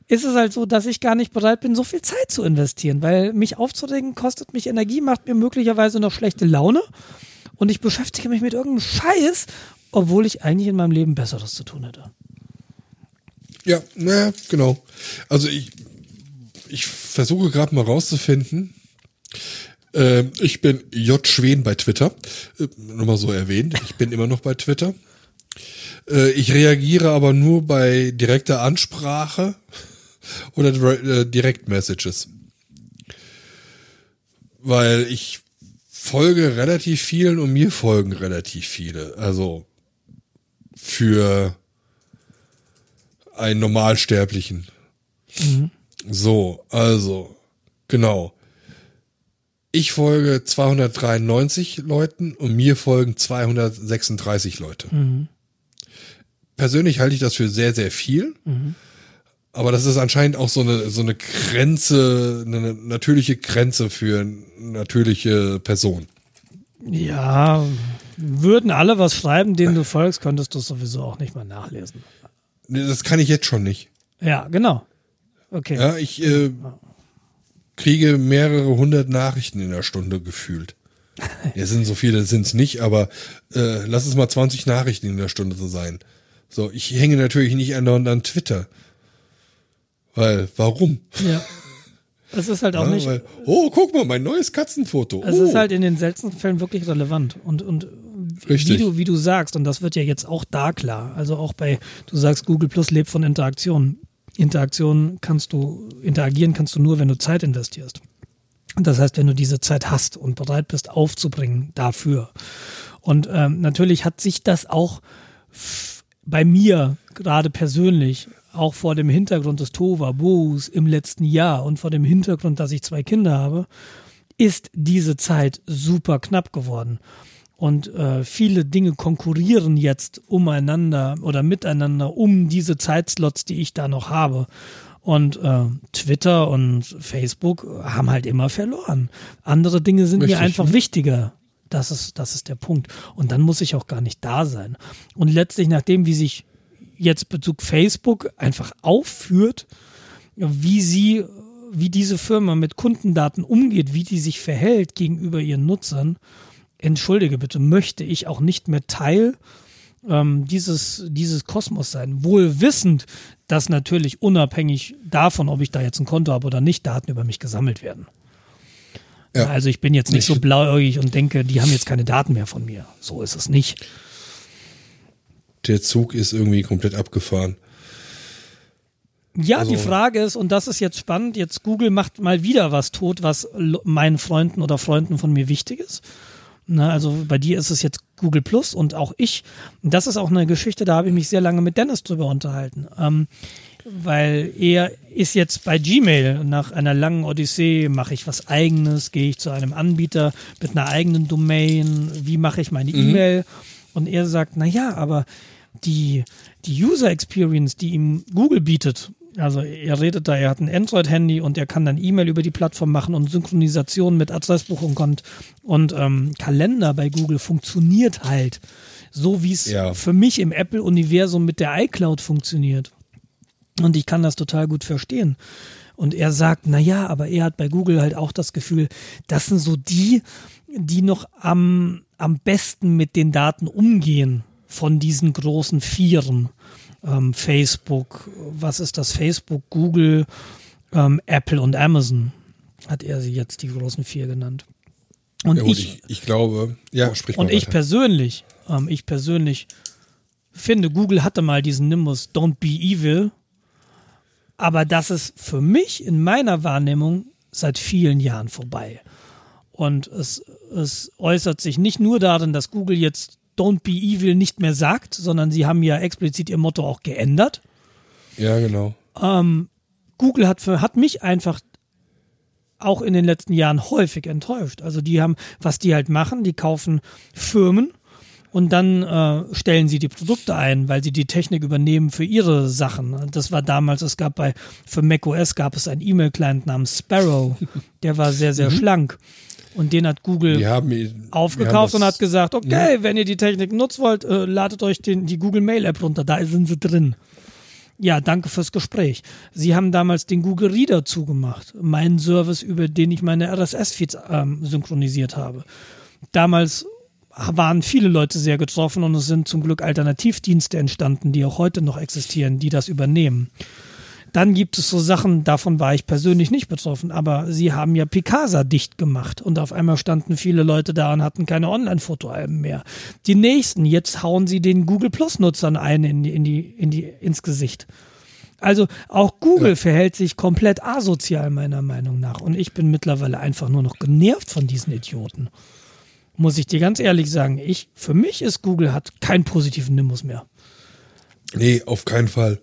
ist es halt so, dass ich gar nicht bereit bin, so viel Zeit zu investieren, weil mich aufzuregen kostet mich Energie, macht mir möglicherweise noch schlechte Laune und ich beschäftige mich mit irgendeinem Scheiß, obwohl ich eigentlich in meinem Leben Besseres zu tun hätte. Ja, naja, genau. Also ich, ich versuche gerade mal rauszufinden. Ähm, ich bin J. Schwen bei Twitter. Äh, nur mal so erwähnt. Ich bin immer noch bei Twitter. Äh, ich reagiere aber nur bei direkter Ansprache oder äh, Direktmessages. Weil ich folge relativ vielen und mir folgen relativ viele. Also für einen Normalsterblichen. So, also, genau. Ich folge 293 Leuten und mir folgen 236 Leute. Mhm. Persönlich halte ich das für sehr, sehr viel. Aber das ist anscheinend auch so eine, so eine Grenze, eine natürliche Grenze für eine natürliche Person. Ja, würden alle was schreiben, denen du folgst, könntest du es sowieso auch nicht mal nachlesen. Das kann ich jetzt schon nicht. Ja, genau. Okay. Ja, ich äh, kriege mehrere hundert Nachrichten in der Stunde gefühlt. Ja, sind so viele sind es nicht, aber äh, lass es mal 20 Nachrichten in der Stunde so sein. So, ich hänge natürlich nicht andauernd an Twitter. Weil, warum? Ja. Es ist halt auch Ja, nicht. weil, oh, guck mal, mein neues Katzenfoto. Es oh. ist halt in den seltensten Fällen wirklich relevant. Und, und wie Richtig. du, wie du sagst, und das wird ja jetzt auch da klar. Also auch bei, du sagst, Google Plus lebt von Interaktion. Interaktion kannst du, interagieren kannst du nur, wenn du Zeit investierst. Das heißt, wenn du diese Zeit hast und bereit bist aufzubringen dafür. Und ähm, natürlich hat sich das auch bei mir gerade persönlich, auch vor dem Hintergrund des Tova Boos im letzten Jahr und vor dem Hintergrund, dass ich zwei Kinder habe, ist diese Zeit super knapp geworden. Und äh, viele Dinge konkurrieren jetzt umeinander oder miteinander um diese Zeitslots, die ich da noch habe. Und äh, Twitter und Facebook haben halt immer verloren. Andere Dinge sind Richtig, mir einfach wichtiger. Das ist, das ist der Punkt. Und dann muss ich auch gar nicht da sein. Und letztlich, nachdem, wie sich jetzt Bezug Facebook einfach aufführt, wie sie, wie diese Firma mit Kundendaten umgeht, wie die sich verhält gegenüber ihren Nutzern, entschuldige bitte, möchte ich auch nicht mehr Teil ähm, dieses, dieses Kosmos sein. Wohl wissend, dass natürlich unabhängig davon, ob ich da jetzt ein Konto habe oder nicht, Daten über mich gesammelt werden. Ja. Also ich bin jetzt nicht Ich- so blauäugig und denke, die haben jetzt keine Daten mehr von mir. So ist es nicht. Der Zug ist irgendwie komplett abgefahren. Ja, Also- die Frage ist, und das ist jetzt spannend, jetzt Google macht mal wieder was tot, was meinen Freunden oder Freunden von mir wichtig ist. Na, also bei dir ist es jetzt Google Plus und auch ich. Das ist auch eine Geschichte, da habe ich mich sehr lange mit Dennis drüber unterhalten. Ähm, weil er ist jetzt bei Gmail nach einer langen Odyssee, mache ich was eigenes, gehe ich zu einem Anbieter mit einer eigenen Domain, wie mache ich meine E-Mail? Und er sagt, na ja, aber die, die User Experience, die ihm Google bietet, also er redet da, er hat ein Android-Handy und er kann dann E-Mail über die Plattform machen und Synchronisation mit Adressbuchung und, und ähm, Kalender bei Google funktioniert halt so, wie es Ja. für mich im Apple-Universum mit der iCloud funktioniert. Und ich kann das total gut verstehen. Und er sagt, na ja, aber er hat bei Google halt auch das Gefühl, das sind so die, die noch am, am besten mit den Daten umgehen von diesen großen Vieren. Ähm, Facebook, was ist das? Facebook, Google, ähm, Apple und Amazon hat er sie jetzt die großen vier genannt. Und Ja, gut, ich, ich, ich glaube, ja, sprich und ich persönlich, ähm, ich persönlich finde, Google hatte mal diesen Nimbus Don't be evil, aber das ist für mich in meiner Wahrnehmung seit vielen Jahren vorbei. Und es, es äußert sich nicht nur darin, dass Google jetzt Don't be evil nicht mehr sagt, sondern sie haben ja explizit ihr Motto auch geändert. Ja, genau. Google hat, für, hat mich einfach auch in den letzten Jahren häufig enttäuscht. Also die haben, was die halt machen, die kaufen Firmen und dann äh, stellen sie die Produkte ein, weil sie die Technik übernehmen für ihre Sachen. Das war damals, es gab bei, für macOS gab es einen E-Mail-Client namens Sparrow, der war sehr, sehr schlank. Und den hat Google haben aufgekauft und hat gesagt, okay, wenn ihr die Technik nutzt wollt, äh, ladet euch den, die Google Mail App runter, da sind sie drin. Ja, danke fürs Gespräch. Sie haben damals den Google Reader zugemacht, meinen Service, über den ich meine RSS-Feeds ähm, synchronisiert habe. Damals waren viele Leute sehr getroffen und es sind zum Glück Alternativdienste entstanden, die auch heute noch existieren, die das übernehmen. Dann gibt es so Sachen, davon war ich persönlich nicht betroffen, aber sie haben ja Picasa dicht gemacht und auf einmal standen viele Leute da und hatten keine Online-Fotoalben mehr. Die nächsten, jetzt hauen sie den Google Plus-Nutzern ein in die, in die, in die, ins Gesicht. Also auch Google verhält sich komplett asozial meiner Meinung nach und ich bin mittlerweile einfach nur noch genervt von diesen Idioten. Muss ich dir ganz ehrlich sagen, ich, für mich ist Google hat keinen positiven Nimbus mehr. Nee, auf keinen Fall.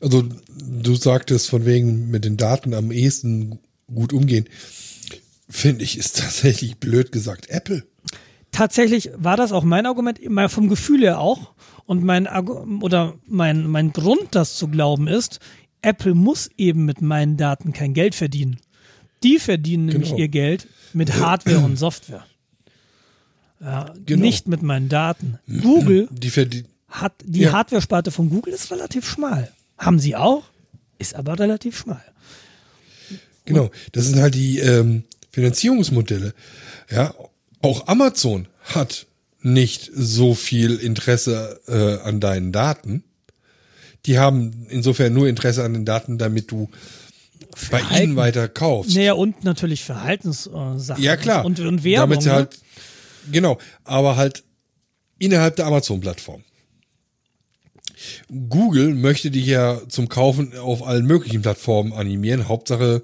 Also du sagtest von wegen mit den Daten am ehesten gut umgehen. finde ich, ist tatsächlich blöd gesagt Apple. Tatsächlich war das auch mein Argument, mal vom Gefühl her auch. Und mein oder mein, mein Grund, das zu glauben, ist, Apple muss eben mit meinen Daten kein Geld verdienen. Die verdienen nämlich Genau. ihr Geld mit Hardware und Software. Ja, Genau. Nicht mit meinen Daten. Google Die hat, die Ja. Hardware-Sparte von Google ist relativ schmal. Haben sie auch, ist aber relativ schmal. Genau, das sind halt die ähm, Finanzierungsmodelle. Ja, auch Amazon hat nicht so viel Interesse äh, an deinen Daten. Die haben insofern nur Interesse an den Daten, damit du bei Verhalten. ihnen weiter kaufst. Naja, und natürlich Verhaltenssachen. ja, klar. Und, und Werbung. Damit sie ne? halt, genau, aber halt innerhalb der Amazon-Plattform. Google möchte dich ja zum Kaufen auf allen möglichen Plattformen animieren. Hauptsache,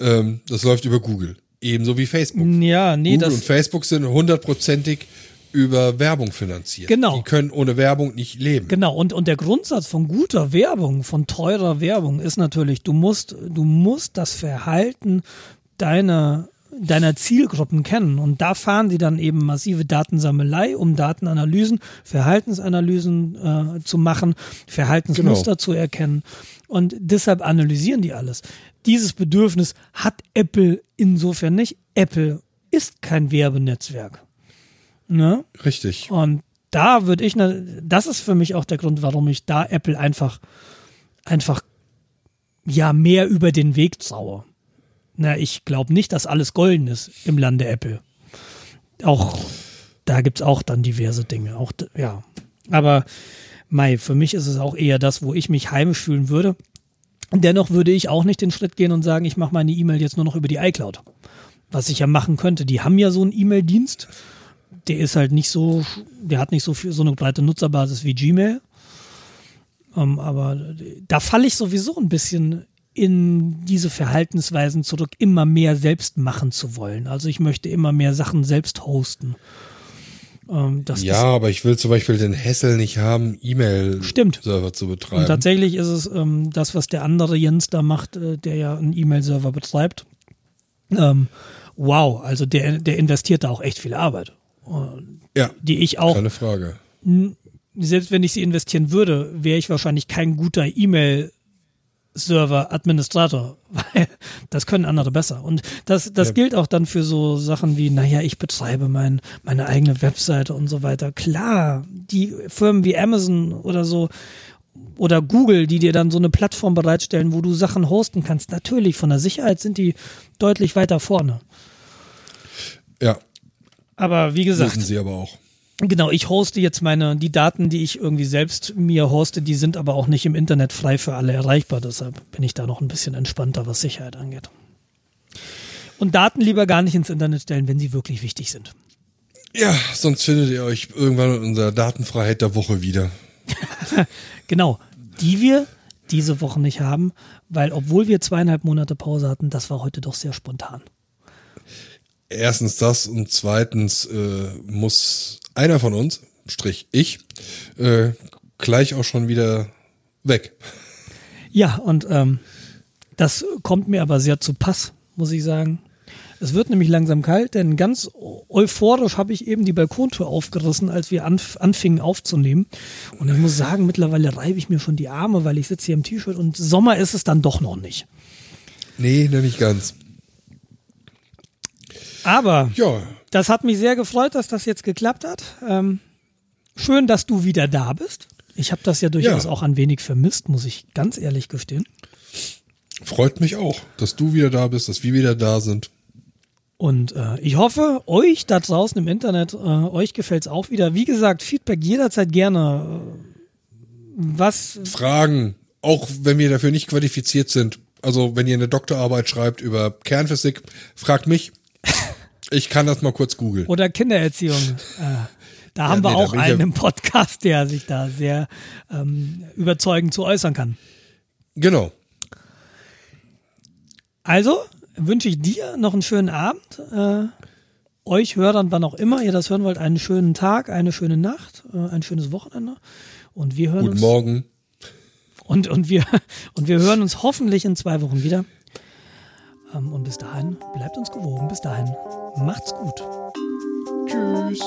ähm, das läuft über Google. Ebenso wie Facebook. Ja, nee, Google und das, Facebook sind hundertprozentig über Werbung finanziert. Genau. Die können ohne Werbung nicht leben. Genau, und, und der Grundsatz von guter Werbung, von teurer Werbung ist natürlich, du musst, du musst das Verhalten deiner, deiner Zielgruppen kennen. Und da fahren sie dann eben massive Datensammelei, um Datenanalysen, Verhaltensanalysen äh, zu machen, Verhaltensmuster Genau. zu erkennen. Und deshalb analysieren die alles. Dieses Bedürfnis hat Apple insofern nicht. Apple ist kein Werbenetzwerk. Ne? Richtig. Und da würde ich, ne, das ist für mich auch der Grund, warum ich da Apple einfach, einfach, ja, mehr über den Weg traue. Na, ich glaube nicht, dass alles golden ist im Lande Apple. Auch, da gibt's auch dann diverse Dinge. Auch, ja. Aber, Mai, für mich ist es auch eher das, wo ich mich heimisch fühlen würde. Dennoch würde ich auch nicht den Schritt gehen und sagen, ich mache meine E-Mail jetzt nur noch über die iCloud. Was ich ja machen könnte. Die haben ja so einen E-Mail-Dienst der ist halt nicht so, der hat nicht so viel, so eine breite Nutzerbasis wie Gmail. Ähm, aber da falle ich sowieso ein bisschen in diese Verhaltensweisen zurück, immer mehr selbst machen zu wollen. Also ich möchte immer mehr Sachen selbst hosten. Ähm, Ja, aber ich will zum Beispiel den Hassel nicht haben. E-Mail-Server zu betreiben. und tatsächlich ist es ähm, das, was der andere Jens da macht, äh, der ja einen E-Mail-Server betreibt. Ähm, wow, also der, der investiert da auch echt viel Arbeit. ja, Die ich auch keine Frage. selbst wenn ich sie investieren würde, wäre ich wahrscheinlich kein guter E-Mail-Server-Administrator, weil das können andere besser. Und das, das Ja. gilt auch dann für so Sachen wie, naja, ich betreibe mein, meine eigene Webseite und so weiter. Klar, die Firmen wie Amazon oder so oder Google, die dir dann so eine Plattform bereitstellen, wo du Sachen hosten kannst, natürlich, von der Sicherheit sind die deutlich weiter vorne. Ja, Aber wie gesagt, wissen sie aber auch. Genau, ich hoste jetzt meine, die Daten, die ich irgendwie selbst mir hoste, die sind aber auch nicht im Internet frei für alle erreichbar. Deshalb bin ich da noch ein bisschen entspannter, was Sicherheit angeht. Und Daten lieber gar nicht ins Internet stellen, wenn sie wirklich wichtig sind. Ja, sonst findet ihr euch irgendwann in unserer Datenfreiheit der Woche wieder. Genau, die wir diese Woche nicht haben, weil obwohl wir zweieinhalb Monate Pause hatten, das war heute doch sehr spontan. Erstens das und zweitens äh, muss einer von uns, Strich ich, äh, gleich auch schon wieder weg. Ja, und ähm, das kommt mir aber sehr zu Pass, muss ich sagen. Es wird nämlich langsam kalt, denn ganz euphorisch habe ich eben die Balkontür aufgerissen, als wir anf anfingen aufzunehmen. Und ich muss sagen, mittlerweile reibe ich mir schon die Arme, weil ich sitze hier im T-Shirt und Sommer ist es dann doch noch nicht. Nee, noch nicht ganz. Aber Ja, das hat mich sehr gefreut, dass das jetzt geklappt hat. Ähm, schön, dass du wieder da bist. Ich habe das ja durchaus Ja. auch ein wenig vermisst, muss ich ganz ehrlich gestehen. freut mich auch, dass du wieder da bist, dass wir wieder da sind. Und äh, ich hoffe, euch da draußen im Internet, äh, euch gefällt's auch wieder. Wie gesagt, Feedback jederzeit gerne. Was, Fragen, auch wenn wir dafür nicht qualifiziert sind. Also wenn ihr eine Doktorarbeit schreibt über Kernphysik, fragt mich. Ich kann das mal kurz googeln. oder Kindererziehung. Äh, da haben wir nee, da auch einen ja- im Podcast, der sich da sehr ähm, überzeugend zu äußern kann. Genau. Also wünsche ich dir noch einen schönen Abend. Äh, euch Hörern, wann auch immer ihr das hören wollt, einen schönen Tag, eine schöne Nacht, äh, ein schönes Wochenende. Und wir hören Guten uns. Morgen. Und, und, wir, und wir hören uns hoffentlich in zwei Wochen wieder. Ähm, und bis dahin, bleibt uns gewogen. Bis dahin, macht's gut. Tschüss.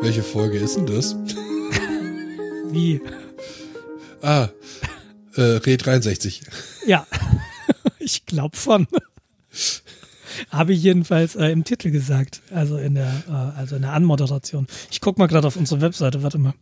Welche Folge ist denn das? Wie? Ah, äh, Re 63. Ja, ich glaube schon. Habe ich jedenfalls äh, im Titel gesagt, also in der, äh, also in der Anmoderation. Ich gucke mal gerade auf unsere Webseite, warte mal.